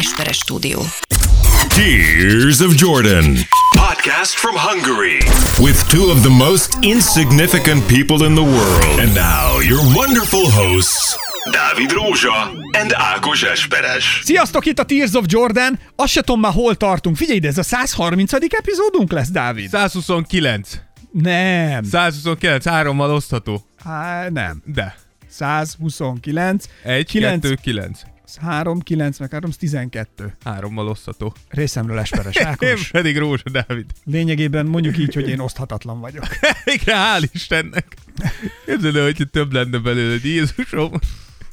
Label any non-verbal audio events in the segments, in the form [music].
Esperes stúdió. Tears of Jordan. Podcast from Hungary. With two of the most insignificant people in the world. And now, your wonderful hosts, Dávid Rózsa and Ákos Esperes. Sziasztok, itt a Tears of Jordan. Azt se tudom már hol tartunk. Figyelj, de ez a 130. epizódunk lesz, Dávid? 129. Nem. 129, hárommal osztható. Há, nem. De. 129. 1, 9, 2, 9. 3, 9, meg 3, 12. Hárommal osztható. Részemről Esperes [laughs] Én Ákos. pedig Rózsa Dávid. Lényegében mondjuk így, hogy én oszthatatlan vagyok. [laughs] Igen, hál' Istennek. Képzeld el, hogyha több lenne belőled, Jézusom.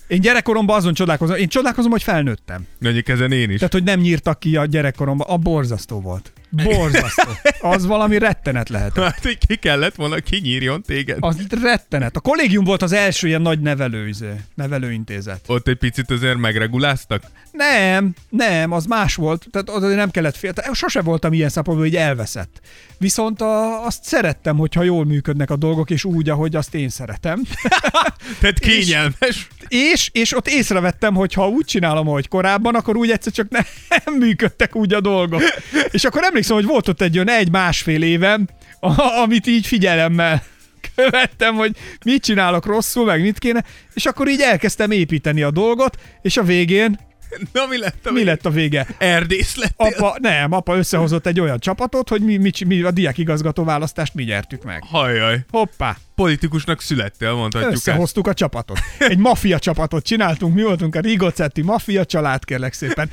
Én gyerekkoromban azon csodálkozom, én csodálkozom, hogy felnőttem. Mondjuk ezen én is. Tehát, hogy nem nyírtak ki a gyerekkoromban. A borzasztó volt. Borzasztó. Az valami rettenet lehet. [laughs] Hát, hogy ki kellett volna, kinyírjon téged. Az rettenet. A kollégium volt az első ilyen nagy nevelőizé, nevelőintézet. Ott egy picit azért megreguláztak. Nem, nem, az más volt. Tehát oda nem kellett fél. Tehát sose voltam ilyen szempontból, hogy elveszett. Viszont a, azt szerettem, hogyha jól működnek a dolgok, és úgy, ahogy azt én szeretem. [laughs] Tehát kényelmes. És, és ott észrevettem, hogy ha úgy csinálom, ahogy korábban, akkor úgy egyszer csak nem, nem működtek úgy a dolgok. És akkor emlékszem, hogy volt ott egy olyan egy-másfél évem, amit így figyelemmel követtem, hogy mit csinálok rosszul, meg mit kéne, és akkor így elkezdtem építeni a dolgot, és a végén, [laughs] Na mi lett a mi lett a vége? Erdész lettél? Apa, nem, apa összehozott egy olyan csapatot, hogy mi, mi, mi a diákigazgató választást mi nyertük meg. Hajjaj. Hoppá, Politikusnak születtél, mondhatjuk ezt. összehoztuk a csapatot. Egy maffia csapatot csináltunk, mi voltunk a Rigocetti maffia család, kérlek szépen.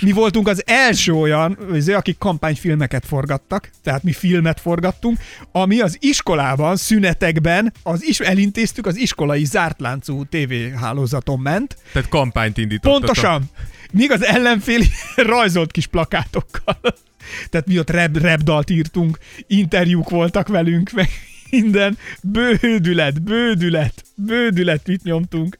Mi voltunk az első olyan, azért, akik kampányfilmeket forgattak, tehát mi filmet forgattunk, ami az iskolában, szünetekben az is, elintéztük, az iskolai zártláncú tévéhálózaton ment, Tehát kampányt indítottatok. Pontosan. Míg az ellenfél [laughs] rajzolt kis plakátokkal. Tehát mi ott rap, rap dalt írtunk, interjúk voltak velünk, meg minden. Bődület, bődület, bődület, mit nyomtunk.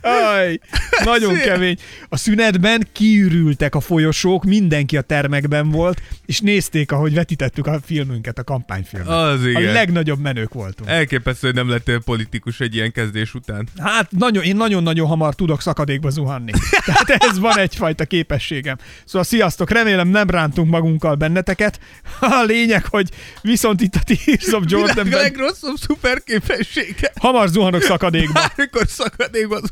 Aj, nagyon Szia. kemény. A szünetben kiürültek a folyosók, mindenki a termekben volt, és nézték, ahogy vetítettük a filmünket, a kampányfilmet. Az A igen. legnagyobb menők voltunk. Elképesztő, hogy nem lettél politikus egy ilyen kezdés után. Hát nagyon, én nagyon-nagyon hamar tudok szakadékba zuhanni. [laughs] Tehát ez van egyfajta képességem. Szóval sziasztok, remélem nem rántunk magunkkal benneteket. [laughs] A lényeg, hogy viszont itt a Tears of Világ Jordanben legrosszabb szuperképessége. hamar zuhanok szakadékba. Bármikor szakadékban zuhanhat.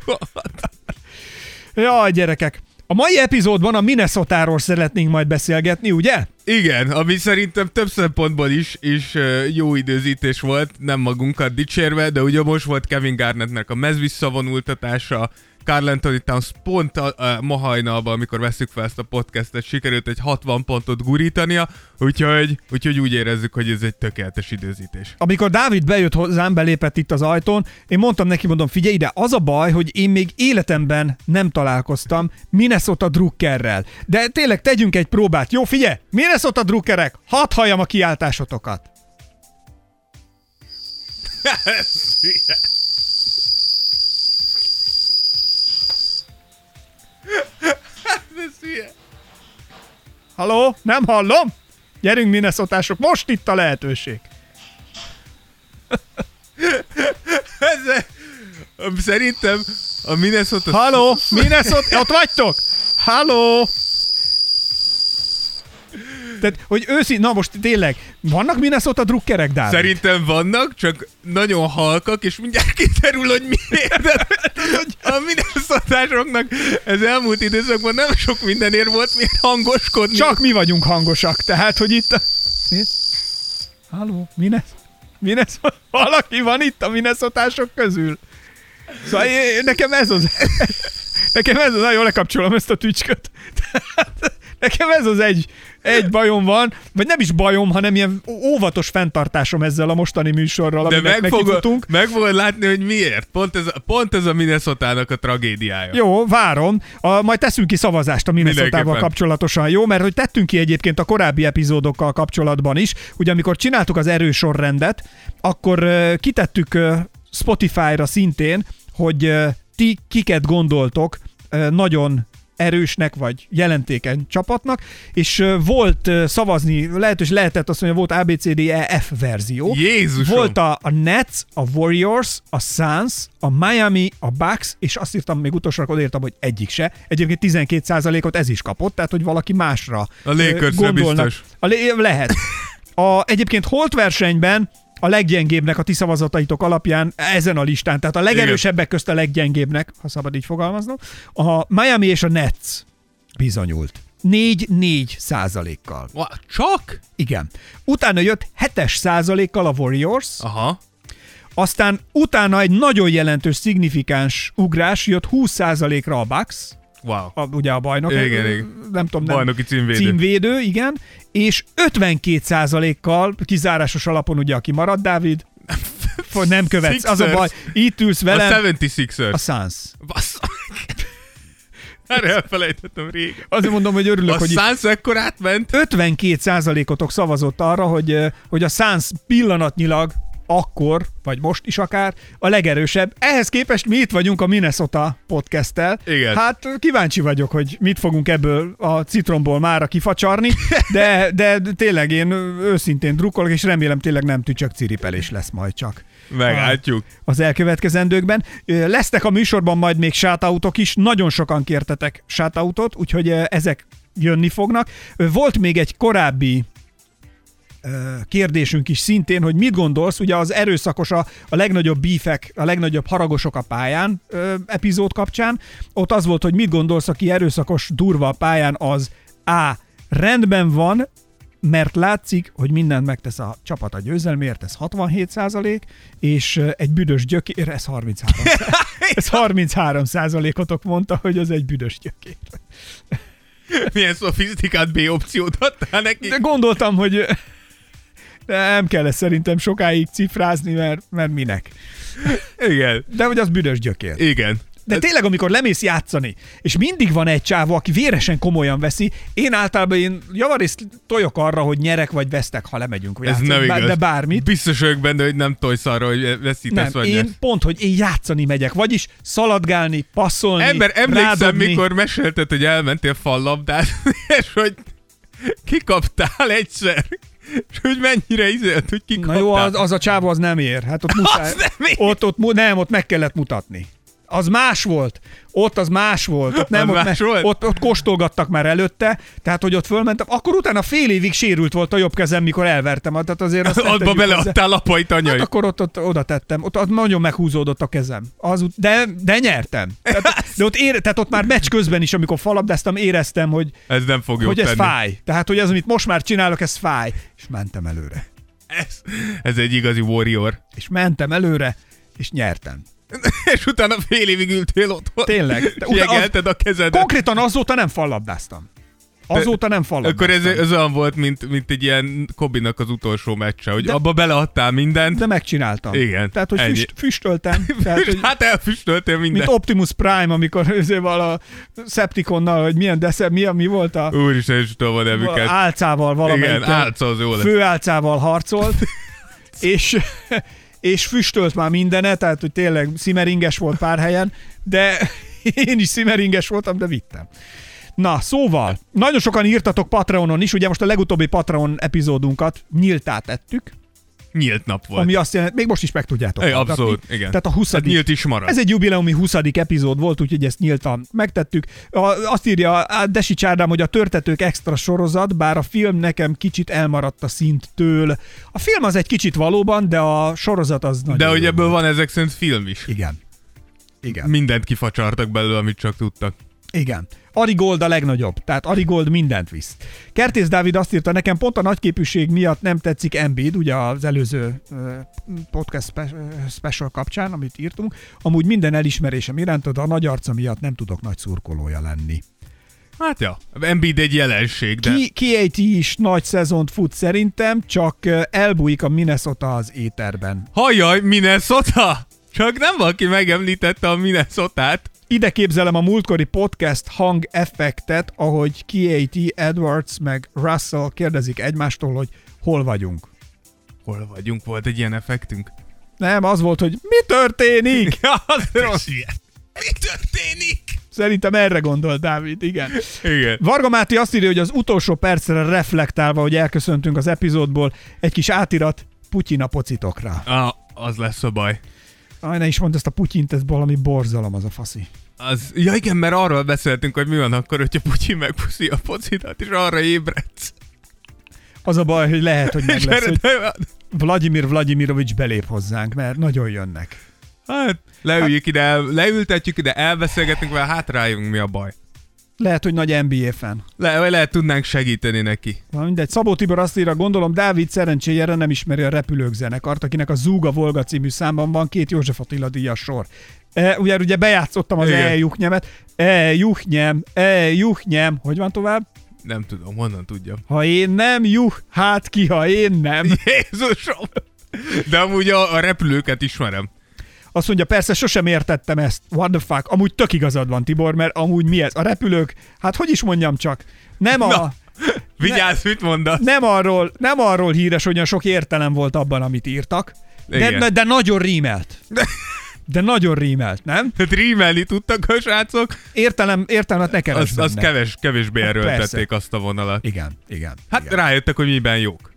Jaj, gyerekek. A mai epizódban a Minnesota-ról szeretnénk majd beszélgetni, ugye? Igen, ami szerintem több szempontból is, is jó időzítés volt, nem magunkat dicsérve, de ugye most volt Kevin Garnettnek a mez visszavonultatása, Carl Anthony Towns pont a, a, ma hajnalban, amikor veszük fel ezt a podcastet, sikerült egy 60 pontot gurítania, úgyhogy, úgyhogy úgy érezzük, hogy ez egy tökéletes időzítés. Amikor Dávid bejött hozzám, belépett itt az ajtón, én mondtam neki, mondom, figyelj ide, az a baj, hogy én még életemben nem találkoztam Minnesota Druckerrel. De tényleg tegyünk egy próbát. Jó, figyelj, Minnesota Druckerek, hadd halljam a kiáltásotokat. [laughs] Haló, nem hallom? Gyerünk Minnesotások, most itt a lehetőség. [laughs] Ez, szerintem a Minnesota... Haló, Minnesota, ott vagytok? Haló! Tehát, hogy őszi, na most tényleg, vannak Minnesota drukkerek, Dávid? Szerintem vannak, csak nagyon halkak, és mindjárt kiderül, hogy miért. De, hogy a mineszatásoknak ez elmúlt időszakban nem sok mindenért volt miért hangoskodni. Csak mi vagyunk hangosak, tehát, hogy itt a... Halló, Minnes... Minnesota... Valaki van itt a Minnesotások közül? Szóval én, nekem ez az... Nekem ez az... Nagyon lekapcsolom ezt a tücsköt. [laughs] Tehát, nekem ez az egy, egy bajom van, vagy nem is bajom, hanem ilyen óvatos fenntartásom ezzel a mostani műsorral, de meg fogod, meg fogod látni, hogy miért. Pont ez, a- pont ez a Minnesotának a tragédiája. Jó, várom. A, majd teszünk ki szavazást a Mindenképpen. kapcsolatosan, jó? Mert hogy tettünk ki egyébként a korábbi epizódokkal kapcsolatban is. Ugye amikor csináltuk az erősorrendet, akkor uh, kitettük uh, Spotify-ra szintén, hogy uh, ti kiket gondoltok nagyon erősnek vagy jelentékeny csapatnak, és volt szavazni, lehet, és lehetett azt mondja, volt ABCDEF verzió. Jézusom! Volt a, a Nets, a Warriors, a Suns, a Miami, a Bucks, és azt írtam még utolsóra, odaírtam, hogy egyik se. Egyébként 12%-ot ez is kapott, tehát hogy valaki másra A gondolnak. biztos. A, lehet. A, egyébként holt versenyben a leggyengébbnek a ti szavazataitok alapján ezen a listán, tehát a legerősebbek közt a leggyengébbnek, ha szabad így fogalmaznom, a Miami és a Nets bizonyult. 4-4 százalékkal. Csak? Igen. Utána jött 7-es százalékkal a Warriors, Aha. aztán utána egy nagyon jelentős, szignifikáns ugrás jött 20 százalékra a Bucks, Wow. a, ugye a bajnok. Igen, igen. Nem tudom, nem. Bajnoki címvédő. Címvédő, igen. És 52%-kal, kizárásos alapon ugye, aki marad, Dávid, [laughs] nem követsz. Az a Sixers. baj, itt ülsz A velem, 76ers. a Suns. Bassza. Erre elfelejtettem régen. Azért mondom, hogy örülök, A hogy itt Suns ekkor átment? 52%-otok szavazott arra, hogy, hogy a Suns pillanatnyilag akkor, vagy most is akár, a legerősebb. Ehhez képest mi itt vagyunk a Minnesota podcasttel. Igen. Hát kíváncsi vagyok, hogy mit fogunk ebből a citromból mára kifacsarni, de, de tényleg én őszintén drukkolok, és remélem tényleg nem tücsök ciripelés lesz majd csak Meglátjuk. az elkövetkezendőkben. Lesznek a műsorban majd még shoutoutok is, nagyon sokan kértetek shoutoutot, úgyhogy ö, ezek jönni fognak. Volt még egy korábbi kérdésünk is szintén, hogy mit gondolsz, ugye az erőszakos a, a legnagyobb bífek, a legnagyobb haragosok a pályán ö, epizód kapcsán. Ott az volt, hogy mit gondolsz, aki erőszakos, durva a pályán, az A. Rendben van, mert látszik, hogy mindent megtesz a csapat a győzelmért, ez 67 százalék, és egy büdös gyökér, ez 33 [laughs] Ez 33 százalékotok mondta, hogy az egy büdös gyökér. Milyen szofisztikált B opciót adtál neki? De gondoltam, hogy nem kell ezt szerintem sokáig cifrázni, mert, mert minek. Igen. De hogy az büdös gyökér. Igen. De tényleg, amikor lemész játszani, és mindig van egy csávó, aki véresen komolyan veszi, én általában én javarészt tojok arra, hogy nyerek vagy vesztek, ha lemegyünk Ez játszani, nem bár- igaz. de bármit. Biztos vagyok benne, hogy nem tojsz arra, hogy veszítesz Nem, vagy én nyersz. pont, hogy én játszani megyek, vagyis szaladgálni, passzolni, Ember, emlékszem, rádobni. mikor mesélted, hogy elmentél fallabdázni, [laughs] és hogy kikaptál egyszer, és hogy mennyire izélt, hogy Na kikaptál. jó, az, az a csávó az nem ér. Hát ott [laughs] muszáj. Nem ér. Ott, ott, nem, ott meg kellett mutatni. Az más volt. Ott az más volt. Ott nem, Az ott, más volt? Ott, ott kóstolgattak már előtte, tehát hogy ott fölmentem. Akkor utána fél évig sérült volt a jobb kezem, mikor elvertem. Tehát azért azt hozzá. beleadtál apait anyai. Hát akkor ott, ott oda tettem. Ott, ott nagyon meghúzódott a kezem. Az, de, de nyertem. Tehát, [laughs] de ott, ér, tehát ott már meccs közben is, amikor falabdáztam, éreztem, hogy, Ez nem fog hogy ez tenni. fáj. Tehát, hogy az, amit most már csinálok, ez fáj. És mentem előre. Ez, ez egy igazi warrior. És mentem előre, és nyertem. [laughs] és utána fél évig ültél otthon. Tényleg. És jegelted a kezedet. Konkrétan azóta nem fallabdáztam. Azóta nem fallabdáztam. Akkor ez, ez olyan volt, mint, mint egy ilyen Kobinak az utolsó meccse, hogy De- abba beleadtál mindent. De megcsináltam. Igen, Tehát, hogy ennyi. füst, füstöltem. [laughs] Tehát, hogy, hát elfüstöltél mint mindent. Optimus Prime, amikor [laughs] azért a Septiconnal, hogy milyen desze, mi, mi volt a Úristen, is tudom a nevüket. álcával valamelyik Igen, álca az jó lesz. főálcával harcolt, és, és füstölt már mindenet, tehát hogy tényleg szimeringes volt pár helyen, de [laughs] én is szimeringes voltam, de vittem. Na, szóval, nagyon sokan írtatok Patreonon is, ugye most a legutóbbi Patreon epizódunkat nyíltá tettük, Nyílt nap volt. ami azt jelenti, még most is meg tudjátok hallgatni. abszolút, igen. Tehát a 20. Hát nyílt is marad. Ez egy jubileumi 20. epizód volt, úgyhogy ezt nyíltan megtettük. A, azt írja a Desi Csárdám, hogy a Törtetők extra sorozat, bár a film nekem kicsit elmaradt a szinttől. A film az egy kicsit valóban, de a sorozat az nagyon De hogy ebből van ezek szerint film is. Igen. Igen. Mindent kifacsartak belőle, amit csak tudtak. Igen. Arigold a legnagyobb, tehát Arigold mindent visz. Kertész Dávid azt írta, nekem pont a nagyképűség miatt nem tetszik Embiid, ugye az előző podcast special kapcsán, amit írtunk. Amúgy minden elismerésem iránt, de a nagy arca miatt nem tudok nagy szurkolója lenni. Hát ja, Embiid egy jelenség, de... Ki, KAT is nagy szezont fut szerintem, csak elbújik a Minnesota az éterben. Hajjaj, Minnesota! Csak nem valaki megemlítette a Minnesotát. Ide képzelem a múltkori podcast hang effektet, ahogy KAT, Edwards meg Russell kérdezik egymástól, hogy hol vagyunk. Hol vagyunk? Volt egy ilyen effektünk? Nem, az volt, hogy mi történik? [laughs] Ja, az rossz. Mi történik? Szerintem erre gondolt Dávid, igen. Igen. Varga Máté azt írja, hogy az utolsó percre reflektálva, hogy elköszöntünk az epizódból, egy kis átirat Putyin a pocitokra. Ah, az lesz a baj. Aj, ne is mondd ezt a Putyint, ez valami borzalom az a faszi. Az, ja igen, mert arról beszéltünk, hogy mi van akkor, hogyha Putyin megpuszi a focidat, és arra ébredsz. Az a baj, hogy lehet, hogy meg lesz, hogy Vladimir Vladimirovics belép hozzánk, mert nagyon jönnek. Hát, leüljük ide, el- leültetjük ide, elbeszélgetünk vele, hát rájövünk mi a baj. Lehet, hogy nagy NBA fan. Le, lehet tudnánk segíteni neki. Na mindegy, Szabó Tibor azt írja, gondolom Dávid szerencséjére nem ismeri a repülők zenekart, akinek a Zúga Volga című számban van két József Attila díjas sor. E, ugye, ugye bejátszottam az Igen. E juhnemet. E juhnyem, e juhnyem. Hogy van tovább? Nem tudom, honnan tudjam. Ha én nem juh, hát ki, ha én nem. Jézusom! De amúgy a, a repülőket ismerem. Azt mondja, persze sosem értettem ezt. What the fuck? Amúgy tök igazad van, Tibor, mert amúgy mi ez? A repülők, hát hogy is mondjam csak, nem a... Na. [laughs] Vigyázz, mit mondasz? nem arról, nem arról híres, hogy olyan sok értelem volt abban, amit írtak, de, de, de nagyon rímelt. De nagyon rímelt, nem? Tehát rímelni tudtak a srácok, Értelem, értelmet ne keres az, az benne. keves, kevésbé erőltették persze. azt a vonalat. Igen, igen. Hát igen. rájöttek, hogy miben jók.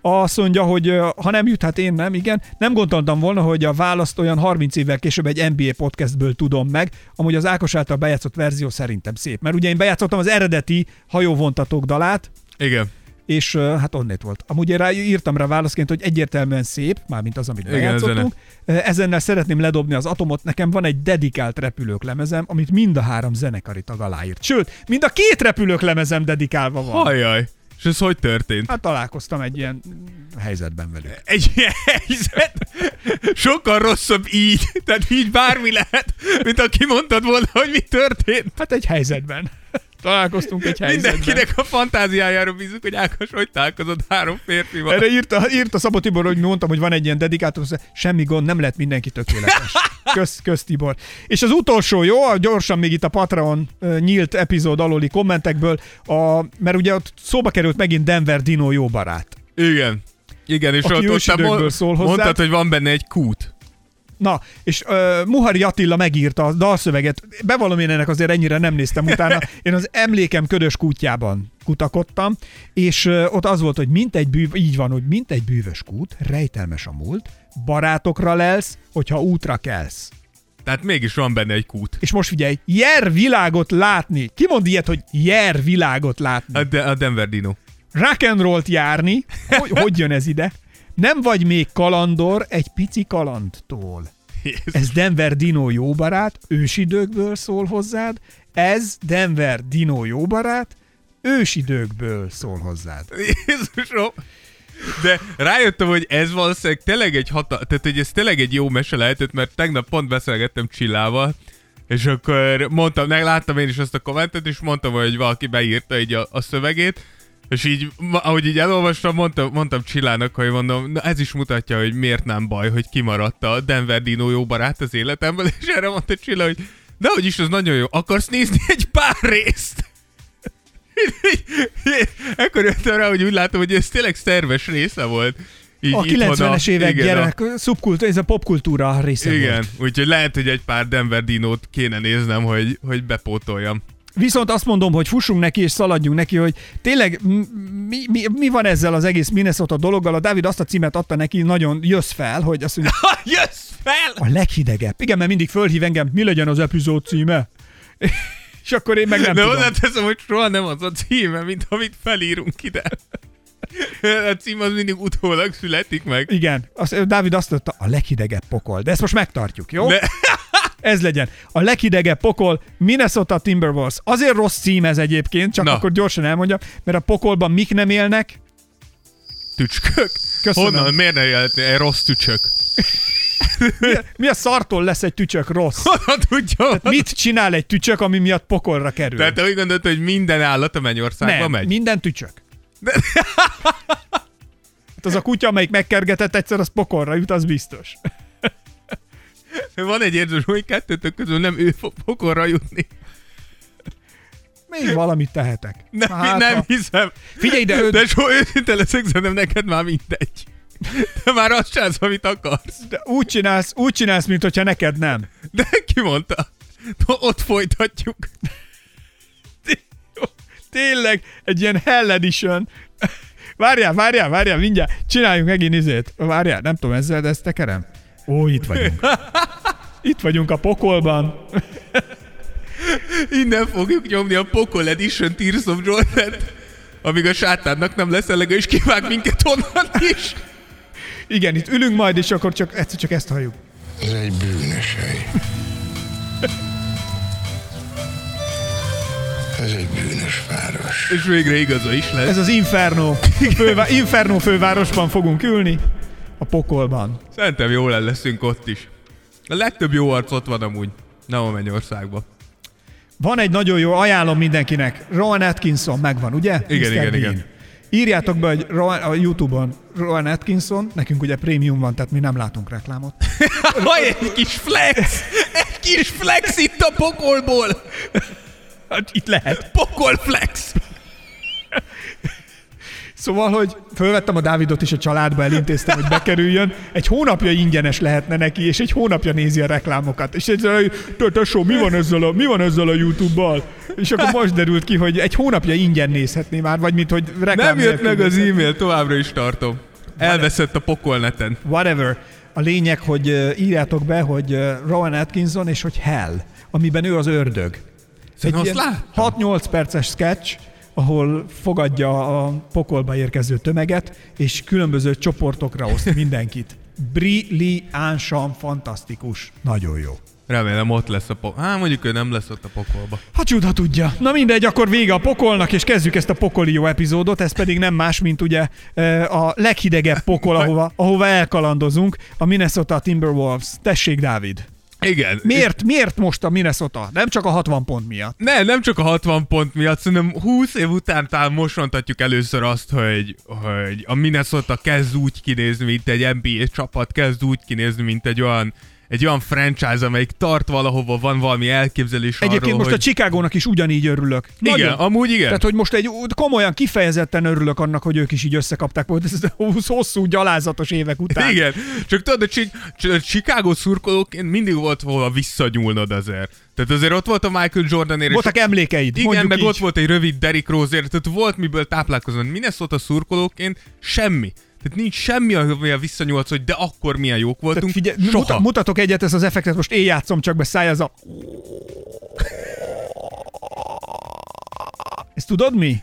Azt mondja, hogy ha nem jut, hát én nem, igen. Nem gondoltam volna, hogy a választ olyan 30 évvel később egy NBA podcastből tudom meg. Amúgy az Ákos által bejátszott verzió szerintem szép. Mert ugye én bejátszottam az eredeti hajóvontatók dalát, Igen. és hát onnét volt. Amúgy én rá, írtam rá válaszként, hogy egyértelműen szép, mármint az, amit bejátszottunk. Ezennel szeretném ledobni az atomot. Nekem van egy dedikált repülők lemezem, amit mind a három zenekari tag aláírt. Sőt, mind a két repülők lemezem dedikálva van. Hajjaj. És ez hogy történt? Hát találkoztam egy ilyen helyzetben velük. Egy ilyen helyzet sokkal rosszabb így, tehát így bármi lehet, mint aki mondtad volna, hogy mi történt. Hát egy helyzetben. Találkoztunk egy helyzetben. Mindenkinek a fantáziájára bízunk, hogy Ákos hogy találkozott három férfival. Erre írta, írta Szabó Tibor, hogy mondtam, hogy van egy ilyen dedikátor, semmi gond, nem lehet mindenki tökéletes. [laughs] Kösz, kösz Tibor. És az utolsó, jó, gyorsan még itt a Patreon nyílt epizód aluli kommentekből, a, mert ugye ott szóba került megint Denver Dino jó barát. Igen. Igen, és Aki ott, ott szól hozzá. mondtad, hogy van benne egy kút. Na, és uh, Muhari Attila megírta a dalszöveget. Bevallom én ennek azért ennyire nem néztem utána. [laughs] Én az emlékem ködös kútjában kutakodtam, és uh, ott az volt, hogy mint egy bűv, így van, hogy mint egy bűvös kút, rejtelmes a múlt, barátokra lelsz, hogyha útra kelsz. Tehát mégis van benne egy kút. És most figyelj, jer világot látni. Ki mond ilyet, hogy jer világot látni? A, de, a Denver Dino. rock and járni. Hogy, hogy jön ez ide? Nem vagy még kalandor egy pici kalandtól. Jézus. Ez Denver Dino jó barát, ősidőkből szól hozzád. Ez Denver Dino jó barát, ősidőkből szól hozzád. Jézusom! De rájöttem, hogy ez valószínűleg tényleg egy hata... Tehát, hogy ez tényleg egy jó mese lehetett, mert tegnap pont beszélgettem Csillával, és akkor mondtam, meg láttam én is azt a kommentet, és mondtam, hogy valaki beírta így a, a szövegét, és így, ahogy így elolvastam, mondtam, mondtam Csillának, hogy mondom, na ez is mutatja, hogy miért nem baj, hogy kimaradt a Denver Dino jó barát az életemből, [laughs] és erre mondta Csilla, hogy de hogy is, az nagyon jó. Akarsz nézni egy pár részt? [laughs] Ekkor jöttem rá, hogy úgy látom, hogy ez tényleg szerves része volt. Így A itthon 90-es évek igen, gyerek, szubkultúra, ez a popkultúra része A, igen, volt. úgyhogy lehet, hogy egy pár Denver Dinót kéne néznem, hogy, hogy bepótoljam. Viszont azt mondom, hogy fussunk neki és szaladjunk neki, hogy tényleg mi, mi, mi van ezzel az egész Minnesota dologgal? A Dávid azt a címet adta neki, nagyon jössz fel, hogy azt mondja, [laughs] Jössz fel! a leghidegebb. Igen, mert mindig fölhív engem, mi legyen az epizód címe? [laughs] és akkor én meg nem De tudom. onnan teszem, hogy soha nem az a címe, mint amit felírunk ide. [laughs] A cím az mindig utólag születik meg. Igen, azt, Dávid azt mondta, a leghidegebb pokol. De ezt most megtartjuk, jó? De, Ez legyen. A leghidegebb pokol Minnesota Timberwolves. Azért rossz cím ez egyébként, csak Na. akkor gyorsan elmondjam, mert a pokolban mik nem élnek. tücskök. Köszönöm. Honnan? Miért ne egy rossz tücsök? Mi, a- mi a szartól lesz egy tücsök rossz? Honnan tudja? Mit csinál egy tücsök, ami miatt pokolra kerül? Tehát te úgy gondolod, hogy minden állat a mennyországba nem, megy? minden tücsök. Hát az a kutya, amelyik megkergetett egyszer, az pokolra jut, az biztos. [laughs] Van egy érzés, hogy kettőtök közül nem ő fog pokorra jutni. Még valamit tehetek. Nem, Hát, nem ha- hiszem. Figyelj, de, De soha őszinte leszek, szerintem neked már mindegy. De már azt csinálsz, amit akarsz. de úgy csinálsz, úgy csinálsz, mint hogyha neked nem. De ki mondta? Ott folytatjuk. Tényleg, egy ilyen Hell Edition. Várjál, várjál, várjál, mindjárt. Csináljunk megint izét. Várjál, nem tudom, ezzel, de ezt tekerem? Ó, itt vagyunk. Itt vagyunk a pokolban. Innen fogjuk nyomni a Pokol Edition Tears of jordan amíg a sátánnak nem lesz elege, és kivág minket onnan is. Igen, itt ülünk majd, és akkor csak, egyszer csak ezt halljuk. Ez egy bűnös hely. Ez egy bűnös város. És végre igaza is lesz. Ez az Inferno. Fővá- Inferno fővárosban fogunk ülni. A pokolban. Szerintem jól el leszünk ott is. A legtöbb jó arc ott van amúgy. Nem a Mennyországban. Van egy nagyon jó, ajánlom mindenkinek. Rowan Atkinson megvan, ugye? Igen, Mr. igen, Bean. igen. Írjátok be, hogy Rowan, a Youtube-on Rowan Atkinson, nekünk ugye prémium van, tehát mi nem látunk reklámot. [laughs] Haj, egy kis flex! Egy kis flex itt a pokolból! Hát itt lehet. Pokol flex! Szóval, hogy fölvettem a Dávidot is a családba, elintéztem, hogy bekerüljön. Egy hónapja ingyenes lehetne neki, és egy hónapja nézi a reklámokat. És egy tesó, mi van ezzel a, mi van ezzel a YouTube-bal? És akkor most derült ki, hogy egy hónapja ingyen nézhetné már, vagy mint hogy reklám Nem jött meg az e-mail, továbbra is tartom. Elveszett a pokolneten. Whatever. A lényeg, hogy írjátok be, hogy Rowan Atkinson és hogy Hell, amiben ő az ördög. Egy azt ilyen láttam. 6-8 perces sketch, ahol fogadja a pokolba érkező tömeget, és különböző csoportokra oszt [laughs] mindenkit. Brilliánsan fantasztikus. Nagyon jó. Remélem ott lesz a pokol. Hát mondjuk ő nem lesz ott a pokolba. Ha csuda tudja. Na mindegy, akkor vége a pokolnak, és kezdjük ezt a pokoli jó epizódot. Ez pedig nem más, mint ugye eh, a leghidegebb pokol, ahova, ahova elkalandozunk, a Minnesota Timberwolves. Tessék, Dávid. Igen. Miért, miért most a Minnesota? Nem csak a 60 pont miatt. Ne, nem csak a 60 pont miatt, szerintem 20 év után talán most mondhatjuk először azt, hogy, hogy a Minnesota kezd úgy kinézni, mint egy NBA csapat, kezd úgy kinézni, mint egy olyan egy olyan franchise, amelyik tart valahova, van valami elképzelés Egyébként arról, most hogy... a Chicagónak is ugyanígy örülök. Igen, amúgy igen. Tehát, hogy most egy komolyan kifejezetten örülök annak, hogy ők is így összekapták volt ez a hosszú, gyalázatos évek után. Igen, csak tudod, a Chi- a Chicago szurkolóként mindig volt hova visszanyúlnod azért. Tehát azért ott volt a Michael Jordan és Voltak emlékeid, Igen, meg így. ott volt egy rövid Derrick Rose tehát volt miből táplálkozni. Minnesota szurkolóként semmi. Tehát nincs semmi, amivel visszanyúlsz, hogy de akkor milyen jók voltunk. Tehát figyelj, Soha. muta, mutatok egyet, ezt az effektet most én játszom, csak be száj ez a... Ezt tudod mi?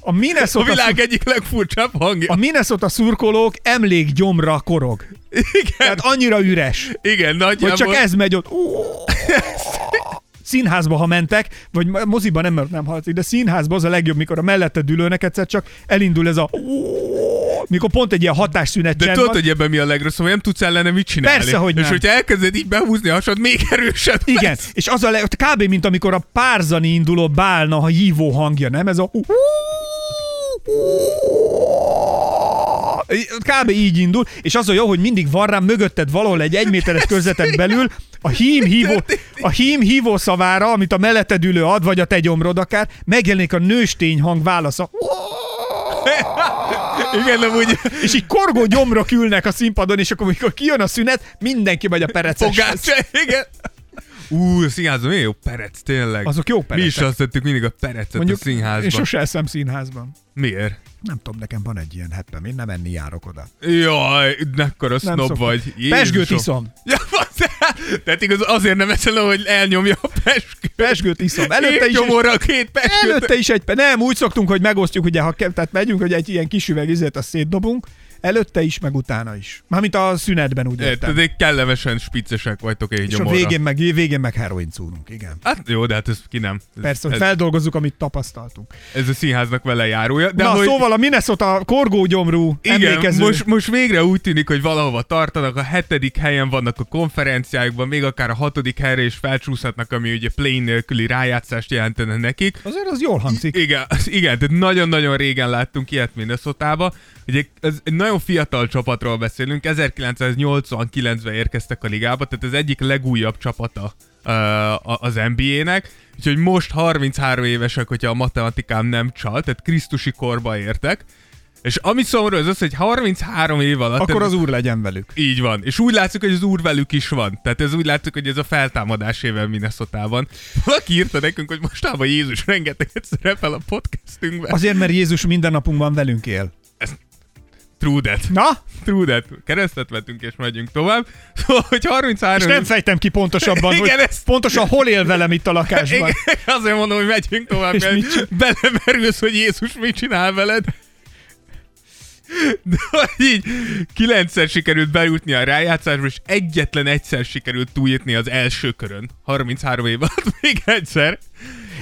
A a Minnesota, világ egyik legfurcsább hangja. a Minnesota szurkolók emlékgyomra korog. Igen, Tehát annyira üres, igen, nagyjából. hogy csak ez megy ott. [laughs] Színházba, ha mentek, vagy moziba nem, mert nem hallatszik, de színházba az a legjobb, mikor a melletted ülőnek egyszer csak elindul ez a mikor pont egy ilyen hatásszünet De tudod, hogy ebben mi a legrosszabb, hogy nem tudsz ellene mit csinálni. Persze, hogy És nem. hogyha elkezded így behúzni a hasad, még erősebb Igen, lesz. és az a le, kb. mint amikor a párzani induló bálna a hívó hangja, nem? Ez a Kb. így indul, és az a jó, hogy mindig van rám mögötted valahol egy egyméteres körzeten belül a hím hívó, a hím hívó szavára, amit a melletted ülő ad, vagy a te gyomrod akár, megjelenik a nőstény hang válasza. Igen, nem úgy És így korgó gyomrok ülnek a színpadon, és akkor, amikor kijön a szünet, mindenki megy a pereceshez. fogás. Igen. Ú, a színházban milyen jó perec, tényleg. Azok jó Mi is azt tettük mindig a perecet Mondjuk, a színházban. én sose eszem színházban. Miért? Nem tudom, nekem van egy ilyen heppem, én nem enni járok oda. Jaj, mekkora snob vagy. Pesgőt iszom. [laughs] Ja, tehát igaz, azért nem eszel, hogy elnyomja a peskőt. Pesgőt iszom. Előtte is, Nyomorra két peskőt. előtte is egy, nem, úgy szoktunk, hogy megosztjuk, ugye, ha tehát megyünk, hogy egy ilyen kis üveg izét azt szétdobunk, előtte is, meg utána is. Mármint a szünetben, úgy értem. Tehát egy kellemesen spiccesek vagytok egy És a gyomorra. végén meg, végén meg heroin szúrunk, igen. Hát jó, de hát ez ki nem. Ez, Persze, hogy ez, feldolgozzuk, amit tapasztaltunk. ez a színháznak vele járója. De Na, hogy... szóval a Minnesota korgógyomrú Igen, emlékező. most, most végre úgy tűnik, hogy valahova tartanak, a hetedik helyen vannak a konferenciákban, még akár a hatodik helyre is felcsúszhatnak, ami ugye play nélküli rájátszást jelentene nekik. Azért az jól hangzik. Igen, [laughs] igen, tehát nagyon-nagyon régen láttunk ilyet Minnesota-ba. Ugye ez egy nagyon fiatal csapatról beszélünk, 1989-ben érkeztek a ligába, tehát ez egyik legújabb csapata az NBA-nek, úgyhogy most 33 évesek, hogyha a matematikám nem csal, tehát Krisztusi korba értek, És ami szomorú az az, hogy 33 év alatt... Akkor az úr legyen velük. Így van. És úgy látszik, hogy az úr velük is van. Tehát ez úgy látszik, hogy ez a feltámadás éve Minnesota-ban. [laughs] Valaki írta nekünk, hogy mostában Jézus rengeteget szerepel a podcastünkben. Az... Azért, mert Jézus minden napunkban velünk él. True that. Na? True that. Keresztet vetünk és megyünk tovább. [laughs] Szóval, hogy 33 És nem fejtem ki pontosabban, [laughs] Igen, hogy ezt- pontosan hol él velem itt a lakásban. [laughs] Igen, azért mondom, hogy megyünk tovább, És mert mit belemerülsz, hogy Jézus mit csinál veled. De hogy így kilencszer sikerült bejutni a rájátszásba, és egyetlen egyszer sikerült túljutni az első körön. 33 év alatt még egyszer.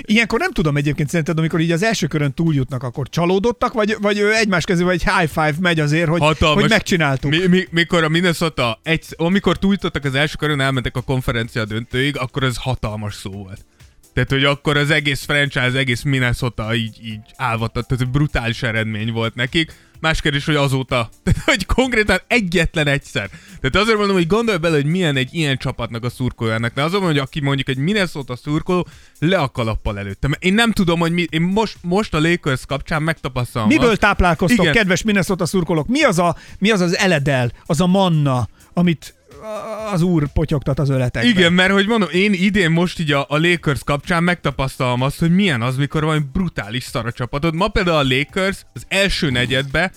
Ilyenkor nem tudom egyébként szerinted, amikor így az első körön túljutnak, akkor csalódottak, vagy, vagy egymás kezébe egy high five megy azért, hogy, Hatalmas. hogy megcsináltuk. Mi, mi, mikor a Minnesota, egy, amikor túljutottak az első körön, elmentek a konferencia döntőig, akkor ez hatalmas szó volt. Tehát, hogy akkor az egész franchise, egész Minnesota így, így álvatott, tehát brutális eredmény volt nekik. Más kérdés, hogy azóta, [laughs] tehát, hogy konkrétan egyetlen egyszer. Tehát azért mondom, hogy gondolj bele, hogy milyen egy ilyen csapatnak a szurkolójának. De azon mondom, hogy aki mondjuk egy Minnesota szurkoló, le a kalappal előtte. Mert én nem tudom, hogy mi, én most, most a Lakers kapcsán megtapasztalom Miből azt, táplálkoztok, Igen. kedves Minnesota szurkolók? Mi az, a, mi az az eledel, az a manna, amit az úr potyogtat az öletekben? Igen, mert hogy mondom, én idén most így a, a Lakers kapcsán megtapasztalom azt, hogy milyen az, mikor valami brutális szar a csapatod. Ma például a Lakers az első negyedbe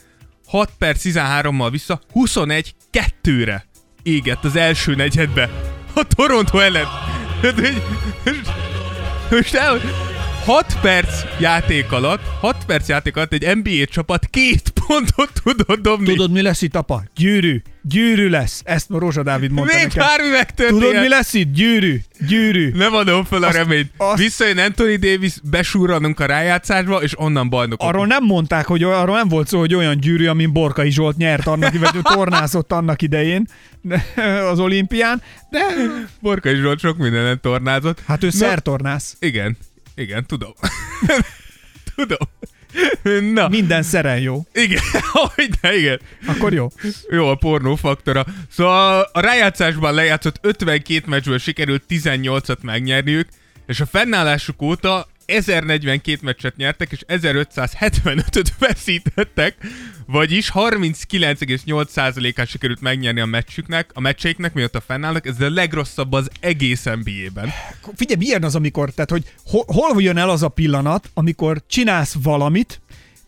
6 perc 13-mal vissza 21-2-re égett az első negyedbe. A Toronto ellen. Hogy- Most el, 6 perc játék alatt, 6 perc játék alatt egy NBA csapat két pontot tudott dobni. Tudod, mi lesz itt, apa? Gyűrű. Gyűrű lesz. Ezt ma Rózsa Dávid mondta Még nekem. megtörténhet. Tudod, mi lesz itt? Gyűrű. Gyűrű. Nem adom fel a Azt- reményt. azt- Visszajön Anthony Davis, besúrranunk a rájátszásba, és onnan bajnokok. Arról nem mondták, hogy arról nem volt szó, hogy olyan gyűrű, amin Borkai Zsolt nyert annak, vagy tornázott annak idején de, [laughs] az olimpián, de Borkai Zsolt sok mindenen tornázott. hát ő szertornász. Igen, igen, tudom. [laughs] tudom. Na, Minden szeren jó. igen, [laughs] hogy igen. Akkor jó. Jó a pornó faktora. Szóval a rájátszásban lejátszott 52 meccsből sikerült 18-at megnyerniük, és a fennállásuk óta 1042 meccset nyertek, és 1575-öt [laughs] veszítettek, vagyis 39,8%-át sikerült megnyerni a meccsüknek, a meccseiknek, mióta fennállnak, ez a legrosszabb az egész NBA-ben. Figyelj, milyen az, amikor, tehát hogy hol, hol jön el az a pillanat, amikor csinálsz valamit,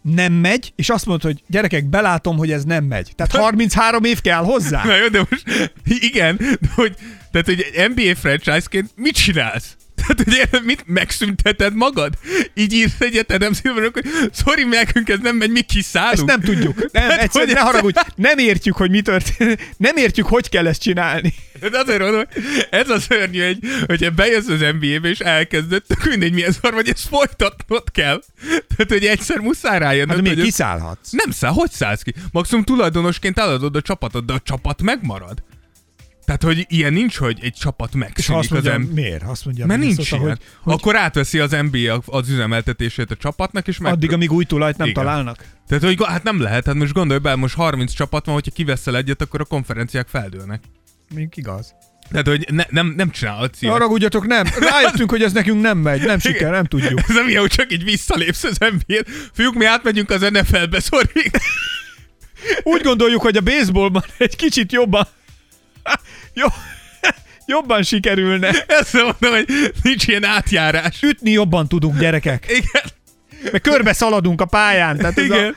nem megy, és azt mondod, hogy gyerekek, belátom, hogy ez nem megy. Tehát [laughs] 33 év kell hozzá. Na jó, de most [laughs] igen, de hogy, tehát hogy NBA franchise-ként mit csinálsz? Tehát, érted, mit megszünteted magad? Így írsz egyet Adam Silvernek, hogy sorry, nekünk ez nem megy, mi kiszállunk. Ezt nem tudjuk. Nem, Hát, hogy ne haragudj, nem értjük, hogy mi történik. Nem értük, hogy kell ezt csinálni. De azért mondom, hogy ez a szörnyű, hogy, hogyha bejössz az NBA-be és elkezded, tök mindegy milyen szar vagy, ezt folytatnod kell. Tehát, hogy egyszer muszáj rájönnöd, Hát ez- kiszállhatsz. Nem száll, hogy szállsz ki? Maximum tulajdonosként eladod a csapatod, de a csapat megmarad. Tehát, hogy ilyen nincs, hogy egy csapat megszűnik azt az mondja, NBA. miért? Azt mondja, Mert nincs Minnesota, ilyen. hogy, hogy Akkor átveszi az NBA az üzemeltetését a csapatnak, és meg... addig, amíg új tulajt nem Igen. találnak. Tehát, hogy hát nem lehet, hát most gondolj bele, most 30 csapat van, hogyha kiveszel egyet, akkor a konferenciák feldőlnek. Még igaz. Tehát, hogy ne, nem, nem csinálhatsz ilyet. haragudjatok, nem. Rájöttünk, hogy ez nekünk nem megy. Nem siker, nem tudjuk. Ez nem ilyen, hogy csak így visszalépsz az NBA-t. Fiúk, mi átmegyünk az NFL-be, sorry. Úgy gondoljuk, hogy a baseballban egy kicsit jobban... Jó, jobban sikerülne. Ezt mondom, hogy nincs ilyen átjárás. Ütni jobban tudunk, gyerekek. Igen. Mert körbe szaladunk a pályán. Tehát ez Igen.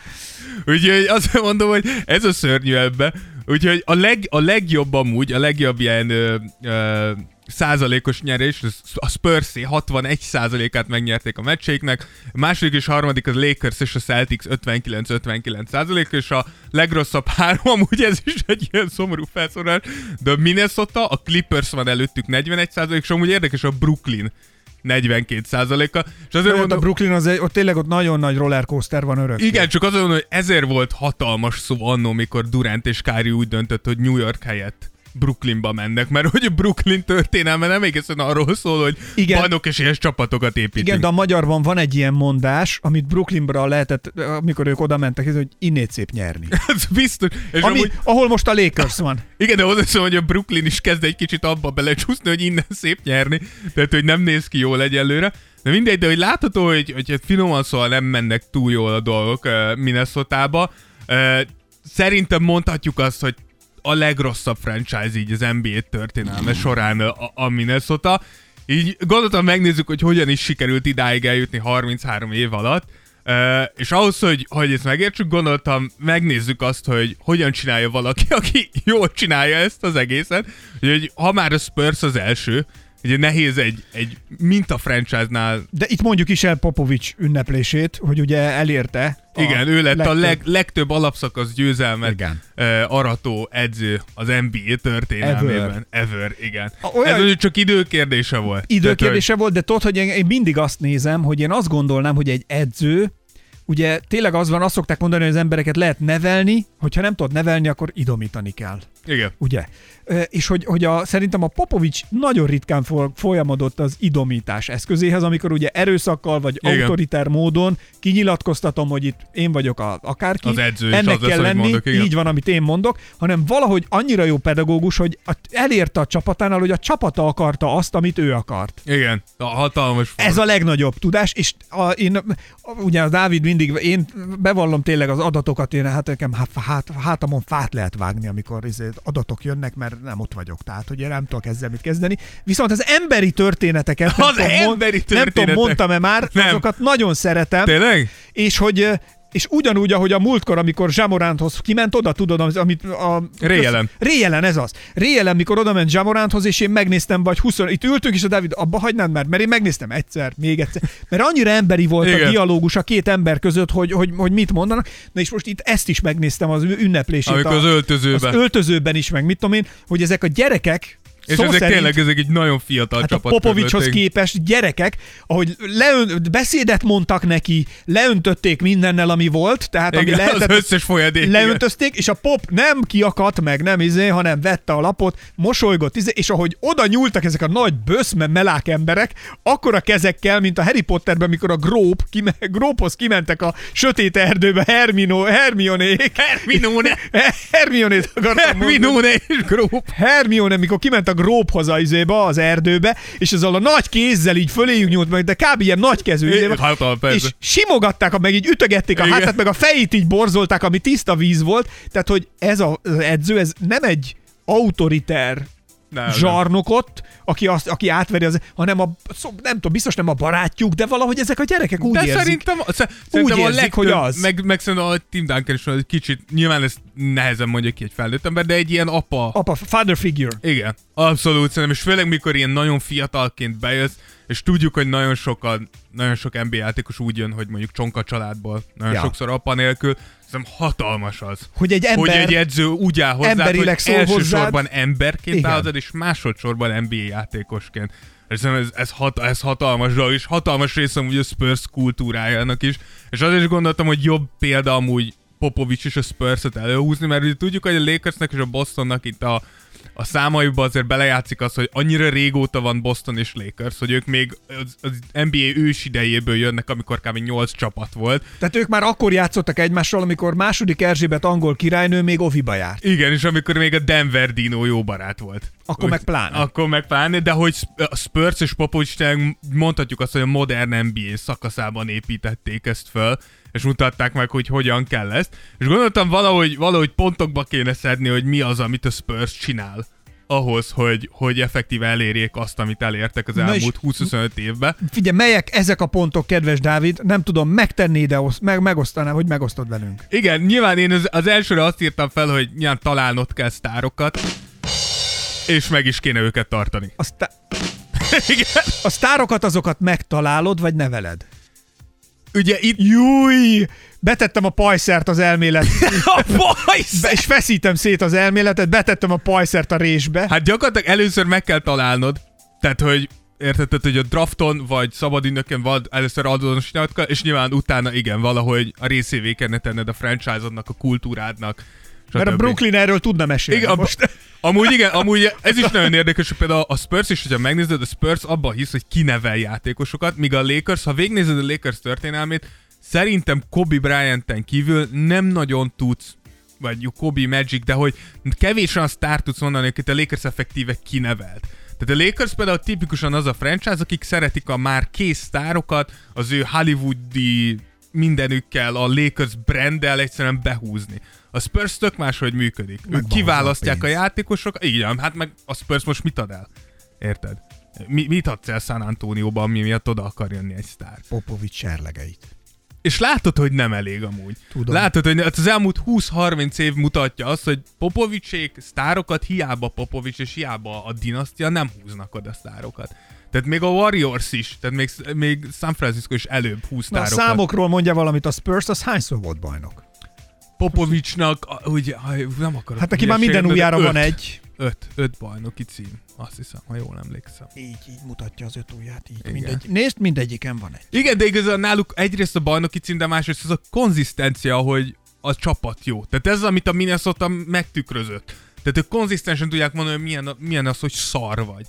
A... Úgyhogy azt mondom, hogy ez a szörnyű ebbe. Úgyhogy a, leg, a legjobb amúgy, a legjobb ilyen ö, ö, százalékos nyerés, a Spurs 61 százalékát megnyerték a meccseiknek, a második és harmadik az Lakers és a Celtics 59-59 százalék, és a legrosszabb három, amúgy ez is egy ilyen szomorú felszólás, de a Minnesota, a Clippers van előttük 41 százalék, és amúgy érdekes a Brooklyn 42 százaléka, és azért Ott a mondom, Brooklyn, az egy, ott tényleg ott nagyon nagy rollercoaster van örök. igen, csak azon, hogy ezért volt hatalmas szó annó, mikor Durant és Kyrie úgy döntött, hogy New York helyett Brooklynba mennek, mert hogy a Brooklyn történelme nem egészen arról szól, hogy Igen. Bajnok és ilyen csapatokat építünk. Igen, de a magyarban van egy ilyen mondás, amit Brooklynbra lehetett, amikor ők oda mentek, hogy innét szép nyerni. [laughs] Ez biztos. És Ami, amúgy, ahol most a Lakers van. [laughs] igen, de hozzá hogy a Brooklyn is kezd egy kicsit abba belecsúszni, hogy innen szép nyerni, tehát hogy nem néz ki jól egyelőre. De mindegy, de hogy látható, hogy, hogy finoman szóval nem mennek túl jól a dolgok Minnesota-ba. Szerintem mondhatjuk azt, hogy a legrosszabb franchise így az NBA történelme során a, a Minnesota. Így gondoltam megnézzük, hogy hogyan is sikerült idáig eljutni 33 év alatt. Uh, és ahhoz, hogy, hogy ezt megértsük, gondoltam, megnézzük azt, hogy hogyan csinálja valaki, [laughs] aki jól csinálja ezt az egészet. Hogy ha már a Spurs az első, ugye nehéz egy, egy minta franchise-nál De itt mondjuk is el Popovics ünneplését, hogy ugye elérte. a igen, ő lett a legtöbb- leg, legtöbb alapszakasz győzelmet Igen. uh, arató edző az NBA történelmében. Ever. Ever, igen. A- olyan- Ez csak időkérdése volt. Időkérdése volt, de tudod, hogy én, én mindig azt nézem, hogy én azt gondolnám, hogy egy edző, ugye tényleg az van, azt szokták mondani, hogy az embereket lehet nevelni, hogyha nem tudod nevelni, akkor idomítani kell. Tehát, igen. Ugye? És hogy, hogy a, szerintem a Popovics nagyon ritkán fol- folyamodott az idomítás eszközéhez, amikor ugye erőszakkal vagy Igen. autoriter módon kinyilatkoztatom, hogy itt én vagyok a, akárki. Az edző, ennek az lesz, kell amit lenni, mondok, igen. így van, amit én mondok, hanem valahogy annyira jó pedagógus, hogy elérte a csapatánál, hogy a csapata akarta azt, amit ő akart. Igen. A hatalmas Ez a legnagyobb tudás, és a, én, ugye a Dávid mindig, én bevallom tényleg az adatokat, én hát nekem hát, hát, hátamon fát lehet vágni, amikor izé adatok jönnek, mert nem ott vagyok, tehát én nem tudok ezzel mit kezdeni. Viszont az emberi történeteket, nem Az tudom, mond- emberi nem tudom, történetek. mondtam-e már, Nem. azokat nagyon szeretem, Tényleg? és hogy és ugyanúgy, ahogy a múltkor, amikor Zsamoránthoz kiment oda, tudod, amit a... Réjelen. Réjelen, ez az. Réjelen, mikor oda ment Zsamoránthoz, és én megnéztem, vagy 20, itt ültünk, és a Dávid, abba hagynád már, mert én megnéztem egyszer, még egyszer. Mert annyira emberi volt Igen. a dialógus a két ember között, hogy, hogy, hogy mit mondanak. Na és most itt ezt is megnéztem az ünneplését. Amikor a, az öltözőben. Az öltözőben is, meg mit tudom én, hogy ezek a gyerekek, és szó ezek szerint- tényleg ezek egy nagyon fiatal Hát a csapat. Popovicshoz közötték. képest gyerekek, ahogy leön, beszédet mondtak neki, leöntötték mindennel, ami volt, tehát ami Igen, lehetett, az összes folyadék. igen. leöntözték, és a pop nem kiakadt meg, nem izé, hanem vette a lapot, mosolygott, izé, és ahogy oda nyúltak ezek a nagy böszme melák emberek, akkor a kezekkel, mint a Harry Potterben, mikor a gróp, kime, gróphoz kimentek a sötét erdőbe, Hermino, Hermionék. Hermione. [laughs] Hermionét akartam. Hermione és Gróp. Hermione, mikor kiment a gróphoz az izébe, az erdőbe, és ezzel a nagy kézzel így föléjük nyúlt meg, de kb. ilyen nagy kezű izébe, Hatal, és simogatták, meg így ütögették a Igen. hátát, meg a fejét így borzolták, ami tiszta víz volt. Tehát, hogy ez a- az edző, ez nem egy autoriter Nem, zsarnokot, aki, azt, aki átveri az, hanem a, nem tudom, biztos nem a barátjuk, de valahogy ezek a gyerekek úgy De érzik. szerintem, sze- szerintem a érzik, legtöbb, hogy az. Meg, meg szerintem a Tim Duncan is egy kicsit, nyilván ezt nehezen mondja ki egy felnőtt ember, de egy ilyen apa. Apa, father figure. Igen, abszolút szerintem, és főleg mikor ilyen nagyon fiatalként bejössz, és tudjuk, hogy nagyon sokan, nagyon sok NBA játékos úgy jön, hogy mondjuk csonka családból, nagyon ja. sokszor apa nélkül, szerintem hatalmas az. Hogy egy ember... hogy egy edző úgy áll hozzád, emberileg hogy elsősorban hozzád. emberként Igen. állod, és másodszorban NBA játékosként. És ez, ez, hat, ez hatalmas dolog, és hatalmas része amúgy a Spurs kultúrájának is. És azért is gondoltam, hogy jobb példa amúgy Popovics és a Spurs-et előhúzni, mert ugye tudjuk, hogy a Lakersnek és a Bostonnak itt a, a számaiba azért belejátszik az, hogy annyira régóta van Boston és Lakers, hogy ők még az, az NBA ős idejéből jönnek, amikor kb. 8 csapat volt. Tehát ők már akkor játszottak egymással, amikor második Erzsébet angol királynő még oviba járt. Igen, és amikor még a Denver Dino jó barát volt. Akkor Úgy- meg pláne. Akkor meg pláne, de hogy a Spurs és Popovics tényleg mondhatjuk azt, hogy a modern NBA szakaszában építették ezt föl, és mutatták meg, hogy hogyan kell ezt. És gondoltam valahogy, valahogy pontokba kéne szedni, hogy mi az, amit a Spurs csinál ahhoz, hogy, hogy effektíve elérjék azt, amit elértek az elmúlt 20-25 évben. Figyelj, melyek ezek a pontok, kedves Dávid? Nem tudom, megtenné, de osz, meg, megosztanám, hogy megosztod velünk. Igen, nyilván én az, az elsőre azt írtam fel, hogy nyilván találnod kell sztárokat, és meg is kéne őket tartani. A, sztá- [laughs] Igen. a sztárokat azokat megtalálod, vagy neveled? Ugye itt Júj! Betettem a pajszert az elmélet, [laughs] a bajsz! be, és feszítem szét az elméletet, betettem a pajszert a résbe. Hát gyakorlatilag először meg kell találnod, tehát hogy érted, tehát, hogy a drafton vagy szabadügynökön van először azonosítanod kell, és nyilván utána igen, valahogy a részévé kellene tenned a franchise-odnak, a kultúrádnak. Mert a stb. Brooklyn erről tudna mesélni. Igen, most. Amúgy igen, amúgy ez is nagyon érdekes, hogy például a Spurs is, hogyha megnézed, a Spurs abban hisz, hogy kinevel játékosokat, míg a Lakers, ha végnézed a Lakers történelmét, szerintem Kobe Bryant-en kívül nem nagyon tudsz vagy Kobe Magic, de hogy kevés olyan sztár tudsz mondani, akit a Lakers effektíve kinevelt. Tehát a Lakers például tipikusan az a franchise, akik szeretik a már kész sztárokat, az ő hollywoodi mindenükkel, a Lakers branddel egyszerűen behúzni. A Spurs tök máshogy működik. Ők Megvan kiválasztják a a játékosok, igen, hát meg a Spurs most mit ad el? Érted? Mi, mit adsz el San Antonioban, ami miatt oda akar jönni egy sztár? Popovics serlegeit. És látod, hogy nem elég amúgy. Tudom. Látod, hogy az elmúlt 20-30 év mutatja azt, hogy Popovicsék sztárokat hiába Popovics és hiába a dinasztia nem húznak oda sztárokat. Tehát még a Warriors is, tehát még, még San Francisco is előbb húz Na, a számokról mondja valamit a Spurs, az hányszor volt bajnok? Popovicsnak, ha nem akarok Hát neki már minden újjára de van öt, egy. Öt, öt bajnoki cím, azt hiszem, ha jól emlékszem. Így, így mutatja az öt ujját, így Igen. mindegy. Nézd, mindegyiken van egy. Igen, de igazán náluk egyrészt a bajnoki cím, de másrészt az a konzisztencia, hogy a csapat jó. Tehát ez az, amit a Minnesota megtükrözött. Tehát ők konzisztensen tudják mondani, hogy milyen, milyen az, hogy szar vagy.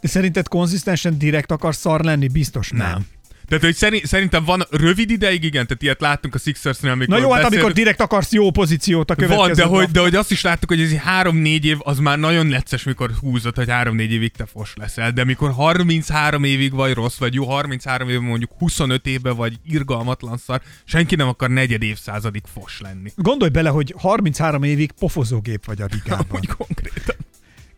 De szerinted konzisztensen direkt akar szar lenni? Biztos nem. Tehát, hogy szerint, szerintem van rövid ideig, igen, tehát ilyet láttunk a Sixersnél, amikor Na jó, hát amikor direkt akarsz jó pozíciót a következő van, de hogy, de hogy azt is láttuk, hogy ez három-négy év, az már nagyon necces, mikor húzott, hogy három-négy évig te fos leszel, de mikor 33 évig vagy rossz, vagy jó, 33 év mondjuk 25 évben vagy irgalmatlan szar, senki nem akar negyed évszázadig fos lenni. Gondolj bele, hogy 33 évig pofozógép vagy a ligában. Úgy konkrétan.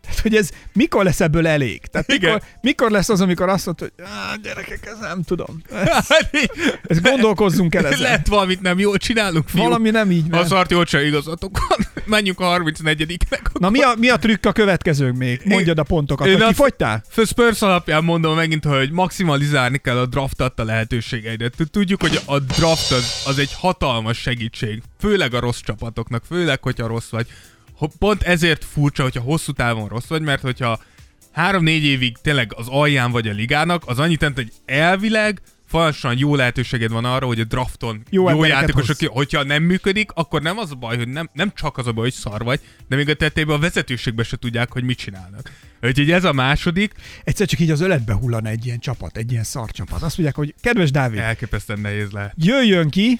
Tehát, hogy ez mikor lesz ebből elég? Tehát Igen. mikor, mikor lesz az, amikor azt mondod, hogy gyerekek, ez nem tudom. Hát így- Ezt gondolkozzunk el ezen. Lehet valamit nem jól csinálunk, fiúk. Valami nem így Ha van. szart jól se igazatok menjünk a 34-nek. Na mi a, mi a trükk a következő még? Mondjad a pontokat. Én Hogy kifogytál? Fő Spurs alapján mondom megint, hogy maximalizálni kell a draft adta lehetőségeidet. Tudjuk, hogy a draft az, az egy hatalmas segítség, főleg a rossz csapatoknak, főleg, hogyha rossz vagy. Pont ezért furcsa, hogyha hosszú távon rossz vagy, mert hogyha három-négy évig tényleg az alján vagy a ligának, az annyit jelent, hogy elvileg folyamatosan jó lehetőséged van arra, hogy a drafton Jó jó, játékosok, hozz. ki- hogyha nem működik, akkor nem az a baj, hogy nem, nem csak az a baj, hogy szar vagy, de még a tettében a vezetőségben se tudják, hogy mit csinálnak. Úgyhogy ez a második, Egyszer csak így az öletbe hullana egy ilyen csapat, egy ilyen szar csapat. Azt mondják, hogy kedves Dávid, elképesztően nehéz lehet. jöjjön ki,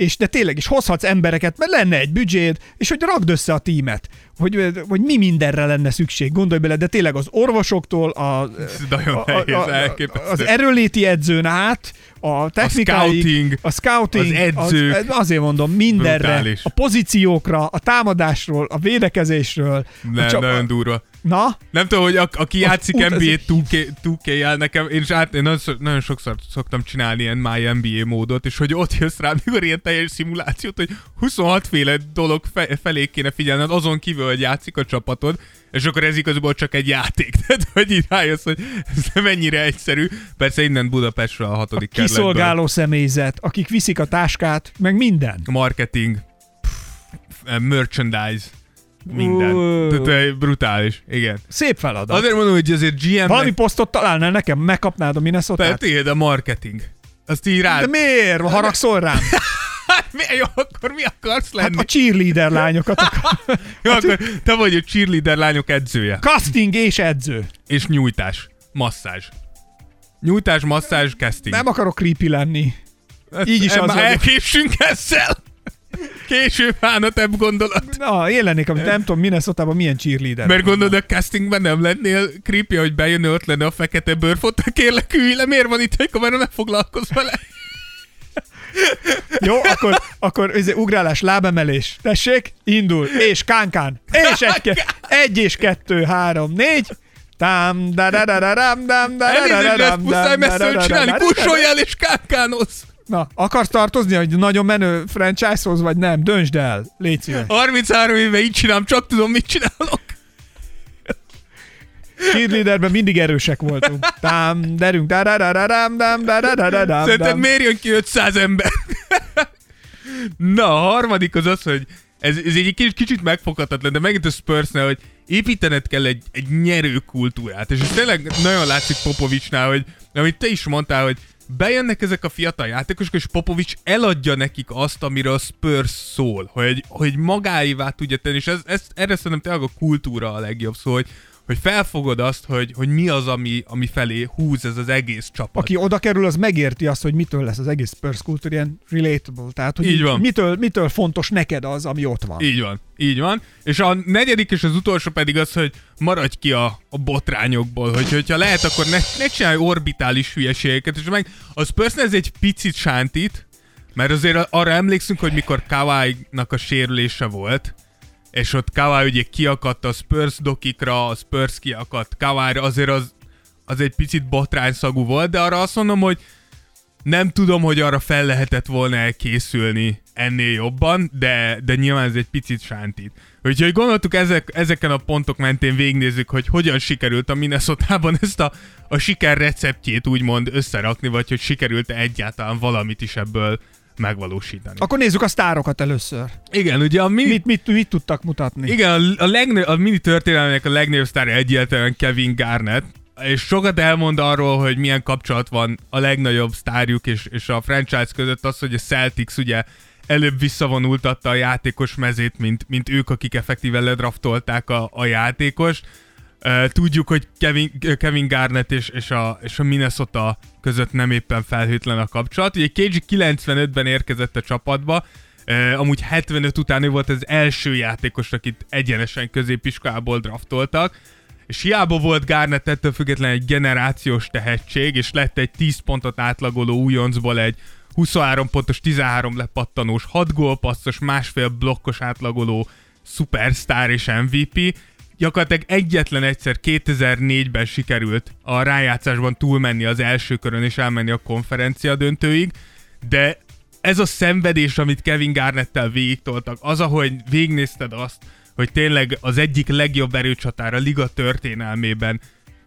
és de tényleg is hozhatsz embereket, mert lenne egy büdzséd, és hogy ragd össze a tímet, hogy, hogy mi mindenre lenne szükség, gondolj bele, de tényleg az orvosoktól, a, nagyon nehéz, elképesztő. az erőléti edzőn át, a technikáig, scouting, a scouting, az edzők. az, azért mondom, mindenre, Brutális. a pozíciókra, a támadásról, a védekezésről. Nem, a csap- nagyon durva. Na, Nem tudom, hogy a, aki játszik út- NBA ez- 2K, 2K-jel nekem, én, is át, én nagyon, nagyon sokszor szoktam csinálni ilyen My NBA módot, és hogy ott jössz rá, mikor ilyen teljes szimulációt, hogy 26 féle dolog fe, felé kéne figyelned, azon kívül, hogy játszik a csapatod, és akkor ez igazából csak egy játék. [laughs] Tehát, hogy így rájössz, hogy ez nem ennyire egyszerű. Persze innen Budapestről a hatodik kerületből. kiszolgáló személyzet, akik viszik a táskát, meg minden. Marketing, merchandise, minden. Ó. Tehát eh, brutális, igen. Szép feladat. Azért mondom, hogy azért GM-nek Valami posztot találnál nekem, megkapnád a minnesota Persze, tiéd a marketing. Azt így rád. De miért? Haragszol rám? [laughs] Hát mi, jó, akkor mi akarsz lenni? Hát a cheerleader lányokat [laughs] akar. jó, akkor te vagy a cheerleader lányok edzője. Casting és edző. És nyújtás. Masszázs. Nyújtás, masszázs, casting. Nem akarok creepy lenni. így is az már vagyok. elkésünk ezzel. Később hánatebb gondolat. Na, én lennék, amit nem tudom, minnesota milyen cheerleader. Mert gondolod, a castingben nem lennél creepy, hogy bejönne, ott lenne a fekete bőrfot, kérlek ülj le, miért van itt egy kamera, ne foglalkozz vele. Jó, akkor, akkor ez ugrálás, lábemelés. Tessék, indul. És kánkán. És egy, ke- egy és kettő, három, négy. Tám, da da da da dam, dam, da da da da Elnézést, lesz dam, muszáj dam, da messzeről da da csinálni, da da da. kussoljál és kánkánozz. Na, akarsz tartozni, hogy nagyon menő franchise-hoz, vagy nem? Döntsd el. Légy szíves. 33 éve így csinálom, csak tudom, mit csinálok. Cheerleaderben mindig erősek voltunk. Tám, derünk, da da dam, Szerinted miért jön ki 500 ember? Na, a harmadik az az, hogy ez, ez egy kicsit, kicsit megfoghatatlan, de megint a Spursnál, hogy építened kell egy, egy nyerő kultúrát. És ez tényleg nagyon látszik Popovicsnál, hogy amit te is mondtál, hogy bejönnek ezek a fiatal játékosok, és Popovics eladja nekik azt, amire a Spurs szól, hogy, hogy magáévá tudja tenni, és ez, ez, erre szerintem tényleg a kultúra a legjobb szó, hogy, hogy felfogod azt, hogy, hogy mi az, ami, ami felé húz ez az egész csapat. Aki oda kerül, az megérti azt, hogy mitől lesz az egész Spurs kultúra ilyen relatable. Tehát, hogy Így van. Mitől, mitől fontos neked az, ami ott van. Így van, így van. És a negyedik és az utolsó pedig az, hogy maradj ki a, a botrányokból, hogy hogyha lehet, akkor ne, ne csinálj orbitális hülyeségeket, és meg a Spurs ez egy picit sántít, Mert azért arra emlékszünk, hogy mikor Kawai-nak a sérülése volt, és ott Kawai ugye kiakadt a Spurs dokikra, a Spurs kiakadt Kawai-ra, azért az, az egy picit botrányszagú volt, de arra azt mondom, hogy nem tudom, hogy arra fel lehetett volna elkészülni ennél jobban, de, de nyilván ez egy picit sántít. Úgyhogy gondoltuk ezek, ezeken a pontok mentén végignézzük, hogy hogyan sikerült a minnesota ezt a, a siker receptjét úgymond összerakni, vagy hogy sikerült-e egyáltalán valamit is ebből megvalósítani. Akkor nézzük a sztárokat először. Igen, ugye a mini... Mit, mit, mit tudtak mutatni? Igen, a, a, legnő, a mini történelmének a legnagyobb sztárja egyáltalán Kevin Garnett, és sokat elmond arról, hogy milyen kapcsolat van a legnagyobb sztárjuk és, és a franchise között az, hogy a Celtics ugye előbb visszavonultatta a játékos mezét, mint, mint ők, akik effektíve ledraftolták a, a játékos. Tudjuk, hogy Kevin, Kevin Garnett és, és, a, és a Minnesota között nem éppen felhőtlen a kapcsolat. Ugye KG 95-ben érkezett a csapatba, amúgy 75 után ő volt az első játékos, akit egyenesen középiskolából draftoltak, és hiába volt Garnett ettől függetlenül egy generációs tehetség, és lett egy 10 pontot átlagoló újoncból egy 23 pontos, 13 lepattanós, 6 gólpasszos, másfél blokkos átlagoló superstar és MVP. Gyakorlatilag egyetlen egyszer 2004-ben sikerült a rájátszásban túlmenni az első körön és elmenni a konferencia döntőig, de ez a szenvedés, amit Kevin Garnettel végigtoltak, az, ahogy végignézted azt, hogy tényleg az egyik legjobb erőcsatár a liga történelmében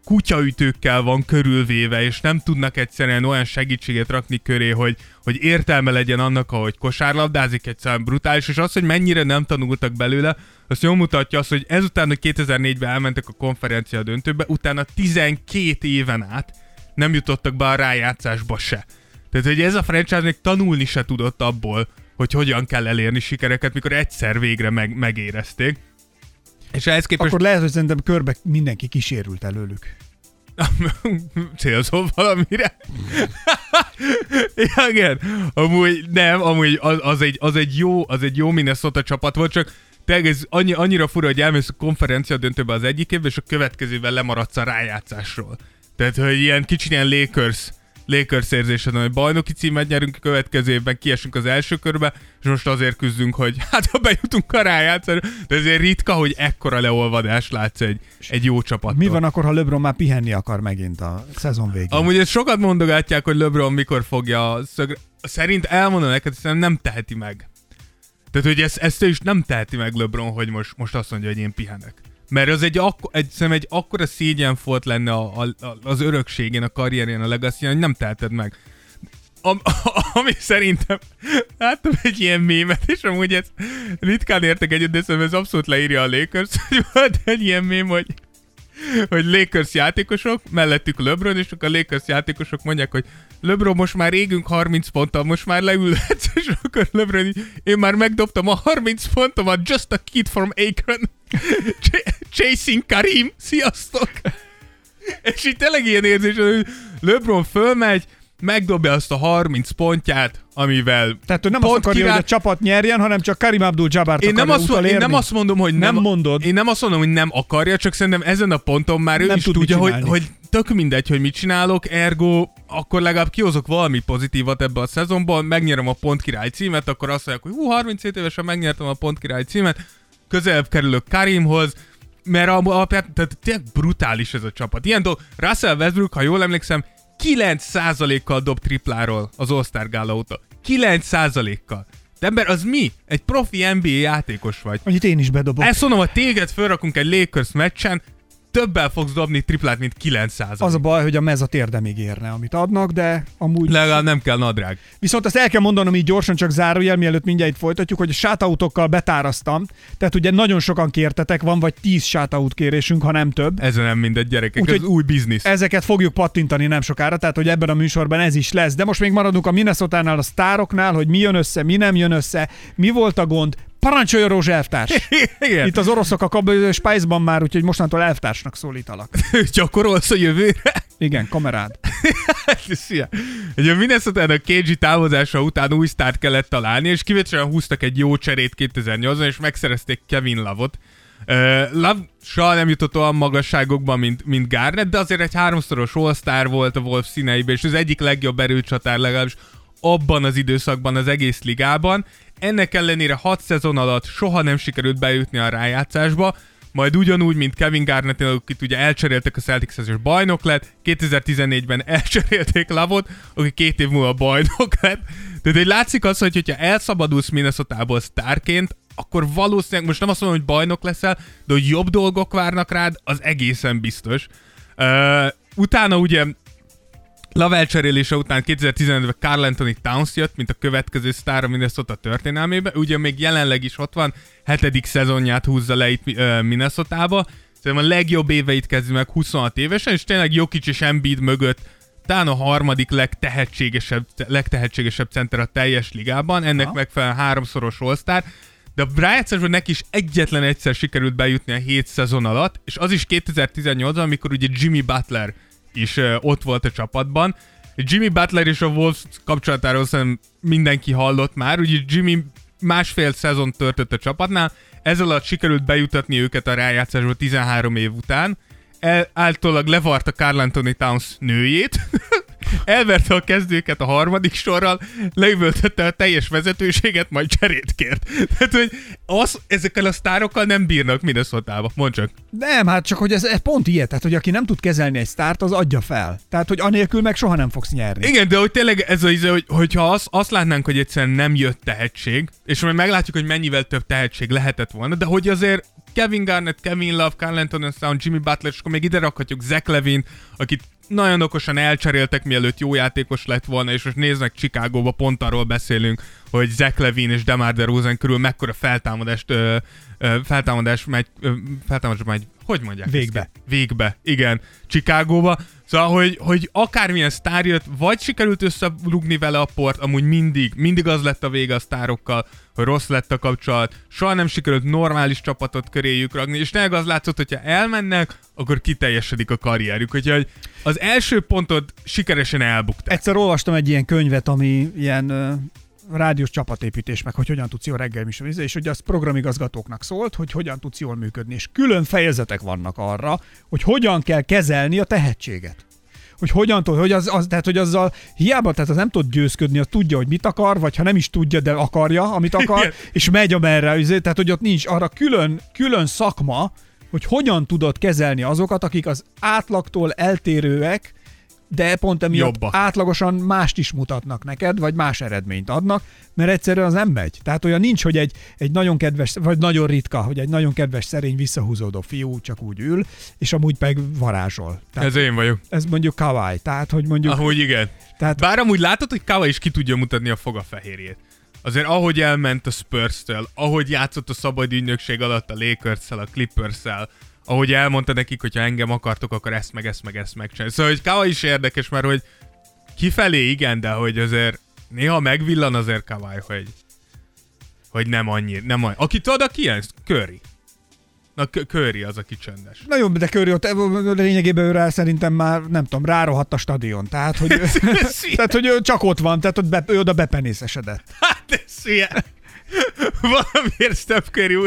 kutyaütőkkel van körülvéve, és nem tudnak egyszerűen olyan segítséget rakni köré, hogy, hogy értelme legyen annak, ahogy kosárlabdázik, egyszerűen brutális, és az, hogy mennyire nem tanultak belőle, azt jól mutatja azt, hogy ezután, hogy 2004-ben elmentek a konferencia döntőbe, utána 12 éven át nem jutottak be a rájátszásba se. Tehát, hogy ez a franchise még tanulni se tudott abból, hogy hogyan kell elérni sikereket, mikor egyszer végre meg, megérezték. És ehhez képest... Akkor lehet, hogy szerintem körbe mindenki kísérült előlük. [laughs] Célzol valamire? Igen, amúgy nem, amúgy az, az, egy, az, egy jó, az egy jó Minnesota csapat volt, csak tényleg ez annyi, annyira fura, hogy elmész a konferencia döntőbe az egyik évben, és a következővel lemaradsz a rájátszásról. Tehát, hogy ilyen kicsit ilyen Lakers Lakers érzésed, hogy bajnoki címet nyerünk a következő évben, kiesünk az első körbe, és most azért küzdünk, hogy [laughs] hát ha bejutunk a rájátszásra, de ezért ritka, hogy ekkora leolvadás látsz egy, egy jó csapat. Mi van akkor, ha LeBron már pihenni akar megint a szezon végén? Amúgy ezt sokat mondogatják, hogy LeBron mikor fogja a szögre... Szerint elmondom neked, hogy nem teheti meg. Tehát, hogy ezt, ezt ő is nem teheti meg LeBron, hogy most, most azt mondja, hogy én pihenek. Mert az egy, akko, egy, egy akkora szégyenfolt lenne a, a, az örökségén, a karrierjén, a legacy hogy nem teheted meg. Am, [laughs] ami szerintem láttam egy ilyen mémet, és amúgy ez ritkán értek egyet, de szerintem ez abszolút leírja a Lakers, hogy volt egy ilyen mém, hogy hogy Lakers játékosok, mellettük LeBron, és akkor a Lakers játékosok mondják, hogy LeBron, most már égünk 30 ponttal, most már leülhetsz, és akkor LeBron én már megdobtam a 30 pontomat, just a kid from Akron, [laughs] chasing Karim, sziasztok! és így tényleg ilyen érzés, hogy LeBron fölmegy, megdobja azt a 30 pontját, amivel Tehát ő nem azt akarja, kirá... hogy a csapat nyerjen, hanem csak Karim Abdul-Jabbar én nem, azt, én nem azt mondom, hogy nem, nem mondod. Én nem azt mondom, hogy nem akarja, csak szerintem ezen a ponton már ő nem is tud tudja, hogy, hogy tök mindegy, hogy mit csinálok, ergo akkor legalább kihozok valami pozitívat ebbe a szezonból, megnyerem a pont király címet, akkor azt mondják, hogy hú, 37 évesen megnyertem a pont király címet, közelebb kerülök Karimhoz, mert a, a, tehát tényleg brutális ez a csapat. Ilyen dolog, Russell Westbrook, ha jól emlékszem, 9%-kal dob tripláról az All-Star Gála óta. 9%-kal. De ember, az mi? Egy profi NBA játékos vagy. Annyit én is bedobok. Ezt mondom, hogy téged felrakunk egy Lakers meccsen, többel fogsz dobni triplát, mint 900 Az a baj, hogy a mez a térdemig érne, amit adnak, de amúgy... Legalább nem kell nadrág. Viszont azt el kell mondanom így gyorsan, csak zárójel, mielőtt mindjárt itt folytatjuk, hogy a shoutoutokkkal betáraztam, tehát ugye nagyon sokan kértetek, van vagy 10 shoutout kérésünk, ha nem több. Ez nem mindegy, gyerekek, Úgy, ez új biznisz. Ezeket fogjuk pattintani nem sokára, tehát hogy ebben a műsorban ez is lesz. De most még maradunk a Minnesota-nál, a sztároknál, hogy mi jön össze, mi nem jön össze, mi volt a gond, Parancsoljon Rózsa elvtárs! [laughs] Igen. Itt az oroszok a kab- Spice-ban már, úgyhogy mostantól elvtársnak szólítalak. [laughs] Gyakorolsz a jövőre? Igen, kamerád. Szia! Ugye a minnesota a KG távozása után új sztárt kellett találni, és kivételesen húztak egy jó cserét 2008-ban, és megszerezték Kevin Love-ot. Uh, Love soha nem jutott olyan magasságokban, mint, mint Garnett, de azért egy háromszoros all volt a Wolf színeiben, és az egyik legjobb erőcsatár legalábbis abban az időszakban az egész ligában. Ennek ellenére 6 szezon alatt soha nem sikerült bejutni a rájátszásba, majd ugyanúgy, mint Kevin Garnett, akit ugye elcseréltek a celtics és bajnok lett, 2014-ben [laughs] elcserélték Lavot, aki két év múlva bajnok lett. Tehát hogy látszik az, hogy hogyha elszabadulsz Minnesota-ból sztárként, akkor valószínűleg, most nem azt mondom, hogy bajnok leszel, de hogy jobb dolgok várnak rád, az egészen biztos. Uh, utána ugye Love elcserélése után 2015-ben Carl Anthony Towns jött, mint a következő sztár a Minnesota történelmébe. Ugye még jelenleg is ott van, hetedik szezonját húzza le itt Minnesota-ba. Szerintem a legjobb éveit kezdi meg 26 évesen, és tényleg Jokic és Embiid mögött talán a harmadik legtehetségesebb, legtehetségesebb center a teljes ligában, ennek ha. megfelelően háromszoros all de rájátszásban neki is egyetlen egyszer sikerült bejutni a 7 szezon alatt, és az is 2018-ban, amikor ugye Jimmy Butler is ott volt a csapatban. Jimmy Butler és a Wolves kapcsolatáról szerintem mindenki hallott már, ugye Jimmy másfél szezon törtött a csapatnál, ezzel alatt sikerült bejutatni őket a rájátszásba 13 év után, el, általában levarta Carl Anthony Towns nőjét, [laughs] elverte a kezdőket a harmadik sorral, leüvöltette a teljes vezetőséget, majd cserét kért. Tehát, hogy az, ezekkel a sztárokkal nem bírnak Minnesota-ba. Mondd csak. Nem, hát csak, hogy ez, ez pont ilyet, tehát, hogy aki nem tud kezelni egy sztárt, az adja fel. Tehát, hogy anélkül meg soha nem fogsz nyerni. Igen, de hogy tényleg ez az, izé, hogy, hogyha azt, azt látnánk, hogy egyszerűen nem jött tehetség, és majd meglátjuk, hogy mennyivel több tehetség lehetett volna, de hogy azért Kevin Garnett, Kevin Love, Carl Anthony Sound, Jimmy Butler, és akkor még ide rakhatjuk Zach Levin, akit nagyon okosan elcseréltek, mielőtt jó játékos lett volna, és most néznek Chicagóba, pont arról beszélünk, hogy Zach Levin és DeMar DeRozan körül mekkora feltámadást, ö, ö, feltámadás megy, ö, feltámadás megy, hogy mondják? Végbe. Ezt? Végbe, igen, Chicagóba. Szóval, hogy, hogy akármilyen sztár jött, vagy sikerült összerugni vele a port, amúgy mindig, mindig az lett a vége a sztárokkal, hogy rossz lett a kapcsolat, soha nem sikerült normális csapatot köréjük ragni, és tényleg az látszott, hogyha elmennek, akkor kiteljesedik a karrierük. Úgyhogy az első pontod sikeresen elbukták. Egyszer olvastam egy ilyen könyvet, ami ilyen rádiós csapatépítés, meg hogy hogyan tudsz jól reggel is, és hogy az programigazgatóknak szólt, hogy hogyan tudsz jól működni, és külön fejezetek vannak arra, hogy hogyan kell kezelni a tehetséget hogy hogyan tud, hogy az, az, tehát, hogy azzal hiába, tehát az nem tud győzködni, az tudja, hogy mit akar, vagy ha nem is tudja, de akarja, amit akar, Igen. és megy amerre, tehát hogy ott nincs arra külön, külön szakma, hogy hogyan tudod kezelni azokat, akik az átlagtól eltérőek, de pont emiatt Jobbak. átlagosan mást is mutatnak neked, vagy más eredményt adnak, mert egyszerűen az nem megy. Tehát olyan nincs, hogy egy, egy nagyon kedves, vagy nagyon ritka, hogy egy nagyon kedves, szerény, visszahúzódó fiú csak úgy ül, és amúgy meg varázsol. Tehát ez én vagyok. Ez mondjuk kawaii, tehát hogy mondjuk... Ahogy igen. Tehát... Bár amúgy látod, hogy kawaii is ki tudja mutatni a fogafehérjét. Azért ahogy elment a Spurs-től, ahogy játszott a szabad ügynökség alatt a lakers a clippers ahogy elmondta nekik, hogy ha engem akartok, akkor ezt meg ezt meg ezt megcsinálni. Szóval, hogy Kava is érdekes, mert hogy kifelé igen, de hogy azért néha megvillan azért Kawai, hogy, hogy nem annyi, nem annyi. Aki tudod, aki ilyen? Curry. Na, Curry az, aki csöndes. Na jó, de Curry ott lényegében őre szerintem már, nem tudom, rárohadt a stadion. Tehát, hogy, [laughs] tehát, hogy csak ott van, tehát ott be, ő oda bepenészesedett. Hát ez ilyen. [laughs] Valamiért Steph Curry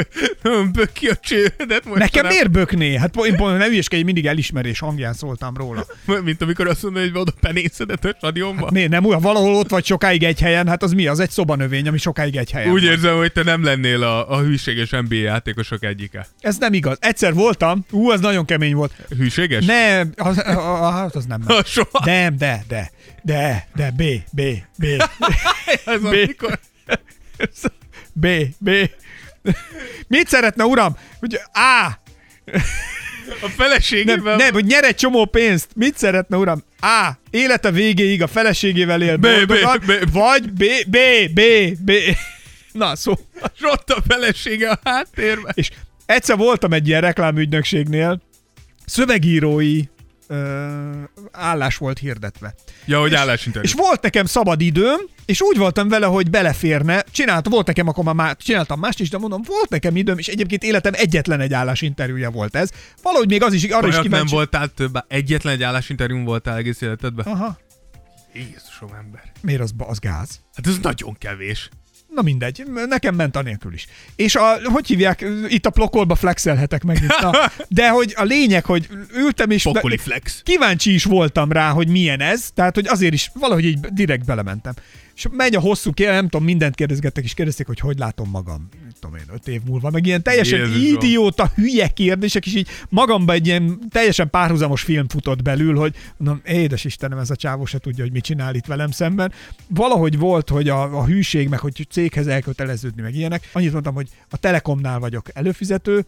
böki a csődet. Most Nekem miért bökné? Hát én nem ügyeskedj, mindig elismerés hangján szóltam róla. Mint amikor azt mondod, hogy oda penészedet a stadionba. Hát miért nem olyan? Valahol ott vagy sokáig egy helyen, hát az mi? Az egy szobanövény, ami sokáig egy helyen Úgy van. érzem, hogy te nem lennél a, a hűséges NBA játékosok egyike. Ez nem igaz. Egyszer voltam, ú, az nagyon kemény volt. Hűséges? Nem, az, az, az nem. [laughs] nem. Soha. Nem, de, de, de, de, B, B, B. [laughs] Ez B. amikor... B, B. Mit szeretne, uram? Ugye, A. A feleségével... Nem, nem, hogy nyer egy csomó pénzt. Mit szeretne, uram? A. Élete végéig a feleségével él B, B, B. Vagy B, B, B, B. Na, szó. Ott a felesége a háttérben. És egyszer voltam egy ilyen reklámügynökségnél, szövegírói ö, állás volt hirdetve. Ja, hogy állásinterjú. És volt nekem szabad időm, és úgy voltam vele, hogy beleférne. Csináltam, volt nekem akkor már, csináltam mást is, de mondom, volt nekem időm, és egyébként életem egyetlen egy állásinterjúja volt ez. Valahogy még az is, arra Olyat is kíváncsi. nem voltál több, egyetlen egy állásinterjún voltál egész életedben? Aha. Jézusom ember. Miért az, az gáz? Hát ez nagyon kevés. Na mindegy, nekem ment anélkül is. És a, hogy hívják, itt a plokolba flexelhetek megint. Na, [laughs] de hogy a lényeg, hogy ültem és Pokoli flex. kíváncsi is voltam rá, hogy milyen ez, tehát hogy azért is valahogy így direkt belementem. És megy a hosszú kér, nem tudom, mindent kérdezgettek, és kérdezték, hogy hogy látom magam, tudom én, öt év múlva, meg ilyen teljesen Jézusom. idióta, hülye kérdések, és így magamba egy ilyen teljesen párhuzamos film futott belül, hogy mondom, édes Istenem, ez a csávó se tudja, hogy mit csinál itt velem szemben. Valahogy volt, hogy a, a hűség, meg hogy céghez elköteleződni, meg ilyenek. Annyit mondtam, hogy a Telekomnál vagyok előfizető,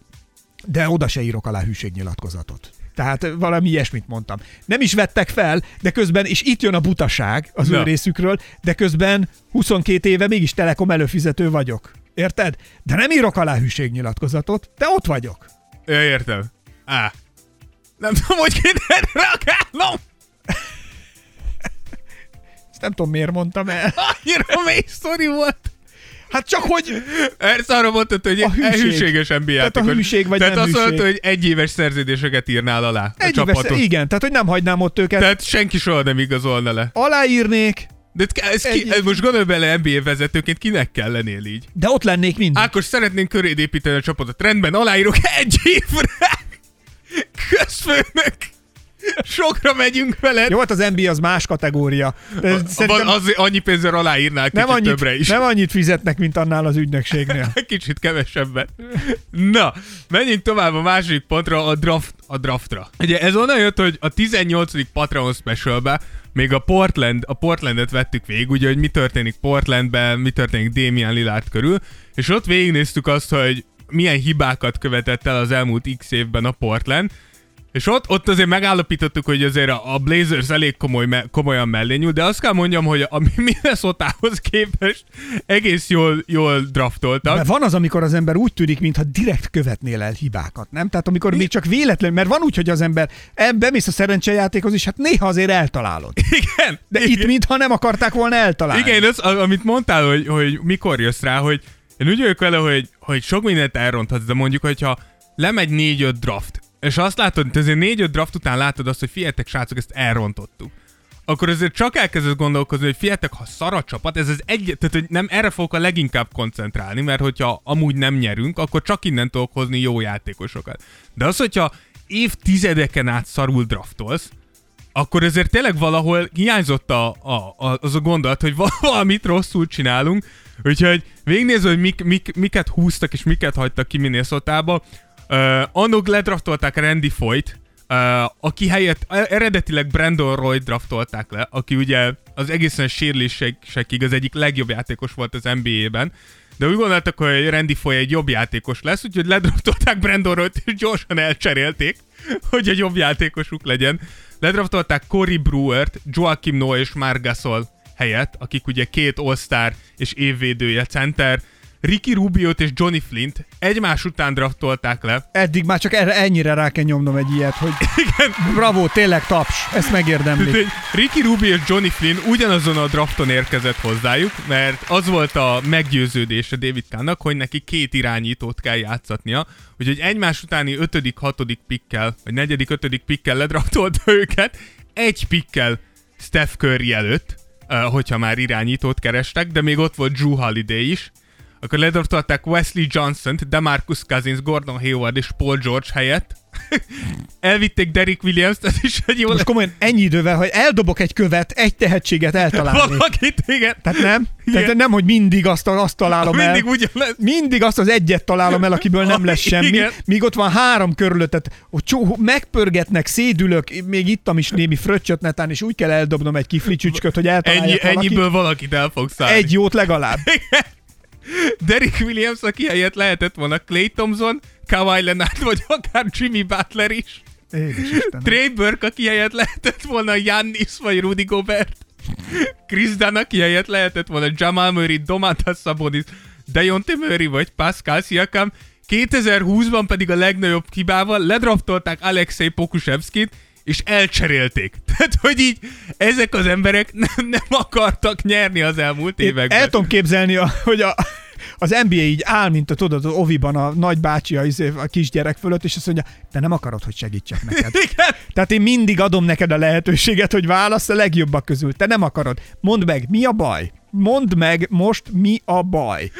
de oda se írok alá hűségnyilatkozatot. Tehát valami ilyesmit mondtam. Nem is vettek fel, de közben, és itt jön a butaság az ő Na. részükről, de közben 22 éve mégis Telekom előfizető vagyok. Érted? De nem írok alá hűségnyilatkozatot, de ott vagyok. Ja, értem. Á. Nem tudom, hogy kéne reagálnom. [laughs] Ezt nem tudom, miért mondtam el. [laughs] Annyira mély sztori volt. Hát csak hogy... Ezt arra mondtad, hogy A hűség. hűséges NBA Tehát a hűség vagy Tehát nem azt mondta, hűség. hogy egy éves szerződéseket írnál alá a Egy éves, igen, tehát hogy nem hagynám ott őket. Tehát senki soha nem igazolna le. Aláírnék, De ez ki, ez most gondolj bele NBA vezetőként, kinek kell lennél így? de ott lennék mindig. Ákos, szeretnénk köréd építeni a csapatot. Rendben, aláírok egy évre! Közfőnök! Sokra megyünk veled. Jó, hát az NBA az más kategória. Szerintem az, annyi pénzzel aláírnál kicsit nem, annyit, többre is. nem annyit fizetnek, mint annál az ügynökségnél. [laughs] Kicsit kevesebbet. Na, menjünk tovább a második pontra, a, draft, a draftra. Ugye ez onnan jött, hogy a 18. Patreon specialbe még a Portland, a Portlandet vettük végig, ugye, hogy mi történik Portlandben, mi történik Damian Lillard körül, és ott végignéztük azt, hogy milyen hibákat követett el az elmúlt x évben a Portland, és ott, ott azért megállapítottuk, hogy azért a, a Blazers elég komoly, me, komolyan mellé nyúl, de azt kell mondjam, hogy a [laughs] Minnesota-hoz képest egész jól, jól draftoltak. Mert van az, amikor az ember úgy tűnik, mintha direkt követnél el hibákat, nem? Tehát amikor még csak véletlen, mert van úgy, hogy az ember bemész a szerencsejátékhoz, és hát néha azért eltalálod. [laughs] Igen, De igen. itt mintha nem akarták volna eltalálni. Igen, az, amit mondtál, hogy, hogy mikor jössz rá, hogy én úgy vagyok vele, hogy, hogy sok mindent elronthatsz, de mondjuk, hogyha lemegy 4-5 draft, és azt látod, hogy azért 4-5 draft után látod azt, hogy figyeljetek, srácok, ezt elrontottuk. Akkor azért csak elkezdesz gondolkozni, hogy figyeljetek, ha szar a csapat, ez az egy, tehát hogy nem erre fogok a leginkább koncentrálni, mert hogyha amúgy nem nyerünk, akkor csak innen tudok hozni jó játékosokat. De az, hogyha évtizedeken át szarul draftolsz, akkor ezért tényleg valahol hiányzott a, a, a, az a gondolat, hogy val- valamit rosszul csinálunk, úgyhogy végignézve, hogy mik, mik, miket húztak és miket hagytak ki Minnesota-ba. Uh, annak ledraftolták Randy Foyt, uh, aki helyett e- eredetileg Brandon Roy draftolták le, aki ugye az egészen sérülésekig az egyik legjobb játékos volt az NBA-ben, de úgy gondoltak, hogy Randy Foy egy jobb játékos lesz, úgyhogy ledraftolták Brandon Royt, és gyorsan elcserélték, hogy egy jobb játékosuk legyen. Ledraftolták Cory Brewert, Joakim Noah és Marc Gasol helyett, akik ugye két all és évvédője center, Ricky Rubiot és Johnny Flint egymás után draftolták le. Eddig már csak erre, ennyire rá kell nyomnom egy ilyet, hogy [laughs] Igen, bravo, tényleg taps, ezt megérdemli. Ricky Rubio és Johnny Flynn ugyanazon a drafton érkezett hozzájuk, mert az volt a meggyőződése David Kánnak, hogy neki két irányítót kell játszatnia, úgyhogy egymás utáni ötödik, hatodik pikkel, vagy negyedik, ötödik pikkel ledraftolta [laughs] őket, egy pikkel Steph Curry előtt, uh, hogyha már irányítót kerestek, de még ott volt Drew Holiday is, akkor ledraftolták Wesley Johnson-t, DeMarcus Cousins, Gordon Hayward és Paul George helyett. [laughs] Elvitték Derek Williams-t, ez is egy jó Most komolyan ennyi idővel, hogy eldobok egy követ, egy tehetséget eltalálni. Valakit, igen. Tehát nem? Igen. Tehát nem, hogy mindig azt, azt találom el. Mindig ugyan lesz. mindig azt az egyet találom el, akiből nem lesz semmi, Igen. míg ott van három körülöttet, hogy csó, megpörgetnek, szédülök, még ittam is némi fröccsöt netán, és úgy kell eldobnom egy kifli csücsköt, hogy eltaláljak Ennyi, valakit. ennyiből valakit el fog szállni. Egy jót legalább. Derek Williams, aki helyett lehetett volna Clay Thompson, Kawhi Leonard, vagy akár Jimmy Butler is. Trey Burke, aki helyett lehetett volna Giannis, vagy Rudy Gobert. Chris Dunn, aki helyett lehetett volna Jamal Murray, Domantas Sabonis, Dejounte Murray, vagy Pascal Siakam. 2020-ban pedig a legnagyobb hibával ledraftolták Alexei Pokusevskit, és elcserélték. [laughs] Tehát, hogy így ezek az emberek [laughs] nem, nem akartak nyerni az elmúlt Én években. El tudom képzelni, a, hogy a, az NBA így áll, mint a tudod, az oviban a nagybácsi a, izé- a kisgyerek fölött, és azt mondja, te nem akarod, hogy segítsek neked. [laughs] Igen. Tehát én mindig adom neked a lehetőséget, hogy válasz a legjobbak közül. Te nem akarod. Mondd meg, mi a baj? mondd meg most mi a baj.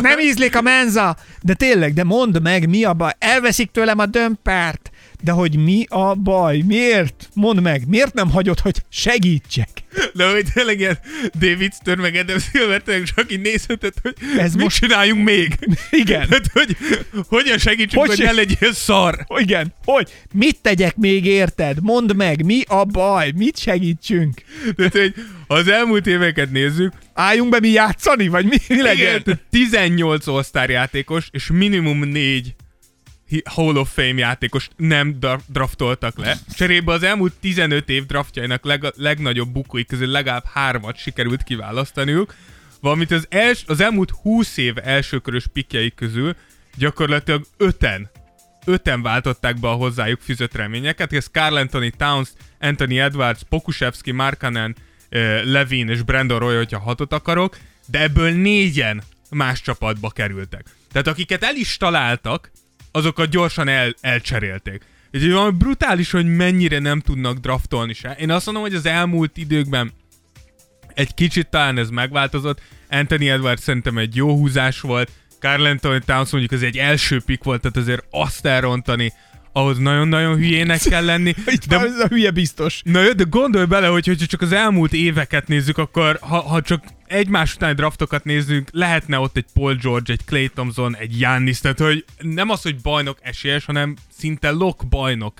Nem ízlik a menza, de tényleg, de mondd meg mi a baj. Elveszik tőlem a dömpert, de hogy mi a baj? Miért? Mondd meg, miért nem hagyod, hogy segítsek? De hogy tényleg ilyen David Stern meg Adam Silver tényleg csak így nézheted, hogy Ez mit most- csináljunk még? [laughs] Igen. Tehát, hogy hogyan segítsünk, Hogy hogy, hogy ne legyél szar? Igen, hogy mit tegyek még érted? Mondd meg, mi a baj? Mit segítsünk? Tehát, hogy az elmúlt éveket nézzük, Álljunk be mi játszani, vagy mi, mi legyen? igen, tehát 18 all játékos, és minimum 4 Hall of Fame játékos nem dra- draftoltak le. Cserébe az elmúlt 15 év draftjainak leg- legnagyobb bukói közül legalább hármat sikerült kiválasztaniuk, valamint az, els- az elmúlt 20 év elsőkörös pikjei közül gyakorlatilag öten öten váltották be a hozzájuk fűzött reményeket, ez Carl Anthony Towns, Anthony Edwards, Pokusevski, Markanen, eh, Levin és Brandon Roy, hogyha hatot akarok, de ebből négyen más csapatba kerültek. Tehát akiket el is találtak, azokat gyorsan el, elcserélték. Úgyhogy valami brutális, hogy mennyire nem tudnak draftolni se. Én azt mondom, hogy az elmúlt időkben egy kicsit talán ez megváltozott. Anthony Edwards szerintem egy jó húzás volt. Carl Anthony Towns mondjuk az egy első pick volt, tehát azért azt elrontani, ahhoz nagyon-nagyon hülyének kell lenni. [laughs] Itt de... ez a hülye biztos. Na jó, de gondolj bele, hogy hogyha csak az elmúlt éveket nézzük, akkor ha, ha csak egymás utáni draftokat nézzünk, lehetne ott egy Paul George, egy Clay Thompson, egy Giannis, tehát hogy nem az, hogy bajnok esélyes, hanem szinte lock bajnok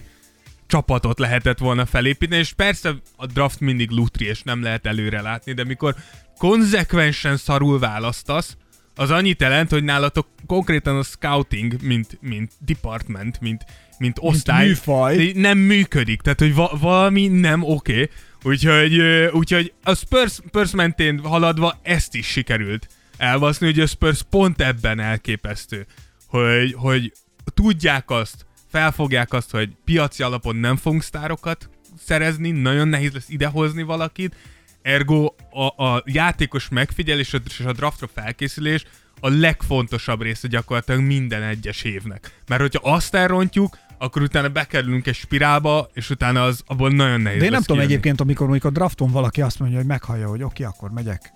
csapatot lehetett volna felépíteni, és persze a draft mindig lutri, és nem lehet előre látni, de mikor konzekvensen szarul választasz, az annyit jelent, hogy nálatok konkrétan a scouting, mint, mint department, mint, mint osztály, műfaj. nem működik, tehát hogy va- valami nem oké. Okay. Úgyhogy, úgyhogy a Spurs, Spurs mentén haladva ezt is sikerült elvaszni, hogy a Spurs pont ebben elképesztő, hogy, hogy tudják azt, felfogják azt, hogy piaci alapon nem fogunk sztárokat szerezni, nagyon nehéz lesz idehozni valakit, ergo a, a játékos megfigyelés és a draftra felkészülés a legfontosabb része gyakorlatilag minden egyes évnek. Mert hogyha azt elrontjuk, akkor utána bekerülünk egy spirálba, és utána az abból nagyon nehéz De én nem tudom kijönni. egyébként, amikor, amikor drafton valaki azt mondja, hogy meghallja, hogy oké, akkor megyek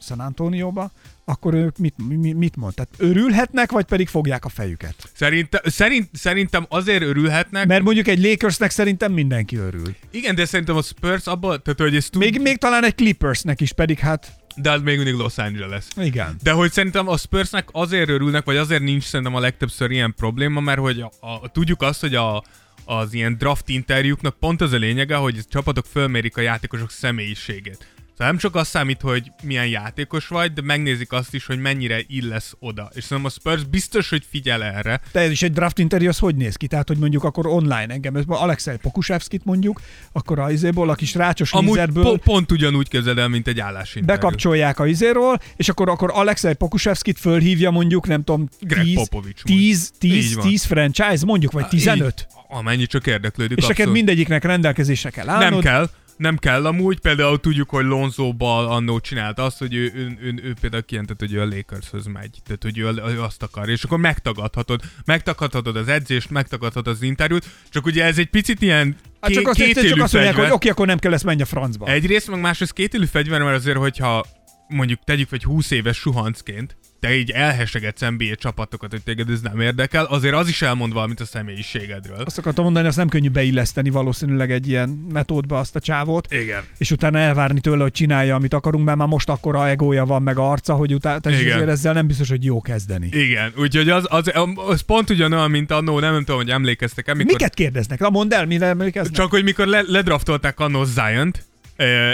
San Antonióba, akkor ők mit, mi, mit mond? Tehát örülhetnek, vagy pedig fogják a fejüket? Szerinte, szerint, szerintem azért örülhetnek, Mert mondjuk egy Lakersnek szerintem mindenki örül. igen, de szerintem a Spurs abban, tehát hogy ez tud, Még, még talán egy Clippersnek is, pedig hát de az még mindig Los Angeles. igen. De hogy szerintem a Spursnek azért örülnek, vagy azért nincs szerintem a legtöbbször ilyen probléma, mert hogy a, a, tudjuk azt, hogy a, az ilyen draft interjúknak pont az a lényege, hogy a csapatok fölmérik a játékosok személyiségét. Szóval nem csak az számít, hogy milyen játékos vagy, de megnézik azt is, hogy mennyire illesz oda. És szerintem a Spurs biztos, hogy figyel erre. De ez is egy draft interjú, az hogy néz ki? Tehát, hogy mondjuk akkor online engem, ez Alexei Pokusevskit mondjuk, akkor a izéból, a kis rácsos Amúgy vízerből po- pont ugyanúgy képzeld el, mint egy állásinterjú. bekapcsolják a izéről, és akkor, akkor Alexei Pokusevskit fölhívja mondjuk, nem tudom, Greg 10, Popovich mond. 10, 10, Így van. 10 franchise, mondjuk, vagy 15. Így, amennyi csak érdeklődik. És neked mindegyiknek rendelkezésre kell állnod. Nem kell, nem kell amúgy, például tudjuk, hogy Lonzo Ball annó csinálta azt, hogy ő, ő, ő, ő például kijelentett, hogy ő a Lakershöz megy, tehát hogy ő, ő azt akar, és akkor megtagadhatod, megtagadhatod az edzést, megtagadhatod az interjút, csak ugye ez egy picit ilyen Hát csak azt, csak kétélű azt mondják, fegyver. hogy oké, akkor nem kell, ezt menj a francba. Egyrészt, meg másrészt kétélű fegyver, mert azért, hogyha mondjuk tegyük, hogy 20 éves suhancként, te így elhesegetsz NBA csapatokat, hogy téged ez nem érdekel, azért az is elmond valamit a személyiségedről. Azt akartam mondani, azt nem könnyű beilleszteni valószínűleg egy ilyen metódba azt a csávót, Igen. és utána elvárni tőle, hogy csinálja, amit akarunk, mert már most akkora egója van, meg arca, hogy utána, azért ezzel nem biztos, hogy jó kezdeni. Igen, úgyhogy az, az, az pont ugyanolyan, mint annó, nem, nem tudom, hogy emlékeztek-e, mikor... Miket kérdeznek? Na mondd el, mire emlékeznek? Csak hogy mikor le, ledraftolták annó Zion-t,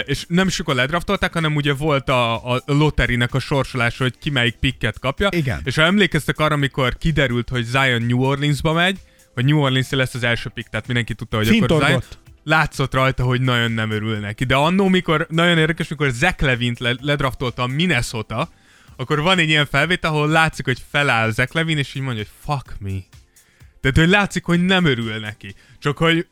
és nem akkor ledraftolták, hanem ugye volt a, a loterinek a sorsolása, hogy ki melyik picket kapja. Igen. És ha emlékeztek arra, amikor kiderült, hogy Zion New Orleansba megy, hogy New Orleans lesz az első pick, tehát mindenki tudta, hogy akkor Zion, Fintorgott. látszott rajta, hogy nagyon nem örül neki. De annó, mikor nagyon érdekes, mikor Zach Levint le, ledraftolta a Minnesota, akkor van egy ilyen felvétel, ahol látszik, hogy feláll Zach Levin, és így mondja, hogy fuck me. Tehát, hogy látszik, hogy nem örül neki. Csak, hogy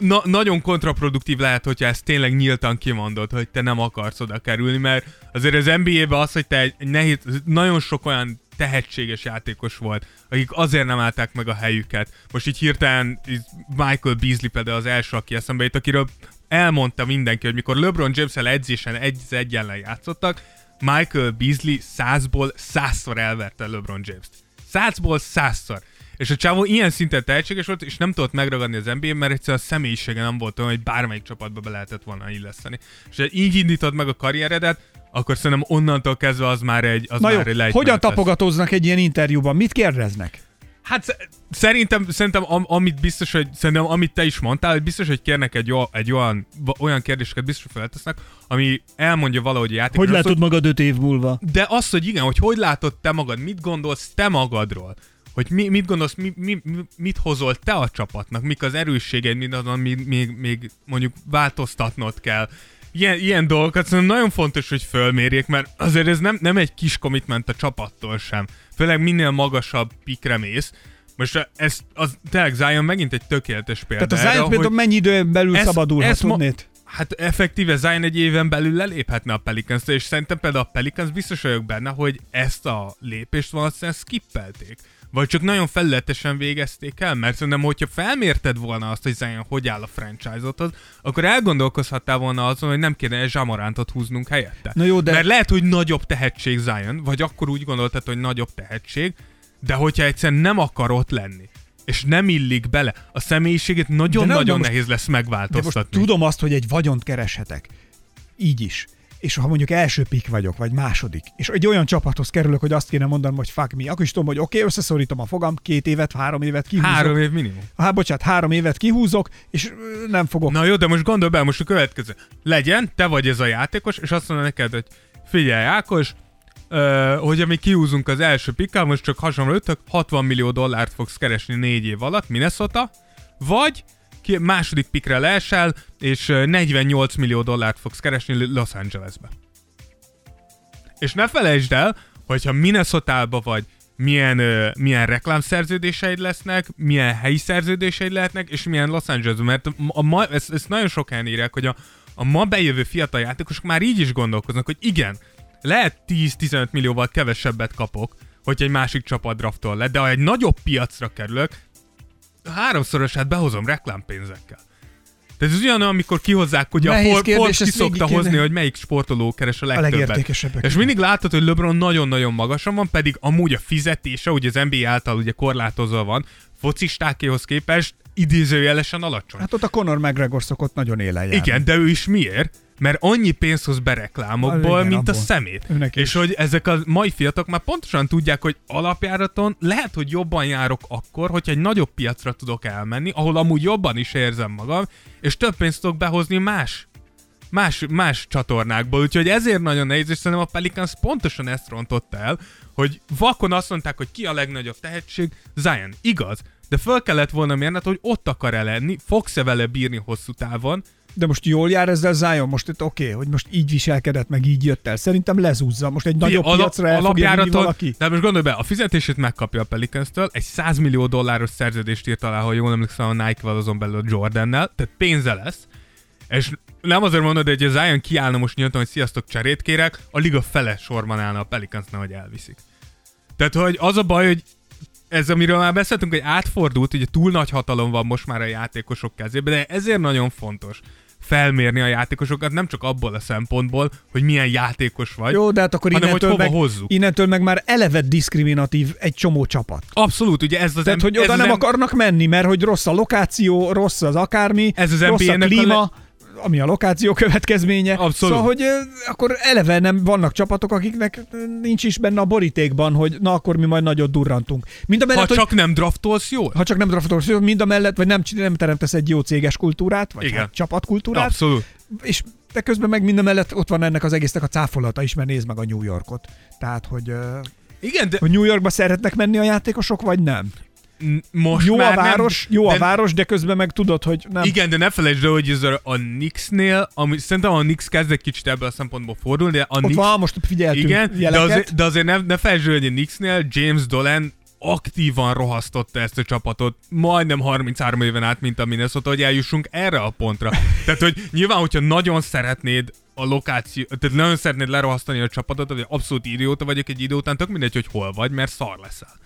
na- nagyon kontraproduktív lehet, hogyha ezt tényleg nyíltan kimondod, hogy te nem akarsz oda kerülni, mert azért az NBA-ben az, hogy te egy nehéz, nagyon sok olyan tehetséges játékos volt, akik azért nem állták meg a helyüket. Most így hirtelen Michael Beasley például az első, aki eszembe jut, akiről elmondta mindenki, hogy mikor LeBron James-el edzésen egy egyenlen játszottak, Michael Beasley 100-ból 100-szor elverte LeBron James-t. 100-ból 100-szor. És a csávó ilyen szinten tehetséges volt, és nem tudott megragadni az NBA, mert egyszerűen a személyisége nem volt olyan, hogy bármelyik csapatba be lehetett volna illeszteni. És ha így indítod meg a karrieredet, akkor szerintem onnantól kezdve az már egy, az Na már jó, egy lejtmenet hogyan tapogatóznak egy ilyen interjúban? Mit kérdeznek? Hát sz- szerintem, szerintem am, amit biztos, hogy szerintem amit te is mondtál, hogy biztos, hogy kérnek egy, o- egy olyan, olyan kérdéseket biztos, hogy feltesznek, ami elmondja valahogy a játékos. Hogy azt, látod magad öt év múlva? De az, hogy igen, hogy hogy látod te magad, mit gondolsz te magadról, hogy mi, mit gondolsz, mi, mi, mi, mit hozol te a csapatnak, mik az erősségeid, mi az, ami még, még mondjuk változtatnod kell. Ilyen, ilyen dolgokat szerintem nagyon fontos, hogy fölmérjék, mert azért ez nem, nem egy kis commitment a csapattól sem. Főleg minél magasabb pikre mész. Most ez, az tényleg Zion megint egy tökéletes példa. Tehát a Zion például mennyi időn belül ez- szabadulhat, ez ma- tudnéd? Hát effektíve Zion egy éven belül leléphetne a pelicans és szerintem például a Pelicans biztos vagyok benne, hogy ezt a lépést valószínűleg skippelték. Vagy csak nagyon felületesen végezték el, mert szerintem, hogyha felmérted volna azt, hogy Zion hogy áll a franchise-othoz, akkor elgondolkozhattál volna azon, hogy nem kéne Zsamorántot húznunk helyette. Na jó, de- Mert lehet, hogy nagyobb tehetség Zion, vagy akkor úgy gondoltad, hogy nagyobb tehetség, de hogyha egyszerűen nem akar ott lenni, és nem illik bele, a személyiségét nagyon-nagyon most- nehéz lesz De most megváltoztatni. tudom azt, hogy egy vagyont kereshetek. Így is. És ha mondjuk első pik vagyok, vagy második, és egy olyan csapathoz kerülök, hogy azt kéne mondanom, hogy fuck me, akkor is tudom, hogy oké, okay, összeszorítom a fogam, két évet, három évet kihúzok. Három év minimum. Hát bocsánat, három évet kihúzok, és nem fogok. Na jó, de most gondolj bele, most a következő. Legyen, te vagy ez a játékos, és azt mondja neked, hogy figyelj Ákos, hogy mi kihúzunk az első pikkel, most csak hasonló ötök, 60 millió dollárt fogsz keresni négy év alatt, Minnesota, vagy második pikre leesel, és ö, 48 millió dollárt fogsz keresni Los Angelesbe. És ne felejtsd el, hogyha Minnesota-ba vagy, milyen, ö, milyen reklámszerződéseid lesznek, milyen helyi szerződéseid lehetnek, és milyen Los Angelesben, mert a, ma, ezt, ezt nagyon sok helyen írják, hogy a, a ma bejövő fiatal játékosok már így is gondolkoznak, hogy igen, lehet 10-15 millióval kevesebbet kapok, hogy egy másik csapat draftol le, de ha egy nagyobb piacra kerülök, háromszorosát behozom reklámpénzekkel. Tehát ez ugyanolyan, amikor kihozzák, hogy a Nehéz kérdés, Forbes ki ezt végig szokta kéne- hozni, hogy melyik sportoló keres a legtöbbet. legértékesebbek. És mindig látod, hogy LeBron nagyon-nagyon magasan van, pedig amúgy a fizetése, ugye az NBA által ugye korlátozva van, focistákéhoz képest idézőjelesen alacsony. Hát ott a Conor McGregor szokott nagyon élen járni. Igen, de ő is miért? Mert annyi pénzt hoz be reklámokból, igen, mint a abból. szemét. Őnek és is. hogy ezek a mai fiatalok már pontosan tudják, hogy alapjáraton lehet, hogy jobban járok akkor, hogyha egy nagyobb piacra tudok elmenni, ahol amúgy jobban is érzem magam, és több pénzt tudok behozni más más, más csatornákból, úgyhogy ezért nagyon nehéz, és szerintem a Pelicans pontosan ezt rontott el, hogy vakon azt mondták, hogy ki a legnagyobb tehetség, Zion, igaz, de föl kellett volna mérned, hogy ott akar-e lenni, fogsz-e vele bírni hosszú távon, De most jól jár ezzel Zion? Most itt oké, okay, hogy most így viselkedett, meg így jött el. Szerintem lezúzza. Most egy nagyobb Ala- piacra el fogja valaki. De most gondolj be, a fizetését megkapja a Pelicans-től, egy 100 millió dolláros szerződést írt alá, ha jól emlékszem a Nike-val azon belül a Jordannel, tehát pénze lesz, és nem azért mondod, hogy a Zion kiállna most nyíltan, hogy sziasztok cserét kérek, a liga fele sorban állna a Pelicansnál, hogy elviszik. Tehát, hogy az a baj, hogy ez, amiről már beszéltünk, hogy átfordult, ugye túl nagy hatalom van most már a játékosok kezében, de ezért nagyon fontos felmérni a játékosokat, nem csak abból a szempontból, hogy milyen játékos vagy, Jó, de hát akkor hanem hogy innentől hova meg, hozzuk. innentől meg már eleve diszkriminatív egy csomó csapat. Abszolút, ugye ez az Tehát, em- hogy oda nem em- akarnak menni, mert hogy rossz a lokáció, rossz az akármi, Ez az rossz a NBA-nek a klíma, ami a lokáció következménye. Abszolút. Szóval, hogy akkor eleve nem vannak csapatok, akiknek nincs is benne a borítékban, hogy na akkor mi majd nagyot durrantunk. Mind a Ha mellett, hogy csak nem draftolsz jól? ha csak nem draftolsz, mind a mellett, vagy nem, nem teremtesz egy jó céges kultúrát, vagy Igen. hát csapatkultúrát, Abszolút. és de közben meg minden mellett ott van ennek az egésznek a cáfolata is, mert nézd meg a New Yorkot. Tehát, hogy, Igen, de hogy New Yorkba szeretnek menni a játékosok, vagy nem? Most jó már a város, nem, jó de a város, de közben meg tudod, hogy nem. Igen, de ne felejtsd el, hogy ez a, Knicksnél, ami, szerintem a Knicks kezd egy kicsit ebből a szempontból fordulni, de a Ott Knicks, van, most figyeltünk igen, de azért, de azért ne, ne felejtsd el, hogy a Knicksnél James Dolan aktívan rohasztotta ezt a csapatot, majdnem 33 éven át, mint a Minnesota, hogy eljussunk erre a pontra. [laughs] Tehát, hogy nyilván, hogyha nagyon szeretnéd a lokáció, tehát nagyon szeretnéd lerohasztani a csapatot, vagy abszolút idióta vagyok egy idő után, tök mindegy, hogy hol vagy, mert szar leszel.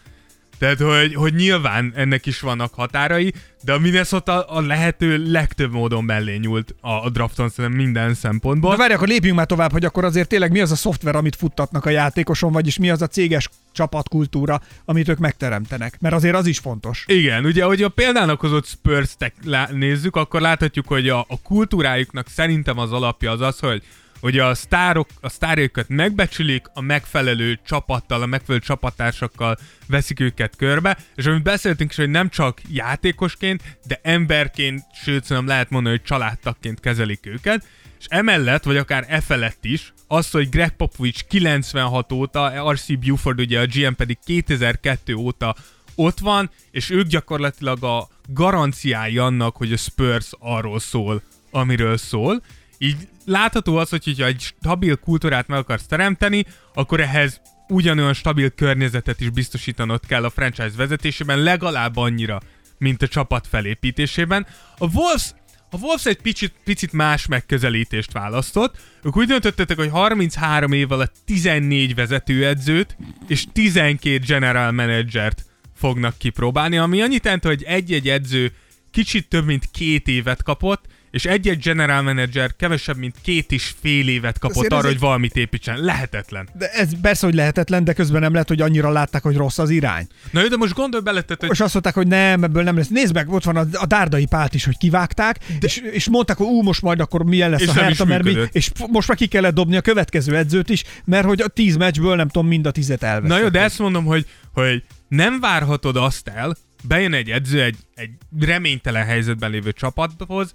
Tehát, hogy, hogy nyilván ennek is vannak határai, de a Minnesota a lehető legtöbb módon mellé nyúlt a, a drafton szerintem minden szempontból. De várj, akkor lépjünk már tovább, hogy akkor azért tényleg mi az a szoftver, amit futtatnak a játékoson, vagyis mi az a céges csapatkultúra, amit ők megteremtenek. Mert azért az is fontos. Igen, ugye, hogy a példának hozott spurs nézzük, akkor láthatjuk, hogy a, a kultúrájuknak szerintem az alapja az az, hogy hogy a sztárok, a sztárjaikat megbecsülik, a megfelelő csapattal, a megfelelő csapattársakkal veszik őket körbe, és amit beszéltünk is, hogy nem csak játékosként, de emberként, sőt, szerintem lehet mondani, hogy családtakként kezelik őket, és emellett, vagy akár e felett is, az, hogy Greg Popovich 96 óta, R.C. Buford ugye a GM pedig 2002 óta ott van, és ők gyakorlatilag a garanciái annak, hogy a Spurs arról szól, amiről szól. Így látható az, hogy ha egy stabil kultúrát meg akarsz teremteni, akkor ehhez ugyanolyan stabil környezetet is biztosítanod kell a franchise vezetésében, legalább annyira, mint a csapat felépítésében. A Wolves a Wolves egy picit, picit más megközelítést választott. Ők úgy döntöttek, hogy 33 év alatt 14 vezetőedzőt és 12 general managert fognak kipróbálni, ami annyit jelent, hogy egy-egy edző kicsit több mint két évet kapott, és egy-egy general manager kevesebb, mint két és fél évet kapott Azért arra, hogy egy... valamit építsen. Lehetetlen. De ez persze, hogy lehetetlen, de közben nem lehet, hogy annyira látták, hogy rossz az irány. Na jó, de most gondolj bele, tehát, hogy... Most azt mondták, hogy nem, ebből nem lesz. Nézd meg, ott van a, a Dárdai Pált is, hogy kivágták, de... és, és mondták, hogy ú, most majd akkor milyen lesz és a Hertha, mert mi, és most már ki kellett dobni a következő edzőt is, mert hogy a tíz meccsből nem tudom, mind a tizet elvesztették. Na jó, de ezt mondom, hogy, hogy nem várhatod azt el, bejön egy edző egy, egy reménytelen helyzetben lévő csapathoz,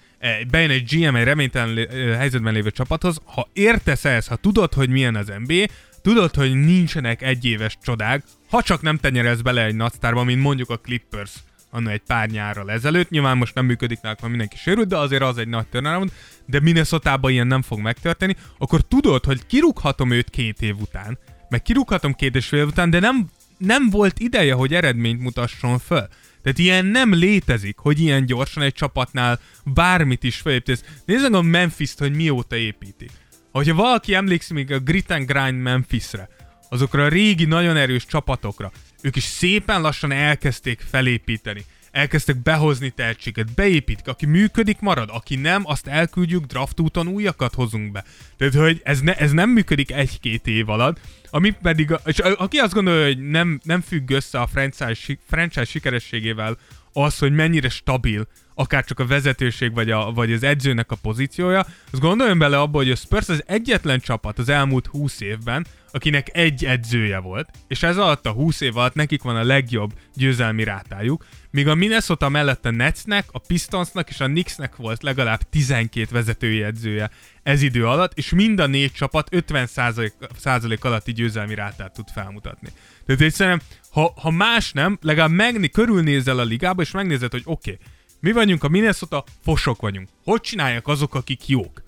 bejön egy GM egy reménytelen helyzetben lévő csapathoz, ha értesz ehhez, ha tudod, hogy milyen az NBA, tudod, hogy nincsenek egyéves csodák, ha csak nem tenyerez bele egy nagysztárba, mint mondjuk a Clippers annak egy pár nyárral ezelőtt. Nyilván most nem működik náluk, mert mindenki sérült, de azért az egy nagy turnaround, de minnesota ilyen nem fog megtörténni, akkor tudod, hogy kirúghatom őt két év után, meg kirúghatom két és fél után, de nem nem volt ideje, hogy eredményt mutasson föl. Tehát ilyen nem létezik, hogy ilyen gyorsan egy csapatnál bármit is felépítesz. Nézzük a Memphis-t, hogy mióta építik. Hogyha valaki emlékszik még a Grit and Grind Memphisre, azokra a régi, nagyon erős csapatokra, ők is szépen lassan elkezdték felépíteni elkezdtek behozni tehetséget, beépítik, aki működik, marad, aki nem, azt elküldjük, draft úton újakat hozunk be. Tehát, hogy ez, ne, ez nem működik egy-két év alatt, ami pedig, és aki azt gondolja, hogy nem, nem függ össze a franchise, franchise sikerességével az, hogy mennyire stabil akár csak a vezetőség vagy, a, vagy az edzőnek a pozíciója, az gondoljon bele abba, hogy a Spurs az egyetlen csapat az elmúlt 20 évben, akinek egy edzője volt, és ez alatt a 20 év alatt nekik van a legjobb győzelmi rátájuk, míg a Minnesota mellett a Netsnek, a Pistonsnak és a Knicksnek volt legalább 12 vezetői edzője ez idő alatt, és mind a négy csapat 50% alatti győzelmi rátát tud felmutatni. Tehát egyszerűen, ha, ha más nem, legalább megni, körülnézel a ligába, és megnézed, hogy oké, okay, mi vagyunk a Minnesota, fosok vagyunk. Hogy csinálják azok, akik jók?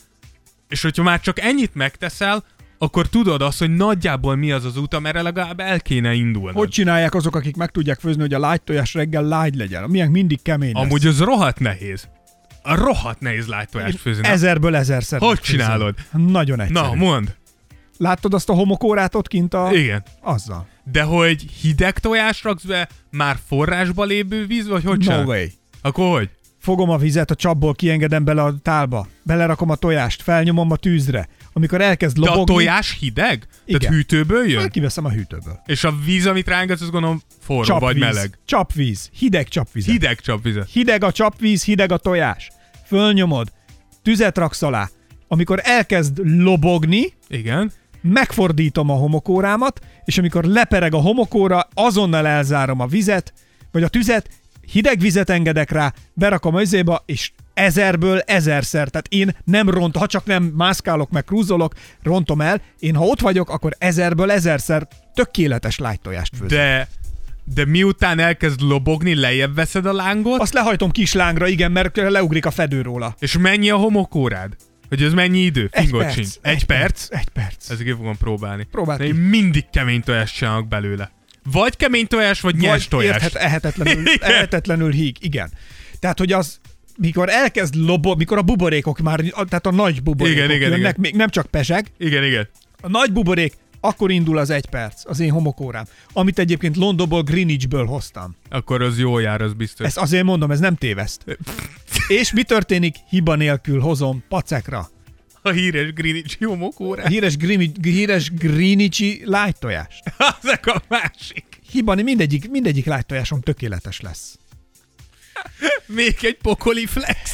És hogyha már csak ennyit megteszel, akkor tudod azt, hogy nagyjából mi az az út, amerre legalább el kéne indulni. Hogy csinálják azok, akik meg tudják főzni, hogy a lágy tojás reggel lágy legyen? Milyen mindig kemény lesz. Amúgy az rohadt nehéz. A rohadt nehéz lágy tojás főzni. Ezerből ezerszer. Hogy csinálod? Nagyon egyszerű. Na, mond. Láttad azt a homokórát ott kint a... Igen. Azzal. De hogy hideg tojás raksz be, már forrásba lévő víz, vagy hogy No csinál? way. Akkor hogy? Fogom a vizet a csapból, kiengedem bele a tálba, belerakom a tojást, felnyomom a tűzre. Amikor elkezd De lobogni... a tojás hideg? Igen. Tehát hűtőből jön? Hát kiveszem a hűtőből. És a víz, amit rángatsz, azt gondolom forró Csapvíz. vagy meleg. Csapvíz. Hideg csapvíz. Hideg csapvizet. Hideg a csapvíz, hideg a tojás. Fölnyomod, tüzet raksz alá. Amikor elkezd lobogni, Igen. megfordítom a homokórámat, és amikor lepereg a homokóra, azonnal elzárom a vizet, vagy a tüzet, hideg vizet engedek rá, berakom a izéba, és ezerből ezerszer. Tehát én nem ront, ha csak nem mászkálok, meg krúzolok, rontom el. Én ha ott vagyok, akkor ezerből ezerszer tökéletes lágytojást főzök. De, de miután elkezd lobogni, lejjebb veszed a lángot, Azt lehajtom kis lángra, igen, mert leugrik a fedő róla. és mennyi a homokórád? Hogy ez mennyi idő? Egy Fingot perc. sincs. Egy, perc? Egy perc. Ezek ki fogom próbálni. Próbáld én mindig kemény tojást csinálok belőle. Vagy kemény tojás, vagy nyers tojás. Érthet, ehetetlenül, [laughs] Igen. ehetetlenül híg, igen. Tehát, hogy az, mikor elkezd lobo, mikor a buborékok már, tehát a nagy buborékok Igen, igen, jönnek, igen. még nem csak pesek, Igen, igen. a nagy buborék akkor indul az egy perc, az én homokórám, amit egyébként Londonból, Greenwichből hoztam. Akkor az jó jár, az biztos. Ezt azért mondom, ez nem téveszt. [laughs] És mi történik? Hiba nélkül hozom pacekra. A híres Greenwich homokórát. A híres, Greenwich, híres Greenwichi light tojás. Ezek [laughs] a másik. Hiba, mindegyik, mindegyik light tojásom tökéletes lesz. [laughs] Még egy pokoli flex.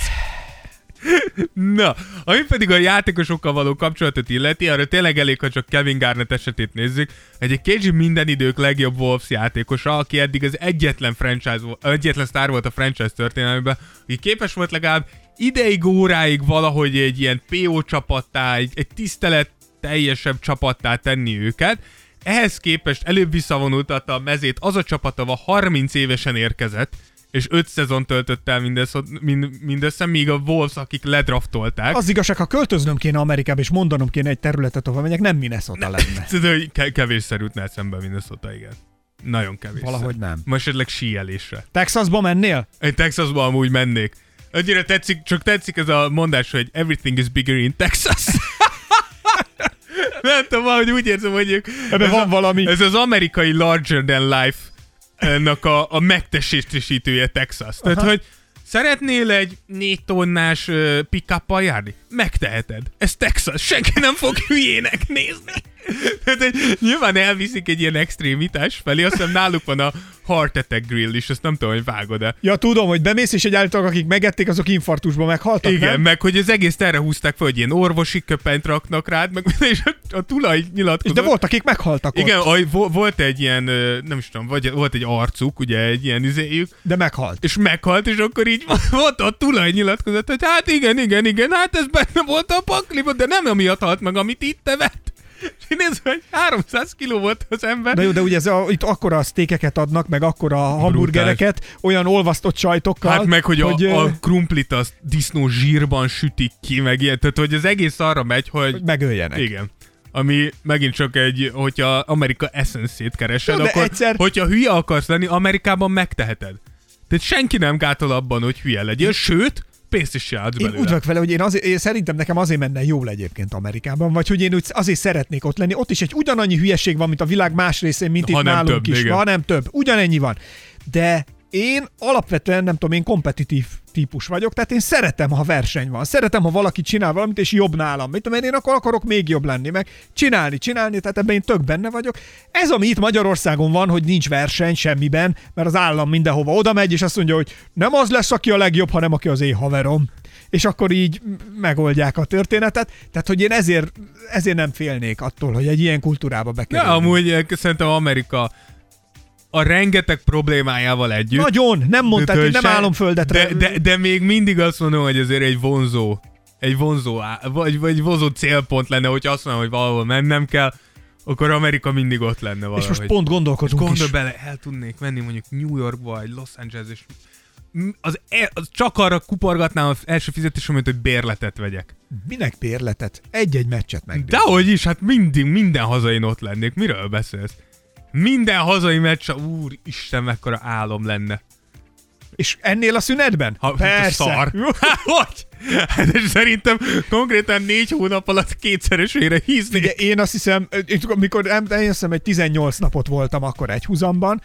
Na, ami pedig a játékosokkal való kapcsolatot illeti, arra tényleg elég, ha csak Kevin Garnett esetét nézzük. Egy KG minden idők legjobb Wolves játékosa, aki eddig az egyetlen franchise, egyetlen sztár volt a franchise történelmében, aki képes volt legalább ideig, óráig valahogy egy ilyen PO csapattá, egy, egy tisztelet teljesebb csapattá tenni őket. Ehhez képest előbb visszavonultatta a mezét az a csapat, ahol 30 évesen érkezett, és 5 szezon töltött el mindössze, mind, mindössze, míg a Wolves, akik ledraftolták. Az igazság, ha költöznöm kéne Amerikába, és mondanom kéne egy területet, ahol megyek, nem Minnesota lenne. [laughs] Tudod, hogy ke- kevés szerűtne eszembe Minnesota, igen. Nagyon kevés. Valahogy nem. Most esetleg síelésre. Texasba mennél? Én Texasba amúgy mennék. Annyira tetszik, csak tetszik ez a mondás, hogy everything is bigger in Texas. [laughs] Nem tudom, valahogy úgy érzem, hogy. Ebben van a, valami. Ez az amerikai larger than life ennek a, a megtestesítője Texas. Tehát, hogy szeretnél egy négy tonnás uh, pick járni? Megteheted. Ez Texas. Senki nem fog hülyének nézni. Tehát, hogy nyilván elviszik egy ilyen extrémitás felé, azt hiszem náluk van a Heart Attack Grill is, azt nem tudom, hogy vágod-e. Ja, tudom, hogy bemész, és egy állítólag, akik megették, azok infarktusba meghaltak, Igen, nem? meg hogy az egész erre húzták fel, hogy ilyen orvosi köpenyt raknak rád, meg [laughs] és a, a tulaj És nyilatkozott. de voltak, akik meghaltak Igen, ott, a, vo- volt egy ilyen, nem is tudom, vagy volt egy arcuk, ugye egy ilyen izéjük, de meghalt. és meghalt, és akkor így [laughs] volt a tulaj nyilatkozott, hogy hát igen, igen, igen, hát ez benne volt a pakliban, de nem amiatt halt meg, amit itt evett. És nézem, hogy 300 kiló volt az ember. De jó, de ugye ez a, itt akkora sztékeket adnak, meg akkora hamburgereket, olyan olvasztott sajtokkal, Hát meg, hogy, hogy, a, a krumplit azt disznó zsírban sütik ki, meg ilyen, tehát hogy az egész arra megy, hogy... megöljenek. Igen. Ami megint csak egy, hogyha Amerika essence keresed, Jó, akkor egyszer- hogyha hülye akarsz lenni, Amerikában megteheted. Tehát senki nem gátol abban, hogy hülye legyél, sőt, pénzt is csinálsz Én belőle. úgy vagyok vele, hogy én, azért, én szerintem nekem azért menne jól egyébként Amerikában, vagy hogy én úgy azért szeretnék ott lenni. Ott is egy ugyanannyi hülyeség van, mint a világ más részén, mint Ha itt nálunk több, is. igen. Ha nem több. Ugyanennyi van. De én alapvetően, nem tudom, én kompetitív típus vagyok, tehát én szeretem, ha verseny van. Szeretem, ha valaki csinál valamit, és jobb nálam. Mit tudom én, én akkor akarok még jobb lenni, meg csinálni, csinálni, tehát ebben én tök benne vagyok. Ez, ami itt Magyarországon van, hogy nincs verseny semmiben, mert az állam mindenhova oda megy, és azt mondja, hogy nem az lesz, aki a legjobb, hanem aki az én haverom és akkor így megoldják a történetet. Tehát, hogy én ezért, ezért nem félnék attól, hogy egy ilyen kultúrába De bekerülni. amúgy eh, szerintem Amerika a rengeteg problémájával együtt. Nagyon, nem mondtad, hogy nem se- álomföldetre. De, de, de még mindig azt mondom, hogy azért egy vonzó, egy vonzó, vagy, vagy vonzó célpont lenne, hogy azt mondom, hogy valahol mennem kell, akkor Amerika mindig ott lenne valahogy. és most pont gondolkodunk Gondolj is. bele, el tudnék menni mondjuk New Yorkba, vagy Los Angeles, és az, e- az csak arra kuporgatnám az első fizetésemet, hogy bérletet vegyek. Minek bérletet? Egy-egy meccset meg. Dehogy is, hát mindig, minden hazain ott lennék. Miről beszélsz? Minden hazai meccs, úr, Isten, mekkora álom lenne. És ennél a szünetben? Ha, Persze. Szar. [laughs] Hát, hogy? Hát és szerintem konkrétan négy hónap alatt kétszeresére hízni. Ugye én azt hiszem, amikor hiszem, egy 18 napot voltam akkor egy húzamban,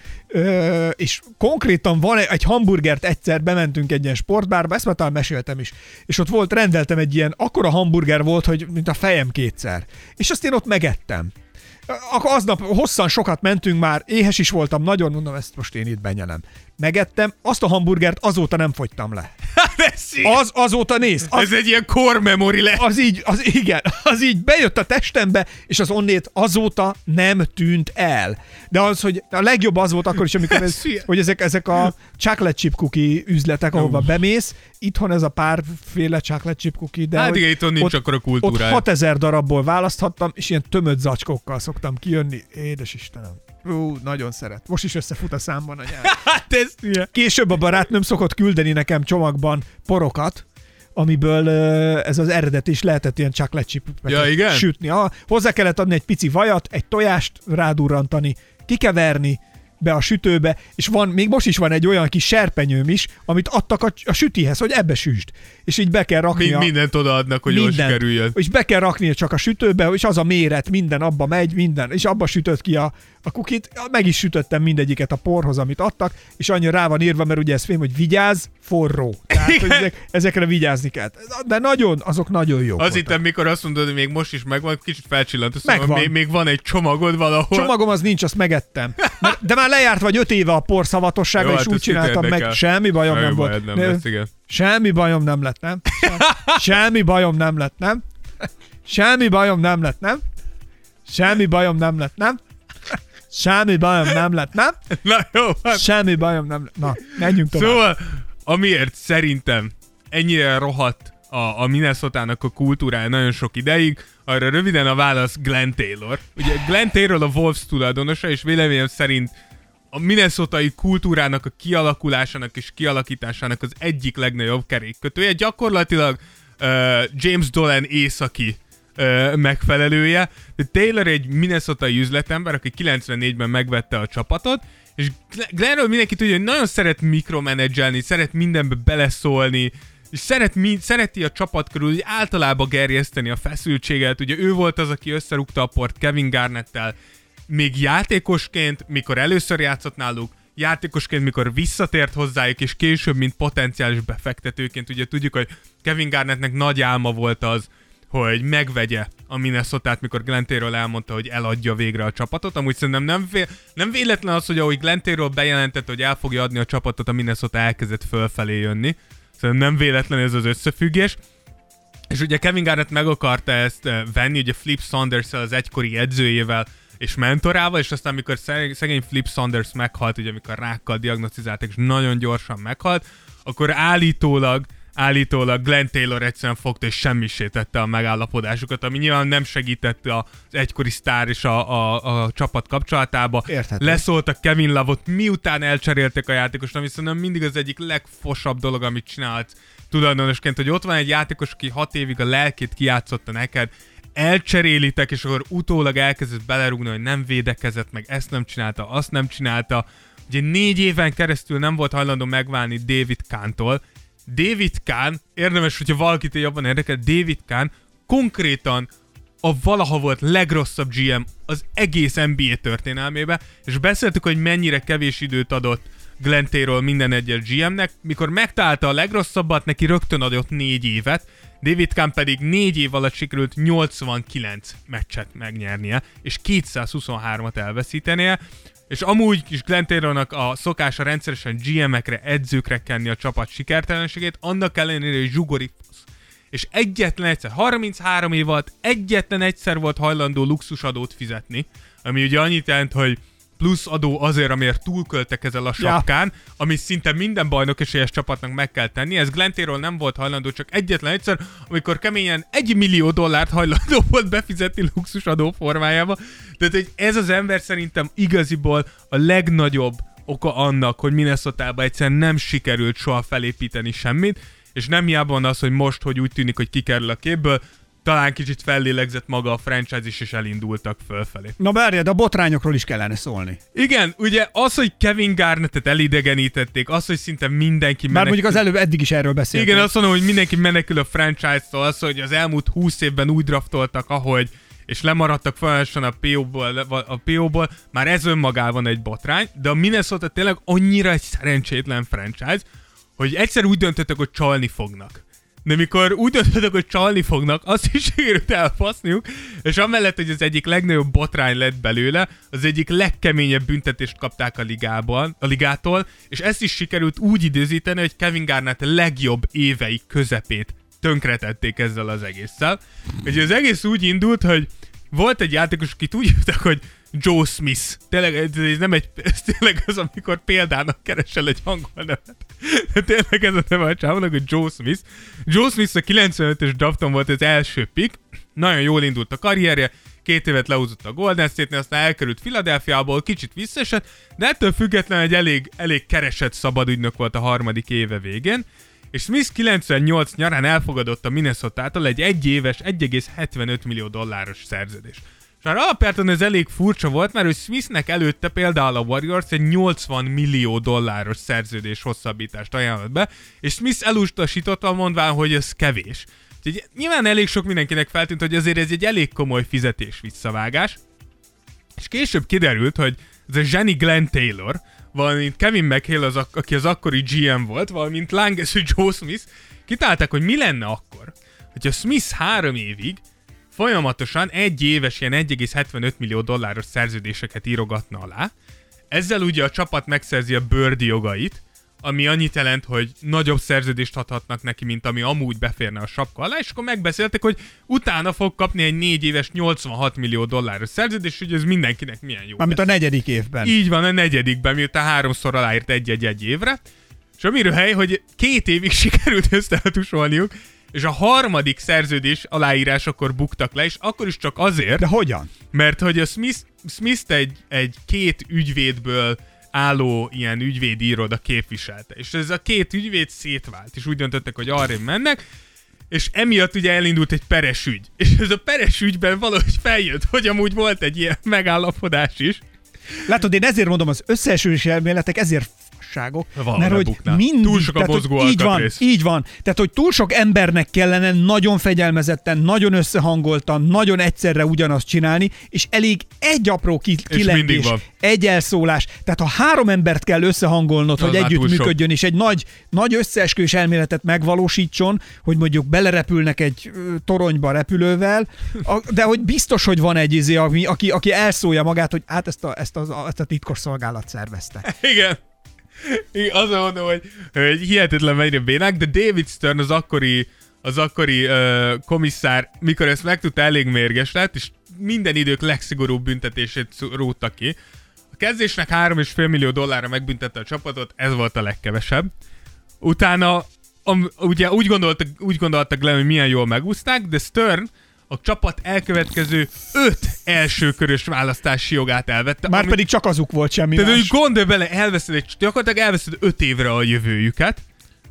és konkrétan van egy hamburgert egyszer, bementünk egy ilyen sportbárba, ezt már talán meséltem is, és ott volt, rendeltem egy ilyen, akkora hamburger volt, hogy mint a fejem kétszer. És azt én ott megettem. Akkor aznap hosszan sokat mentünk már, éhes is voltam, nagyon mondom, ezt most én itt benyelem. Megettem, azt a hamburgert azóta nem fogytam le. Hát Az azóta néz, az, ez egy ilyen core memory le. az így, az igen, az így bejött a testembe, és az onnét azóta nem tűnt el. De az, hogy a legjobb az volt akkor is, amikor [laughs] ez, hogy ezek, ezek a chocolate chip cookie üzletek, ahova bemész, itthon ez a párféle chocolate chip cookie, de Hát igen, itthon nincs ott, akkora ott kultúrája. 6000 darabból választhattam, és ilyen tömött zacskókkal szoktam kijönni. Édes Istenem. Ú, nagyon szeret. Most is összefut a számban a nyelv. [laughs] Hát ez. Később a barátnőm szokott küldeni nekem csomagban porokat, amiből ez az eredet is lehetett ilyen chocolate Ja, igen? sütni. Ah, hozzá kellett adni egy pici vajat, egy tojást rádurrantani, kikeverni, be a sütőbe, és van, még most is van egy olyan kis serpenyőm is, amit adtak a, a sütihez, hogy ebbe süsd. És így be kell rakni Mind, a, mindent odaadnak, hogy jól mindent. sikerüljön. És be kell rakni csak a sütőbe, és az a méret, minden abba megy, minden, és abba sütött ki a, a kukit. Meg is sütöttem mindegyiket a porhoz, amit adtak, és annyira rá van írva, mert ugye ez film, hogy vigyázz, forró. Tehát, hogy ezek, ezekre vigyázni kell. De nagyon, azok nagyon jók Az itt, mikor azt mondod, hogy még most is megvan, kicsit felcsillant, azt mondom, Megvan. még, még van egy csomagod valahol. Csomagom az nincs, azt megettem. [laughs] Mert- De már lejárt vagy öt éve a porszavatossága, Jó, és hát úgy csináltam meg, érdekel? semmi bajom Semmi nem volt. nem Ne- lesz, igen. Semmi bajom nem lett, nem? [laughs] Semmi bajom nem lett, nem? Semmi bajom nem lett, nem? Semmi bajom nem lett, nem? Semmi bajom nem lett, nem? Na jó, hát Semmi bajom nem lett. Na, menjünk tovább. Szóval, amiért szerintem ennyire rohadt a, a Minnesota-nak a kultúrája nagyon sok ideig, arra röviden a válasz Glenn Taylor. Ugye Glenn Taylor a Wolves tulajdonosa, és véleményem szerint a minnesotai kultúrának a kialakulásának és kialakításának az egyik legnagyobb kerékkötője. Gyakorlatilag uh, James Dolan északi uh, megfelelője. De Taylor egy minnesotai üzletember, aki 94-ben megvette a csapatot, és Gl- Glennről mindenki tudja, hogy nagyon szeret mikromenedzselni, szeret mindenbe beleszólni, és szeret, mi, szereti a csapat körül úgy általában gerjeszteni a feszültséget. Ugye ő volt az, aki összerúgta a port Kevin Garnettel, még játékosként, mikor először játszott náluk, játékosként, mikor visszatért hozzájuk, és később, mint potenciális befektetőként, ugye tudjuk, hogy Kevin Garnettnek nagy álma volt az, hogy megvegye a minnesota mikor Taylor elmondta, hogy eladja végre a csapatot. Amúgy szerintem nem, vé- nem véletlen az, hogy ahogy Glenn Taylor bejelentette, hogy el fogja adni a csapatot, a Minnesota elkezdett fölfelé jönni. Szerintem nem véletlen ez az összefüggés. És ugye Kevin Garnett meg akarta ezt eh, venni, ugye Flip saunders az egykori edzőjével és mentorával, és aztán amikor szegény, Flip Saunders meghalt, ugye amikor rákkal diagnosztizálták, és nagyon gyorsan meghalt, akkor állítólag állítólag Glenn Taylor egyszerűen fogta és semmisítette a megállapodásukat, ami nyilván nem segítette az egykori sztár és a, a, a csapat kapcsolatába. Érthető. Leszóltak Kevin Love-ot, miután elcserélték a játékost, ami szerintem mindig az egyik legfosabb dolog, amit csinálhatsz tulajdonosként, hogy ott van egy játékos, aki hat évig a lelkét kijátszotta neked, elcserélitek, és akkor utólag elkezdett belerúgni, hogy nem védekezett, meg ezt nem csinálta, azt nem csinálta. Ugye négy éven keresztül nem volt hajlandó megválni David Kahn-tól. David Kahn, érdemes, hogyha valakit jobban érdekel, David Kahn konkrétan a valaha volt legrosszabb GM az egész NBA történelmébe, és beszéltük, hogy mennyire kevés időt adott Taylor minden egyes GM-nek, mikor megtalálta a legrosszabbat, neki rögtön adott négy évet, David Kahn pedig négy év alatt sikerült 89 meccset megnyernie, és 223-at elveszítenie, és amúgy is Glenn Taylornak a szokása rendszeresen GM-ekre, edzőkre kenni a csapat sikertelenségét, annak ellenére, hogy zsugori fasz. És egyetlen egyszer, 33 év alatt egyetlen egyszer volt hajlandó luxusadót fizetni, ami ugye annyit jelent, hogy plusz adó azért, amiért túlköltekezel a sapkán, ja. ami szinte minden bajnok esélyes csapatnak meg kell tenni. Ez Taylor nem volt hajlandó, csak egyetlen egyszer, amikor keményen egy millió dollárt hajlandó [laughs] volt befizetni luxusadó formájába. Tehát hogy ez az ember szerintem igaziból a legnagyobb oka annak, hogy minnesota egyszerűen nem sikerült soha felépíteni semmit, és nem hiába van az, hogy most, hogy úgy tűnik, hogy kikerül a képből, talán kicsit fellélegzett maga a franchise is, és elindultak fölfelé. Na várja, de a botrányokról is kellene szólni. Igen, ugye az, hogy Kevin Garnettet elidegenítették, az, hogy szinte mindenki Bár mondjuk az előbb eddig is erről beszéltünk. Igen, azt mondom, hogy mindenki menekül a franchise-tól, az, hogy az elmúlt 20 évben úgy draftoltak, ahogy és lemaradtak folyamatosan a PO-ból, a PO-ból, már ez önmagában egy botrány, de a Minnesota tényleg annyira egy szerencsétlen franchise, hogy egyszer úgy döntöttek, hogy csalni fognak. De mikor úgy döntöttek, hogy csalni fognak, azt is sikerült elfaszniuk, és amellett, hogy az egyik legnagyobb botrány lett belőle, az egyik legkeményebb büntetést kapták a ligában, a ligától, és ezt is sikerült úgy időzíteni, hogy Kevin Garnett legjobb évei közepét tönkretették ezzel az egésszel. Ugye az egész úgy indult, hogy volt egy játékos, akit úgy hívtak, hogy Joe Smith. Tényleg, ez nem egy, ez tényleg az, amikor példának keresel egy angol nevet. De tényleg ez a neve a csávónak, hogy Joe Smith. Joe Smith a 95-ös drafton volt az első pick. Nagyon jól indult a karrierje, két évet leúzott a Golden State-nél, aztán elkerült Philadelphiából, kicsit visszaesett, de ettől függetlenül egy elég, elég keresett szabadügynök volt a harmadik éve végén és Smith 98 nyarán elfogadott a Minnesota-tól egy egyéves 1,75 millió dolláros szerződés. És már alapjáton ez elég furcsa volt, mert hogy Smithnek előtte például a Warriors egy 80 millió dolláros szerződés hosszabbítást ajánlott be, és Smith elutasította mondván, hogy ez kevés. Úgyhogy nyilván elég sok mindenkinek feltűnt, hogy azért ez egy elég komoly fizetés visszavágás. És később kiderült, hogy ez a Jenny Glenn Taylor, valamint Kevin McHale, az, ak- aki az akkori GM volt, valamint Langesű Joe Smith, kitálták, hogy mi lenne akkor, hogyha Smith három évig folyamatosan egy éves ilyen 1,75 millió dolláros szerződéseket írogatna alá. Ezzel ugye a csapat megszerzi a Bird jogait, ami annyit jelent, hogy nagyobb szerződést adhatnak neki, mint ami amúgy beférne a sapka alá, és akkor megbeszéltek, hogy utána fog kapni egy négy éves 86 millió dolláros szerződést, hogy ez mindenkinek milyen jó. Mármint a negyedik évben. Így van, a negyedikben, miután háromszor aláírt egy-egy-egy évre. És amiről hely, hogy két évig [laughs] sikerült ezt eltusolniuk, és a harmadik szerződés aláírásakor buktak le, és akkor is csak azért, De hogyan? mert hogy a Smith, Smith egy, egy két ügyvédből álló ilyen ügyvédi iroda képviselte. És ez a két ügyvéd szétvált, és úgy döntöttek, hogy arra mennek, és emiatt ugye elindult egy peres ügy. És ez a peres ügyben valahogy feljött, hogy amúgy volt egy ilyen megállapodás is, Látod, én ezért mondom, az összeesős elméletek ezért fasságok, Valahol mert hogy mindig, Túl sok a tehát, mozgó így van, így van. Tehát, hogy túl sok embernek kellene nagyon fegyelmezetten, nagyon összehangoltan, nagyon egyszerre ugyanazt csinálni, és elég egy apró ki- van. egy elszólás. Tehát ha három embert kell összehangolnod, Az hogy együtt működjön, és egy nagy, nagy összeesküvés elméletet megvalósítson, hogy mondjuk belerepülnek egy toronyba repülővel, de hogy biztos, hogy van egy izé, aki, aki elszólja magát, hogy hát ezt a, ezt a, ezt a titkos szolgálat szervezte. Igen. Azon mondom, hogy, hogy hihetetlen mennyire bénák, de David Stern az akkori, az akkori uh, komisszár, mikor ezt megtudta, elég mérges lett, és minden idők legszigorúbb büntetését rótta ki. A kezdésnek 3,5 millió dollárra megbüntette a csapatot, ez volt a legkevesebb. Utána am, ugye úgy gondoltak, úgy gondoltak le, hogy milyen jól megúszták, de Stern a csapat elkövetkező öt elsőkörös választási jogát elvette. Már ami- pedig csak azuk volt semmi tehát, más. gondolj bele, elveszed egy, gyakorlatilag elveszed öt évre a jövőjüket,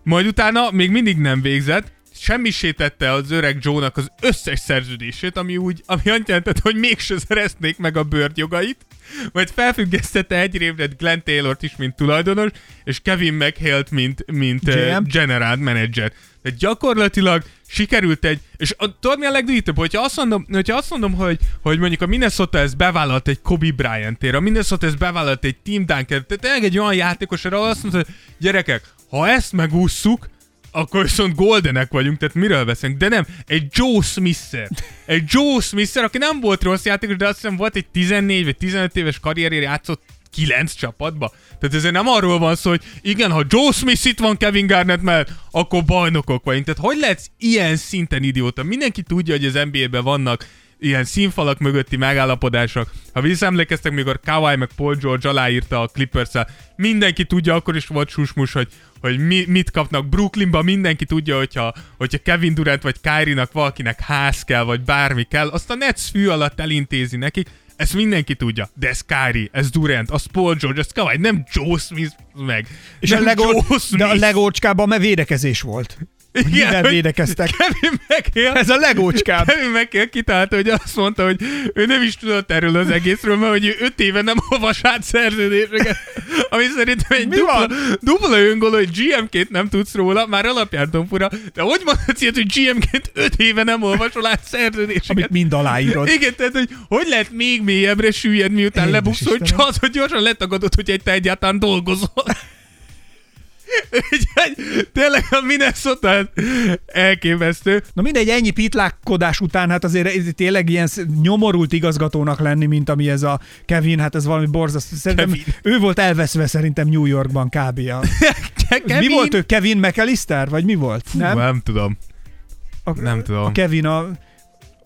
majd utána még mindig nem végzett, semmisé tette az öreg Joe-nak az összes szerződését, ami úgy, ami annyit jelentett, hogy mégse szerezték meg a bőrt jogait, majd felfüggesztette egy évre Glenn Taylor-t is, mint tulajdonos, és Kevin McHale-t, mint, mint uh, general manager. Tehát gyakorlatilag sikerült egy, és a, tudod mi a legdíjtöbb, hogyha azt mondom, hogyha azt mondom hogy, hogy mondjuk a Minnesota ez bevállalt egy Kobe Bryant-ért, a Minnesota ez bevállalt egy Tim Duncan, tehát tényleg egy olyan játékos, arra azt mondta, hogy gyerekek, ha ezt megússzuk, akkor viszont goldenek vagyunk, tehát miről beszélünk? De nem, egy Joe Smith-szer. Egy Joe Smith-szer, aki nem volt rossz játékos, de azt hiszem volt egy 14 vagy 15 éves karrierére játszott 9 csapatba. Tehát ezért nem arról van szó, hogy igen, ha Joe Smith itt van Kevin Garnett mellett, akkor bajnokok vagyunk. Tehát hogy lehetsz ilyen szinten idióta? Mindenki tudja, hogy az NBA-ben vannak ilyen színfalak mögötti megállapodások. Ha visszaemlékeztek, mikor Kawhi meg Paul George aláírta a clippers mindenki tudja, akkor is volt susmus, hogy, hogy mi, mit kapnak Brooklynban, mindenki tudja, hogyha, hogyha Kevin Durant vagy Kyrie-nak valakinek ház kell, vagy bármi kell, azt a Nets fű alatt elintézi nekik, ezt mindenki tudja, de ez Kyrie, ez Durant, az Paul George, ez Kawhi, nem Joe Smith meg. És nem a, legol, Joe de a Smith. legócskában mert védekezés volt. Igen, mivel védekeztek. Kevin McHale Ez a legócskább. Kevin McHale kitalálta, hogy azt mondta, hogy ő nem is tudott erről az egészről, mert hogy ő öt éve nem olvas át szerződéseket. Ami szerintem egy Mi dupla, van? dupla öngól, hogy GM-ként nem tudsz róla, már alapjártan fura, de hogy mondhatsz ilyet, hogy GM-ként öt éve nem olvasol át szerződéseket? Amit mind aláírod. Igen, tehát, hogy hogy lehet még mélyebbre süllyed, miután Édes lebuksz, hogy Istenem. csak az, hogy gyorsan letagadod, hogy egy te egyáltalán dolgozol. Úgyhogy tényleg a Minnesota elképesztő. Na mindegy, ennyi pitlákkodás után, hát azért ez tényleg ilyen nyomorult igazgatónak lenni, mint ami ez a Kevin, hát ez valami borzasztó. Szerintem Kevin. ő volt elveszve szerintem New Yorkban kb. A... [laughs] Kevin? Mi volt ő? Kevin McAllister? Vagy mi volt? Nem, Nem? nem tudom. A, nem tudom. A Kevin a,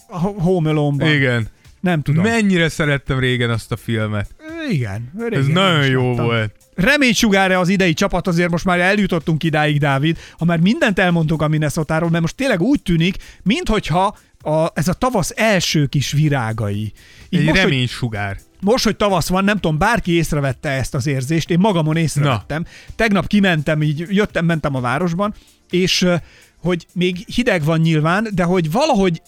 a Home Alone-ban. Igen. Nem tudom. Mennyire szerettem régen azt a filmet. Igen. Ez nagyon jó láttam. volt. Reménysugárra az idei csapat, azért most már eljutottunk idáig, Dávid, ha már mindent elmondtunk a minnesota mert most tényleg úgy tűnik, minthogyha a, ez a tavasz első kis virágai. Így Egy most, hogy, reménysugár. most, hogy tavasz van, nem tudom, bárki észrevette ezt az érzést, én magamon észrevettem. Na. Tegnap kimentem, így jöttem, mentem a városban, és hogy még hideg van nyilván, de hogy valahogy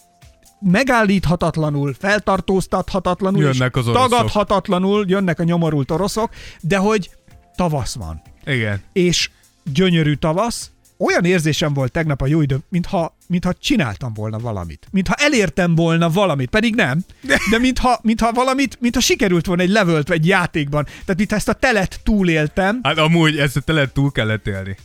megállíthatatlanul, feltartóztathatatlanul, Jönnek az oroszok. tagadhatatlanul jönnek a nyomorult oroszok, de hogy tavasz van. Igen. És gyönyörű tavasz, olyan érzésem volt tegnap a jó idő, mintha, mintha csináltam volna valamit. Mintha elértem volna valamit, pedig nem. De mintha, mintha valamit, mintha sikerült volna egy levelt egy játékban. Tehát mintha ezt a telet túléltem, Hát amúgy ezt a telet túl kellett élni.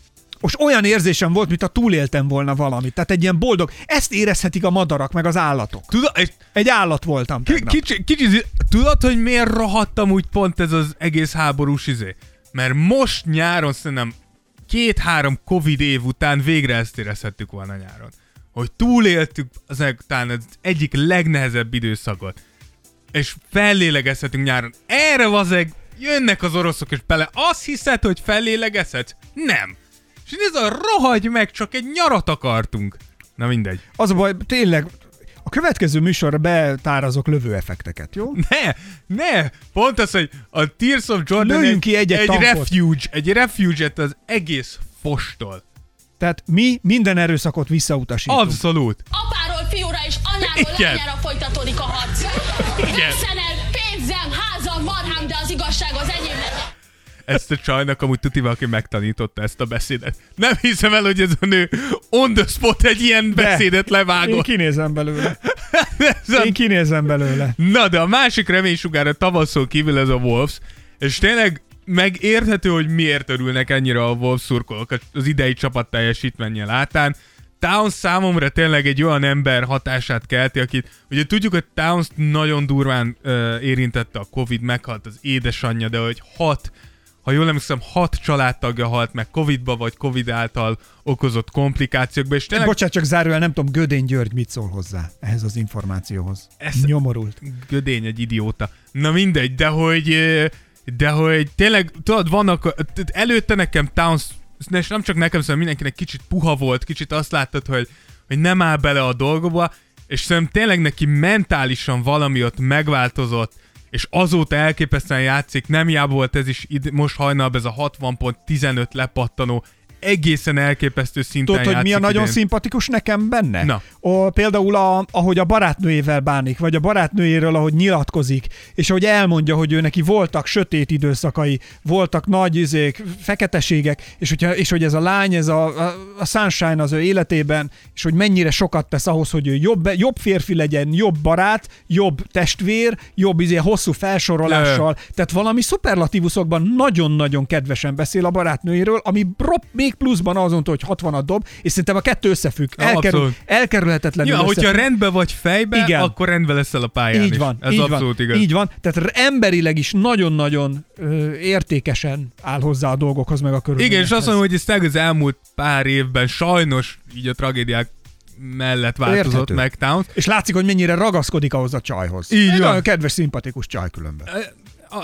Most olyan érzésem volt, mintha túléltem volna valamit. Tehát egy ilyen boldog. Ezt érezhetik a madarak, meg az állatok. Tudod, és Egy állat voltam ki, tegnap. kicsi, kicsi, tudod, hogy miért rohadtam úgy pont ez az egész háborús izé? Mert most nyáron szerintem két-három Covid év után végre ezt érezhettük volna nyáron. Hogy túléltük az talán az egyik legnehezebb időszakot. És fellélegezhetünk nyáron. Erre vazeg jönnek az oroszok és bele. Azt hiszed, hogy fellélegezhetsz? Nem. És ez a rohagy meg, csak egy nyarat akartunk. Na mindegy. Az a baj, tényleg, a következő műsorra betárazok lövő effekteket, jó? [laughs] Ne, ne! Pont az, hogy a Tears of Jordan Lőjünk egy, ki egy tankot. refuge, egy refuge-et az egész fostól. Tehát mi minden erőszakot visszautasítunk. Abszolút. Apáról fiúra és anyáról Igen. lányára folytatódik a harc. Igen. Szenel, pénzem, házam, marhám, de az igazság az enyém. Ezt a csajnak amúgy tuti aki megtanította ezt a beszédet. Nem hiszem el, hogy ez a nő on the spot egy ilyen De. beszédet Én levágott. kinézem belőle. [laughs] A- Én kinézem belőle. Na, de a másik reménysugár a tavaszon kívül ez a Wolves, és tényleg megérthető, hogy miért örülnek ennyire a Wolves szurkolók az idei csapat teljesítménye látán. Towns számomra tényleg egy olyan ember hatását kelti, akit ugye tudjuk, hogy Towns nagyon durván ö, érintette a Covid, meghalt az édesanyja, de hogy hat, ha jól emlékszem, hat családtagja halt meg Covidba, vagy Covid által okozott komplikációkba, és tényleg Bocsát, csak zárójel, nem tudom, Gödény György mit szól hozzá ehhez az információhoz. Ez- Nyomorult. gödény egy idióta. Na mindegy, de hogy, de hogy tényleg, tudod, vannak, előtte nekem Towns, és nem csak nekem, szóval mindenkinek kicsit puha volt, kicsit azt láttad, hogy, hogy nem áll bele a dolgokba, és szerintem tényleg neki mentálisan valami ott megváltozott, és azóta elképesztően játszik, nem hiába volt ez is id- most hajnalban ez a 60.15 lepattanó, egészen elképesztő szinten Tudod, hogy mi a nagyon idén. szimpatikus nekem benne? Na. O, például, a, ahogy a barátnőjével bánik, vagy a barátnőjéről, ahogy nyilatkozik, és ahogy elmondja, hogy ő neki voltak sötét időszakai, voltak nagy izék, feketeségek, és, hogyha, és hogy ez a lány, ez a, a, a sunshine az ő életében, és hogy mennyire sokat tesz ahhoz, hogy ő jobb, jobb férfi legyen, jobb barát, jobb testvér, jobb izé, hosszú felsorolással. Tehát valami szuperlatívuszokban nagyon-nagyon kedvesen beszél a barátnőjéről, ami ropp, még pluszban azon, hogy 60 dob, és szerintem a kettő összefügg. Elkerül, elkerülhetetlenül Ja, hogyha rendben vagy fejbe, Igen. akkor rendben leszel a pályán Így is. van, Ez így abszolút van, igaz. így van. Tehát emberileg is nagyon-nagyon ö, értékesen áll hozzá a dolgokhoz, meg a körülményekhez. Igen, és azt mondom, hogy ez az elmúlt pár évben sajnos így a tragédiák mellett változott Érthető. meg Towns. És látszik, hogy mennyire ragaszkodik ahhoz a csajhoz. Így Egy van. Nagyon kedves, szimpatikus csaj különben.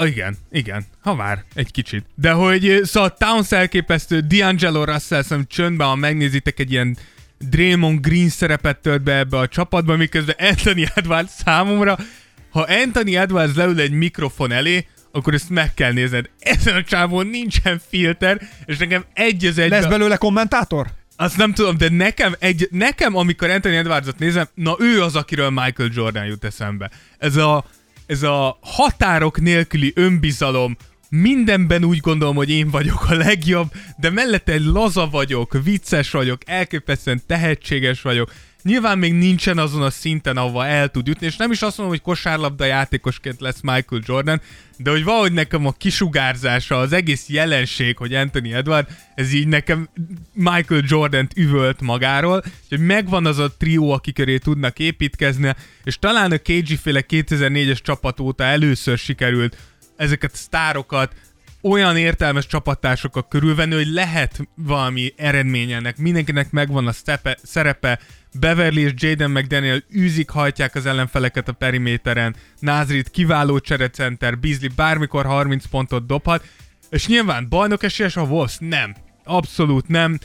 Igen, igen, ha már, egy kicsit. De hogy, eh, szóval Towns elképesztő, D'Angelo Russell, szerintem csöndben, ha megnézitek, egy ilyen Draymond Green szerepet tölt be ebbe a csapatba, miközben Anthony Edwards számomra, ha Anthony Edwards leül egy mikrofon elé, akkor ezt meg kell nézned. Ezen a csávon nincsen filter, és nekem egy az egy. Lesz belőle kommentátor? Azt nem tudom, de nekem, egy, nekem amikor Anthony Edwardsot nézem, na ő az, akiről Michael Jordan jut eszembe. Ez a, ez a határok nélküli önbizalom, mindenben úgy gondolom, hogy én vagyok a legjobb, de mellette laza vagyok, vicces vagyok, elképesztően tehetséges vagyok. Nyilván még nincsen azon a szinten, ahova el tud jutni, és nem is azt mondom, hogy kosárlabda játékosként lesz Michael Jordan, de hogy valahogy nekem a kisugárzása, az egész jelenség, hogy Anthony Edward, ez így nekem Michael Jordan-t üvölt magáról, hogy megvan az a trió, aki köré tudnak építkezni, és talán a KG féle 2004-es csapat óta először sikerült ezeket a sztárokat olyan értelmes csapattársokkal körülvenni, hogy lehet valami eredmény ennek. Mindenkinek megvan a szerepe, Beverly és Jaden McDaniel űzik, hajtják az ellenfeleket a periméteren, Názrit kiváló cserecenter, Beasley bármikor 30 pontot dobhat, és nyilván bajnok esélyes a Wolves? Nem. Abszolút nem.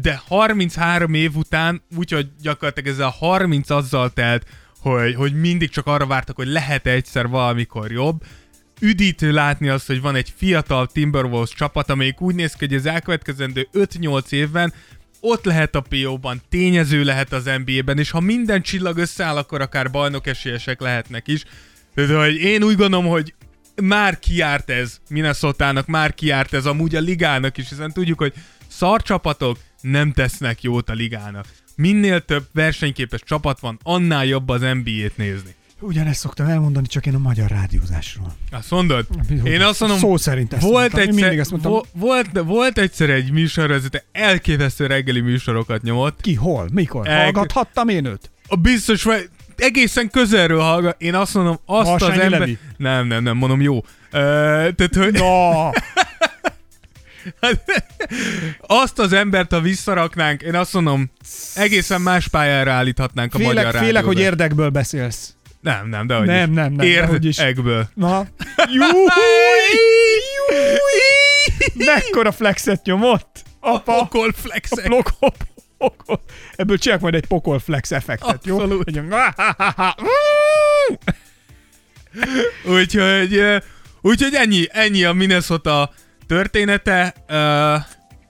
De 33 év után, úgyhogy gyakorlatilag ez a 30 azzal telt, hogy, hogy mindig csak arra vártak, hogy lehet egyszer valamikor jobb, üdítő látni azt, hogy van egy fiatal Timberwolves csapat, amelyik úgy néz ki, hogy az elkövetkezendő 5-8 évben ott lehet a PO-ban, tényező lehet az NBA-ben, és ha minden csillag összeáll, akkor akár bajnok esélyesek lehetnek is. De hogy én úgy gondolom, hogy már kiárt ez Minnesota-nak, már kiárt ez amúgy a ligának is, hiszen tudjuk, hogy szar csapatok nem tesznek jót a ligának. Minél több versenyképes csapat van, annál jobb az NBA-t nézni. Ugyanezt szoktam elmondani, csak én a magyar rádiózásról. Azt mondod? Bizony. Én azt mondom, Szó szerint ezt volt, mondtam. Egyszer, mindig ezt mondtam. vo- volt, volt egyszer egy műsorvezető, elképesztő reggeli műsorokat nyomott. Ki, hol, mikor? El- Hallgathattam én őt? A biztos, vagy egészen közelről hallgat. Én azt mondom, azt Harsányi az ember... Levi. Nem, nem, nem, mondom, jó. Ö, tehát, hogy No, [laughs] azt az embert, ha visszaraknánk, én azt mondom, egészen más pályára állíthatnánk a magyar félek, félek, hogy érdekből beszélsz. Nem, nem, de hogy Nem, is. nem, nem, dehogy is. Érdekből. Na, júj, mekkora flexet nyomott? Apa, Pokol flexek. pokol, pokol. Ebből csinálok majd egy pokol flex effektet, jó? Abszolút. Hogy Úgyhogy, úgyhogy ennyi, ennyi a Minnesota története,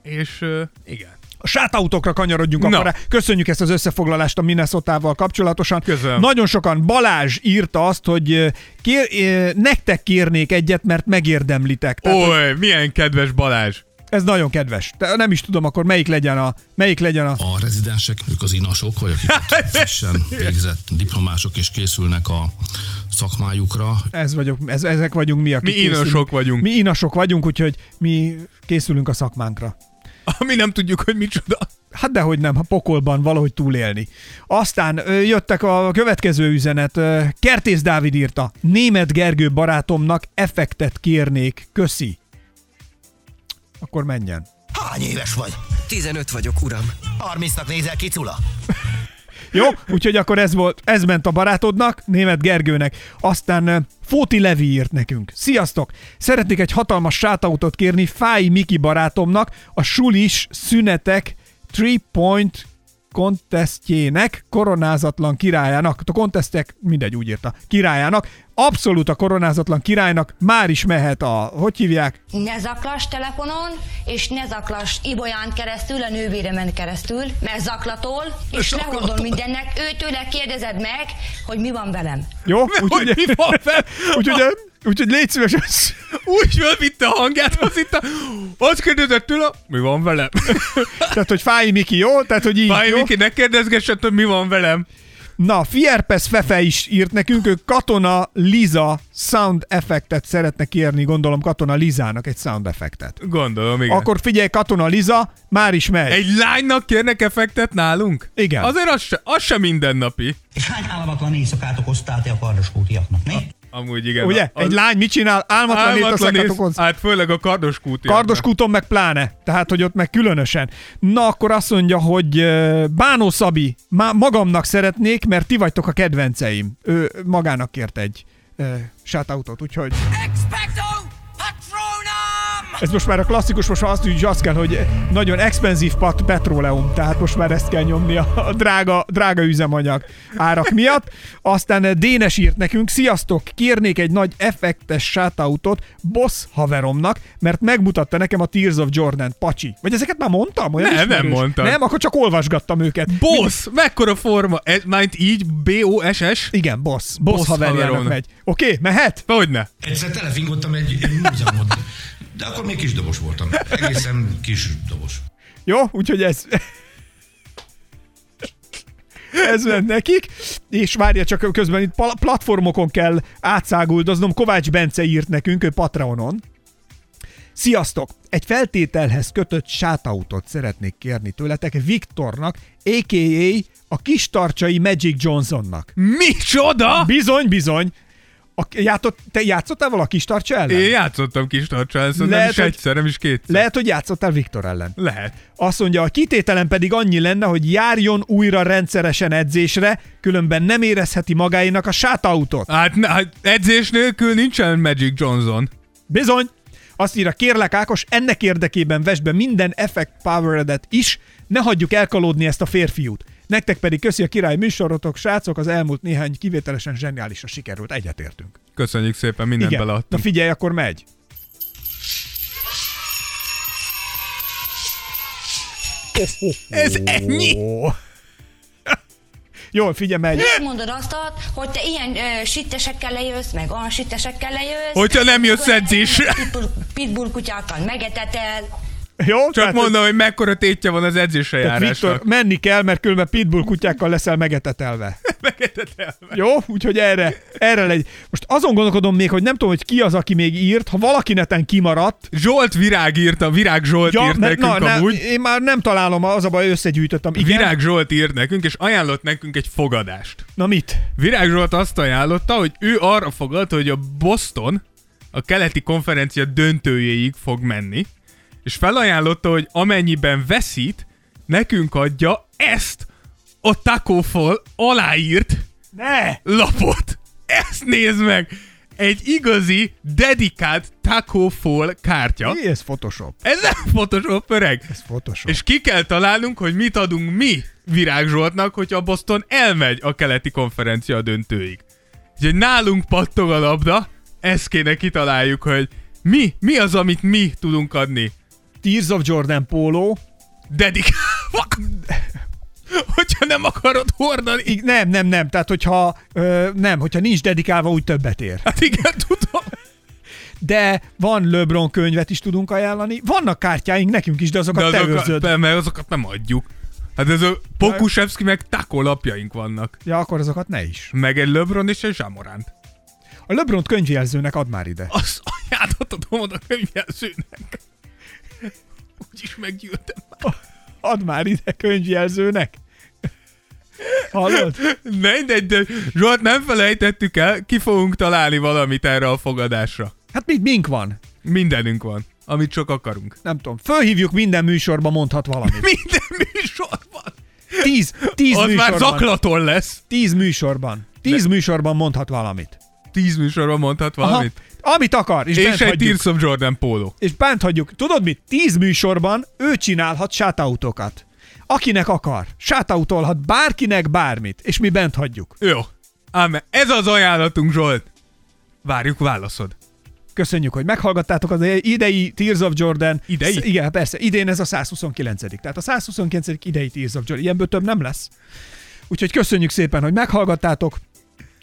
és igen. A sátautokra kanyarodjunk Na. akkor rá. Köszönjük ezt az összefoglalást a Minnesota-val kapcsolatosan. Köszönöm. Nagyon sokan, Balázs írta azt, hogy kér, nektek kérnék egyet, mert megérdemlitek. Tehát, hogy Oly, milyen kedves Balázs. ez nagyon kedves. De nem is tudom akkor melyik legyen a, melyik legyen a A rezidensek, ők az inasok, vagy akik [laughs] frissen végzett diplomások és készülnek a szakmájukra. Ez vagyok, ez, ezek vagyunk mi, akik Mi készülünk. inasok vagyunk. Mi inasok vagyunk, úgyhogy mi készülünk a szakmánkra. Ami nem tudjuk, hogy micsoda. Hát dehogy nem, ha pokolban valahogy túlélni. Aztán jöttek a következő üzenet. Kertész Dávid írta. Német Gergő barátomnak effektet kérnék. Köszi. Akkor menjen. Hány éves vagy? 15 vagyok, uram. 30-nak nézel ki, Cula? Jó, úgyhogy akkor ez volt, ez ment a barátodnak, német Gergőnek. Aztán ö, Fóti Levi írt nekünk. Sziasztok! Szeretnék egy hatalmas sátautot kérni Fáj Miki barátomnak a sulis szünetek 3 point kontesztjének, koronázatlan királyának, a kontesztek, mindegy, úgy írta, királyának, abszolút a koronázatlan királynak már is mehet a, hogy hívják? Ne zaklass telefonon, és ne zaklass Ibolyán keresztül, a nővéremen keresztül, mert zaklatol, és lehordol mindennek, őtőle kérdezed meg, hogy mi van velem. Jó? Hogy Úgyhogy, mi van fel? úgyhogy, úgyhogy légy szíves, Úgy fölvitte a hangját, az itt a... Azt kérdezett tőle, mi van velem? tehát, hogy Fáj Miki, jó? Tehát, hogy így, Fáj, jó? Miki, ne kérdezgessed, hogy mi van velem. Na, Fierpes Fefe is írt nekünk, ő Katona Liza sound effektet szeretne kérni, gondolom Katona Lizának egy sound effektet. Gondolom, igen. Akkor figyelj, Katona Liza, már is megy. Egy lánynak kérnek effektet nálunk? Igen. Azért az se, az se mindennapi. És hány álmatlan éjszakát okoztál te a kardoskútiaknak, mi? Amúgy igen. Ugye? Az- Egy lány mit csinál? Álmatlan álmatlan éjszakát ész- Hát főleg a kardos kúti. Kardos kúton meg pláne, tehát hogy ott meg különösen. Na akkor azt mondja, hogy Bánó Szabi, má, magamnak szeretnék, mert ti vagytok a kedvenceim. Ő magának kért egy ö, shoutoutot, úgyhogy Patronum! Ez most már a klasszikus, most már azt, is azt kell, hogy nagyon expenzív pat petróleum, tehát most már ezt kell nyomni a, drága, drága üzemanyag árak miatt. Aztán Dénes írt nekünk, sziasztok, kérnék egy nagy effektes shoutoutot boss haveromnak, mert megmutatta nekem a Tears of Jordan, pacsi. Vagy ezeket már mondtam? Olyan Nem, nem mondtad. Nem, akkor csak olvasgattam őket. Boss! Mekkora forma? Ez, mind így? B-O-S-S? Igen, boss. Boss, Boss boss haverjának haveromnak. megy. Oké, okay, mehet? Hogyne? Egyszer telefingottam egy, egy múzeumot, de akkor még kis dobos voltam. Egészen kis dobos. Jó, úgyhogy ez... ez ment nekik, és várja csak közben itt platformokon kell átszáguldoznom. Kovács Bence írt nekünk, ő Patreonon. Sziasztok! Egy feltételhez kötött sátautot szeretnék kérni tőletek Viktornak, a.k.a. a kistarcsai Magic Johnsonnak. Micsoda? Bizony, bizony. A, játott, te játszottál vala kistarcsa ellen? Én játszottam kis tarcsászon, nem Lehet, is hogy- egyszer, nem is kétszer. Lehet, hogy játszottál Viktor ellen. Lehet. Azt mondja, a kitételem pedig annyi lenne, hogy járjon újra rendszeresen edzésre, különben nem érezheti magáénak a sátautot. Hát, hát edzés nélkül nincsen Magic Johnson. Bizony! Azt írja, kérlek Ákos, ennek érdekében vesd be minden effect poweredet is, ne hagyjuk elkalódni ezt a férfiút. Nektek pedig köszi a király műsorotok, srácok, az elmúlt néhány kivételesen zseniálisra sikerült, egyetértünk. Köszönjük szépen, mindent Igen, na beleadtunk. figyelj, akkor megy. Ez ennyi? [laughs] Jól, figyelj, megy. Miért mondod azt, hogy te ilyen ö, sittesekkel lejössz, meg olyan sittesekkel lejössz? Hogyha nem jössz edzésre. Pitbull, pitbull kutyákkal megetetel. Jó? Csak Tehát- mondom, hogy mekkora tétje van az edzésre járásnak. Viktor, menni kell, mert különben pitbull kutyákkal leszel [laughs] megetetelve. Jó? Úgyhogy erre, erre legy. Most azon gondolkodom még, hogy nem tudom, hogy ki az, aki még írt, ha valaki neten kimaradt. Zsolt Virág írta, Virág Zsolt Ja, írt mert, nekünk na, ne, amúgy. én már nem találom, az a baj, összegyűjtöttem. Igen? Virág Zsolt írt nekünk, és ajánlott nekünk egy fogadást. Na mit? Virág Zsolt azt ajánlotta, hogy ő arra fogad, hogy a Boston a keleti konferencia döntőjéig fog menni, és felajánlotta, hogy amennyiben veszít, nekünk adja ezt a Taco Fall aláírt Ne! lapot. Ezt nézd meg! Egy igazi, dedikált Taco Fall kártya. Mi ez Photoshop? Ez nem Photoshop, öreg. Ez Photoshop. És ki kell találnunk, hogy mit adunk mi Virág Zsoltnak, hogyha Boston elmegy a keleti konferencia döntőig. Úgyhogy nálunk pattog a labda, ezt kéne kitaláljuk, hogy mi, mi az, amit mi tudunk adni. Tears of Jordan póló. Dedikálva. [laughs] hogyha nem akarod hordani. I- nem, nem, nem. Tehát, hogyha ö, nem, hogyha nincs dedikálva, úgy többet ér. Hát igen, tudom. De van LeBron könyvet is tudunk ajánlani. Vannak kártyáink nekünk is, de azokat De te azokat, őrzöd. be, mert azokat nem adjuk. Hát ez a Pokusevski meg Taco lapjaink vannak. Ja, akkor azokat ne is. Meg egy LeBron és egy Zsamorant. A LeBron könyvjelzőnek add már ide. Azt ajánlhatod oda a könyvjelzőnek. Úgyis meggyűltem már. Add már ide könyvjelzőnek. Hallod? Mindegy, de Zsolt, nem felejtettük el, ki fogunk találni valamit erre a fogadásra. Hát mit mink van? Mindenünk van, amit csak akarunk. Nem tudom. Fölhívjuk minden műsorba, mondhat valamit. [laughs] Minden műsorban. Tíz, tíz Az műsorban. már zaklaton lesz. Tíz műsorban. Tíz műsorban mondhat valamit. Tíz műsorban mondhat valamit. Amit akar, és, És, egy. Tears of Jordan póló. És bent hagyjuk. Tudod mit? Tíz műsorban ő csinálhat shoutout-okat. Akinek akar. Shoutoutolhat bárkinek bármit. És mi bent hagyjuk. Jó. Ám ez az ajánlatunk, Zsolt. Várjuk válaszod. Köszönjük, hogy meghallgattátok az idei Tears of Jordan. Idei? Sz- igen, persze. Idén ez a 129 Tehát a 129 idei Tears of Jordan. Ilyenből több nem lesz. Úgyhogy köszönjük szépen, hogy meghallgattátok.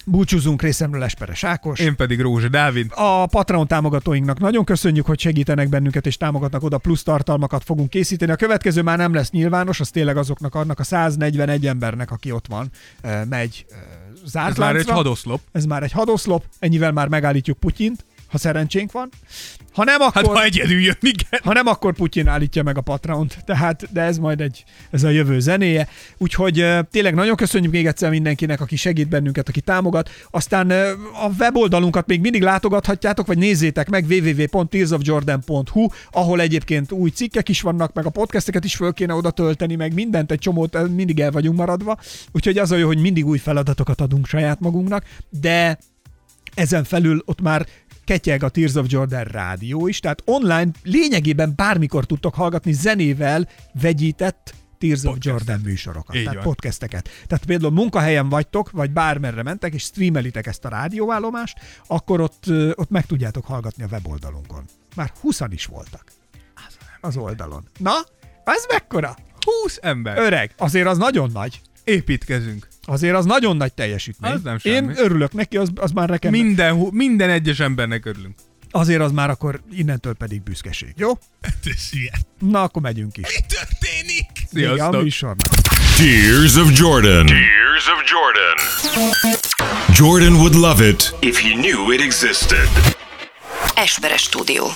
Búcsúzunk részemről Esperes Ákos. Én pedig Rózsa Dávid. A Patreon támogatóinknak nagyon köszönjük, hogy segítenek bennünket és támogatnak oda, plusz tartalmakat fogunk készíteni. A következő már nem lesz nyilvános, az tényleg azoknak annak a 141 embernek, aki ott van, eh, megy eh, zárt Ez már egy láncra. hadoszlop. Ez már egy hadoszlop, ennyivel már megállítjuk Putyint, ha szerencsénk van. Ha nem, akkor... Hát ha egyedül jön, igen. Ha nem, akkor Putyin állítja meg a Patreont, tehát, de ez majd egy, ez a jövő zenéje. Úgyhogy tényleg nagyon köszönjük még egyszer mindenkinek, aki segít bennünket, aki támogat. Aztán a weboldalunkat még mindig látogathatjátok, vagy nézzétek meg www.tearsofjordan.hu, ahol egyébként új cikkek is vannak, meg a podcasteket is föl kéne oda tölteni, meg mindent, egy csomót mindig el vagyunk maradva. Úgyhogy az a jó, hogy mindig új feladatokat adunk saját magunknak, de ezen felül ott már ketyeg a Tears of Jordan rádió is, tehát online lényegében bármikor tudtok hallgatni zenével vegyített Tears of Jordan műsorokat, Így tehát van. podcasteket. Tehát például munkahelyen vagytok, vagy bármerre mentek, és streamelitek ezt a rádióállomást, akkor ott, ott meg tudjátok hallgatni a weboldalunkon. Már 20 is voltak az oldalon. Na, ez mekkora? 20 ember. Öreg, azért az nagyon nagy. Építkezünk. Azért az nagyon nagy teljesítmény. Az nem Én semmi. örülök neki, az, az már nekem... Minden, minden egyes embernek örülünk. Azért az már akkor innentől pedig büszkeség, jó? Ez ilyen. Na, akkor megyünk is. Mi történik? A Sziasztok. műsornak. Tears of Jordan. Tears of Jordan. Jordan would love it If he knew it existed. Esperes stúdió.